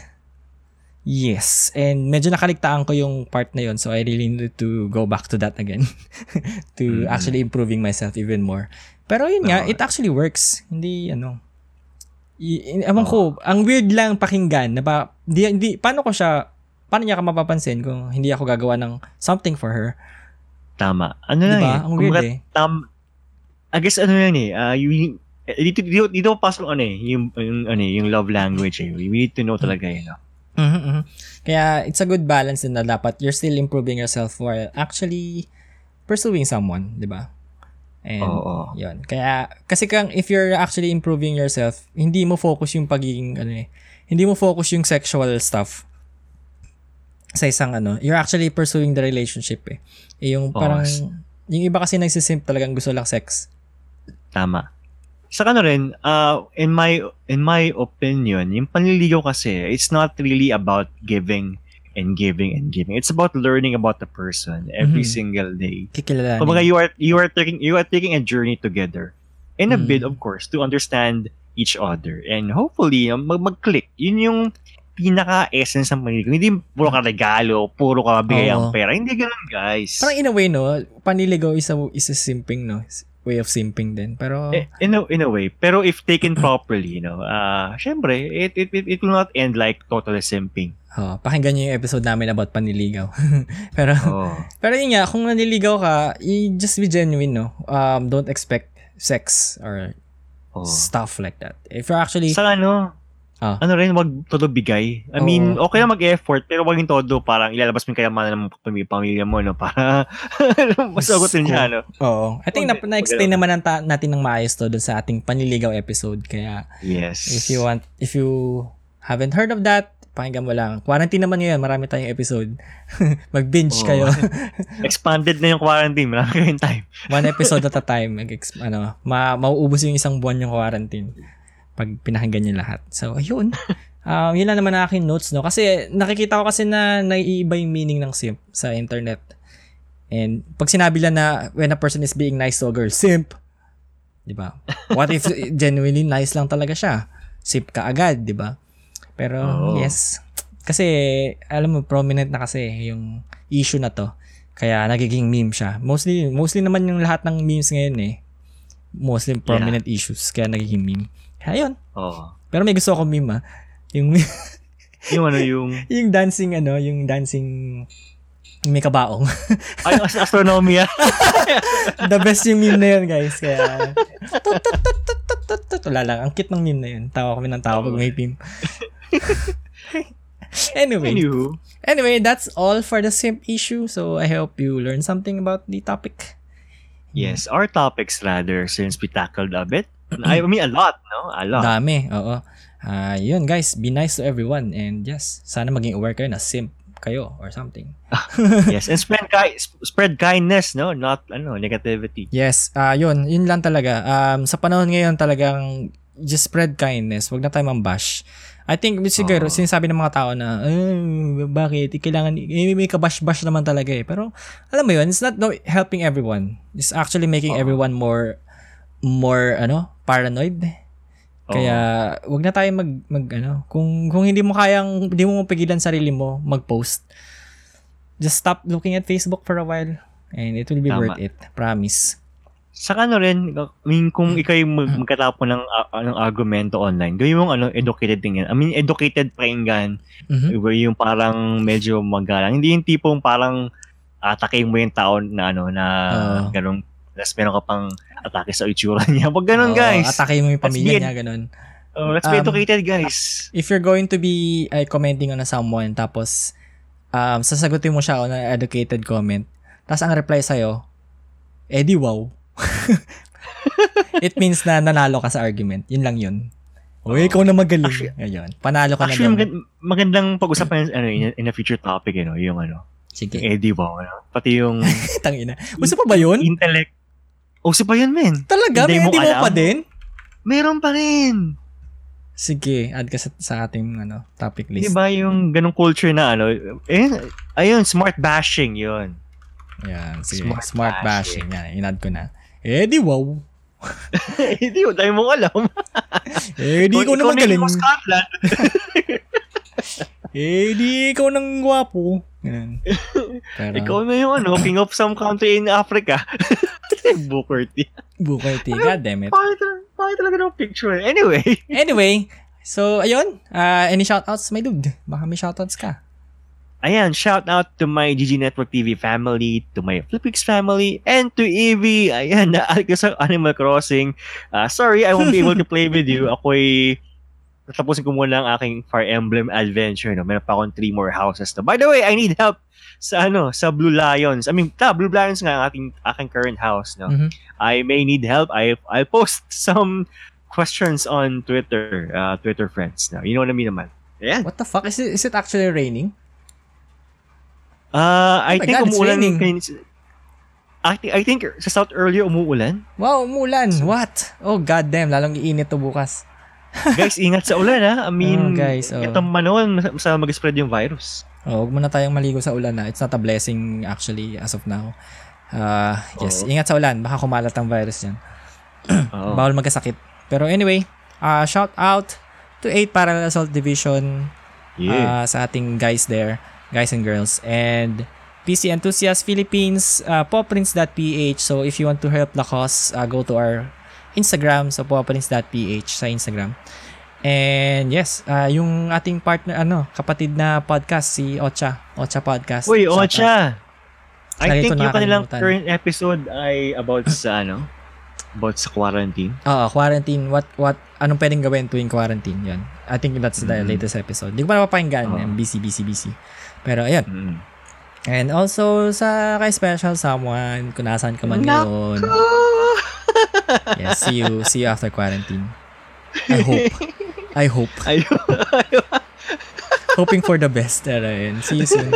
yes. And medyo nakaligtaan ko yung part na yun. So, I really need to go back to that again. to Mhm. actually improving myself even more. Pero yun nga, Oo. it actually works. Hindi, ano, I, ewan ko, ang weird lang pakinggan na ba, di, di, paano ko siya, paano niya ka mapapansin kung hindi ako gagawa ng something for her? Tama. Ano lang Diba? eh. Ang weird kumbaga, eh. tam- I guess ano yan eh, uh, you, eh, dito, dito, dito pasok ano eh, yung, yung, ano eh, yung love language eh. We need to know talaga yun. No? Mhm, mhm. Kaya it's a good balance din na dapat you're still improving yourself while actually pursuing someone, di ba? And Oo. yun. Kaya, kasi kang, if you're actually improving yourself, hindi mo focus yung pagiging, ano eh, hindi mo focus yung sexual stuff sa isang ano, you're actually pursuing the relationship eh. eh yung parang, Oo. yung iba kasi nagsisimp talagang gusto lang sex. Tama. Saka na rin, uh, in my in my opinion, yung panliligaw kasi, it's not really about giving and giving and giving. It's about learning about the person every Mhm. single day. Kikilala. Kumbaga, you are you are taking you are taking a journey together. In a Mm. bid, of course, to understand each other. And hopefully, um, mag mag-click. Yun yung pinaka-essence ng panliligaw. Hindi puro ka regalo, puro ka bigay ang pera. Hindi ganun, guys. Parang in a way, no, panliligaw is a, is a simping, no? Way of simping din. Pero, Eh, in a, in a way. Pero if taken properly, you know, uh, syempre, it, it, it, it will not end like totally simping. Oh, pakinggan nyo yung episode namin about panliligaw. pero, Oh. pero yun nga, kung naniligaw ka, you just be genuine, no? Um, don't expect sex or oh. stuff like that. If you're actually, Sa ano, Ah. ano rin, wag todo bigay. I mean, okay na mag-effort, pero wag yung todo parang ilalabas mo yung kayamanan ng pam- pamilya mo, no? Para masagutin niya, no? oo. I think na, Wag- na-explain wag- naman ng ta- natin ng maayos to dun sa ating panliligaw episode. Kaya, Yes. if you want, if you haven't heard of that, pakinggan mo lang. Quarantine naman ngayon, marami tayong episode. Mag-binge Oo. kayo. Expanded na yung quarantine. Marami kayong time. One episode at a time. Mag ano, ma mauubos yung isang buwan yung quarantine pag pinakinggan niyo lahat. So, ayun. Um, yun lang naman ang aking notes, no? Kasi nakikita ko kasi na naiiba yung meaning ng simp sa internet. And pag sinabi lang na when a person is being nice to a girl, simp. Di ba? What if genuinely nice lang talaga siya? Simp ka agad, di ba? Pero, Oo. yes. Kasi, alam mo, prominent na kasi yung issue na to. Kaya nagiging meme siya. Mostly, mostly naman yung lahat ng memes ngayon eh. Mostly prominent issues. Kaya nagiging meme. Kaya yun. Oo. Pero may gusto akong meme ah. Yung, Yung ano, yung, yung dancing ano, yung dancing may kabaong. ay, as- astronomy, ah. The best yung meme na yun, guys. Kaya, tut, tut, tut, wala lang. Ang cute ng meme na yun. Tawa kami ng tawa pag may meme. anyway, Anywho, anyway, that's all for the simp issue. So, I hope you learned something about the topic. yes, our topics rather, since we tackled a bit. I mean, a lot, no? A lot. Dami, oo. Ah, yun guys, be nice to everyone and yes, sana maging aware kayo na simp kayo or something. yes, and spread ki- spread kindness, no? Not ano, negativity. Yes, ah yun, yun lang talaga. Um sa panahon ngayon talagang just spread kindness, wag na tayo mambash. I think siguro Oo. sinasabi ng mga tao na "Eh, bakit kailangan eh, may kabash-bash naman talaga eh. Pero alam mo yun, it's not no, helping everyone. It's actually making Oo. everyone more more ano, paranoid. Kaya wag na tayo mag, mag ano, kung kung hindi mo kayang hindi mo mapigilan sarili mo mag-post. Just stop looking at Facebook for a while and it will be Tama. worth it. Promise. Saka ano rin, I mean, kung ikaw yung mag- magkatapon ng, uh, ng argumento online, gawin mong ano, educated tingin. I mean, educated pakinggan. Mhm. Where yung parang medyo magalang. Hindi yung tipong parang atakin mo yung tao na ano, na Oo. ganun. Tapos meron ka pang atake sa itsura niya. Wag ganun, Oo, guys. Atake mo yung pamilya be- niya, ganun. Oh, let's be Um, educated, guys. If you're going to be uh, commenting on someone, tapos um, sasagutin mo siya on an educated comment, tapos ang reply sa'yo, eh di wow. It means na nanalo ka sa argument. Yun lang yun. O, ikaw na magaling. Actually- Ayun. Panalo ka na Actually, doon. magand- magandang pag-usapan ano, in, in a future topic, you know, yung ano, Sige. yung Eddie Wow, ano, pati yung Tangina. Gusto pa ba yun? intellect. Uso pa yun, men. Talaga? Hindi May mo hindi mo pa din? Meron pa rin. Sige, add ka sa, sa ating ano, topic Di list. ba yung ganong culture na ano, eh, ayun, smart bashing yun. Yan, sige. Smart, Smart bashing. Yan, inad ko na. Eh, di wow. Hindi mo, dahil mo alam. Eh, di ikaw na magaling. Scotland. Eh, di ikaw nang gwapo. Ganun. Pero, Ikaw na yung ano, king of some country in Africa. Booker T. Booker T. God damn it. Bakit talaga, bakit talaga ng picture? Anyway. Anyway, so, ayun. Uh, any shoutouts, my dude? Baka may shoutouts ka. Ayan, shout out to my GG Network TV family, to my Flipix family, and to Evie. Ayan, naalit ko sa Animal Crossing. Uh, sorry, I won't be able to play with you. Ako'y tatapusin ko muna ang aking Fire Emblem adventure. No? Meron pa akong three more houses. No? By the way, I need help sa ano sa Blue Lions. I mean, ta, Blue Lions nga ang ating aking current house, no. Mhm. I may need help. I I'll post some questions on Twitter, uh, Twitter friends. No, you know what I mean naman. Ayan. What the fuck? Is it, is it actually raining? Uh, I Oh think God, it's umuulan. raining. kayo- I, thi- I think sa South earlier umuulan. Wow, umulan. What? Oh, god damn. Lalong iinit to bukas. Guys, ingat sa ulan ha. I mean, Oh, guys, oh. itong manon sa mag-spread yung virus. Oh, huwag muna tayong maligo sa ulan na. It's not a blessing actually as of now. Uh, yes, Oo. ingat sa ulan. Baka kumalat ang virus yan. Oo. Bawal magkasakit. Pero anyway, uh, shout out to 8 Parallel Assault Division Yeah. uh, sa ating guys there, guys and girls. And PC Enthusiast Philippines, uh, poprince.ph. So if you want to help the cause, uh, go to our Instagram, so poprince.ph sa Instagram. And yes, uh, yung ating partner, ano, kapatid na podcast, si Ocha. Ocha Podcast. Uy. Ocha! I think yung kanilang current episode ay about sa ano? About sa quarantine. Oo, quarantine. What, what, anong pwedeng gawin tuwing quarantine? Yan. I think that's the Mhm. latest episode. Hindi ko pa napapakinggan. Yan. busy, busy, busy. Pero, ayun. Mm. And also, sa kay special someone, kung nasaan ka man yun. Yes, see you, see you after quarantine. I hope. I hope. Ayun. Hoping for the best. Yun. See you soon.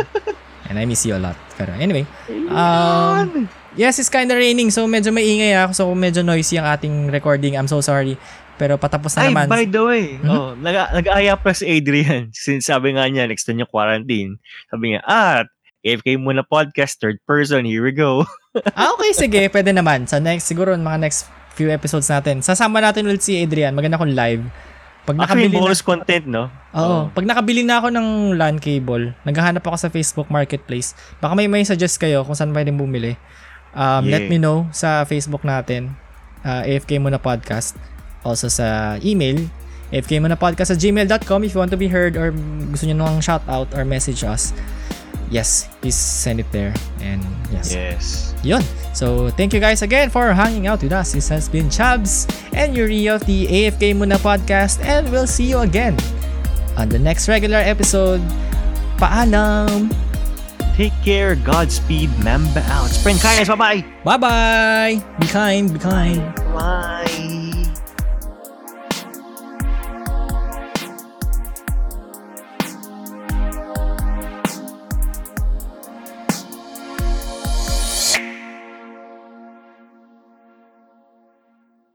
And I miss you a lot. Pero, anyway. Um, Yes, it's kinda raining. So, medyo maingay ako. So, medyo noisy ang ating recording. I'm so sorry. Pero patapos na Ay, naman. by the way, Mhm. oh, nag- nag-aaya pa si Adrian. Since sabi nga niya, next na yung quarantine. Sabi niya, ah, AFK muna podcast, third person, here we go. Ah, okay, sige. Pwede naman. Sa next, siguro, mga next few episodes natin. Sasama natin ulit si Adrian. Maganda kong live. Pag Actually, nakabili na, bonus content, no? Oo. Pag nakabili na ako ng LAN cable, naghahanap ako sa Facebook Marketplace. Baka may may suggest kayo kung saan pwedeng bumili. Um, Yeah. Let me know sa Facebook natin. Uh, AFK Muna Podcast. Also sa email. AFK Muna Podcast sa gmail.com if you want to be heard or gusto nyo nang shout out or message us. Yes, please send it there. And yes. Yes. Yun. So, thank you guys again for hanging out with us. This has been Chubbs and Yuri of the AFK Muna podcast and we'll see you again on the next regular episode. Paalam! Take care, Godspeed, Mamba out. Spring kindness, bye-bye! Bye-bye! Be kind, be kind. Bye!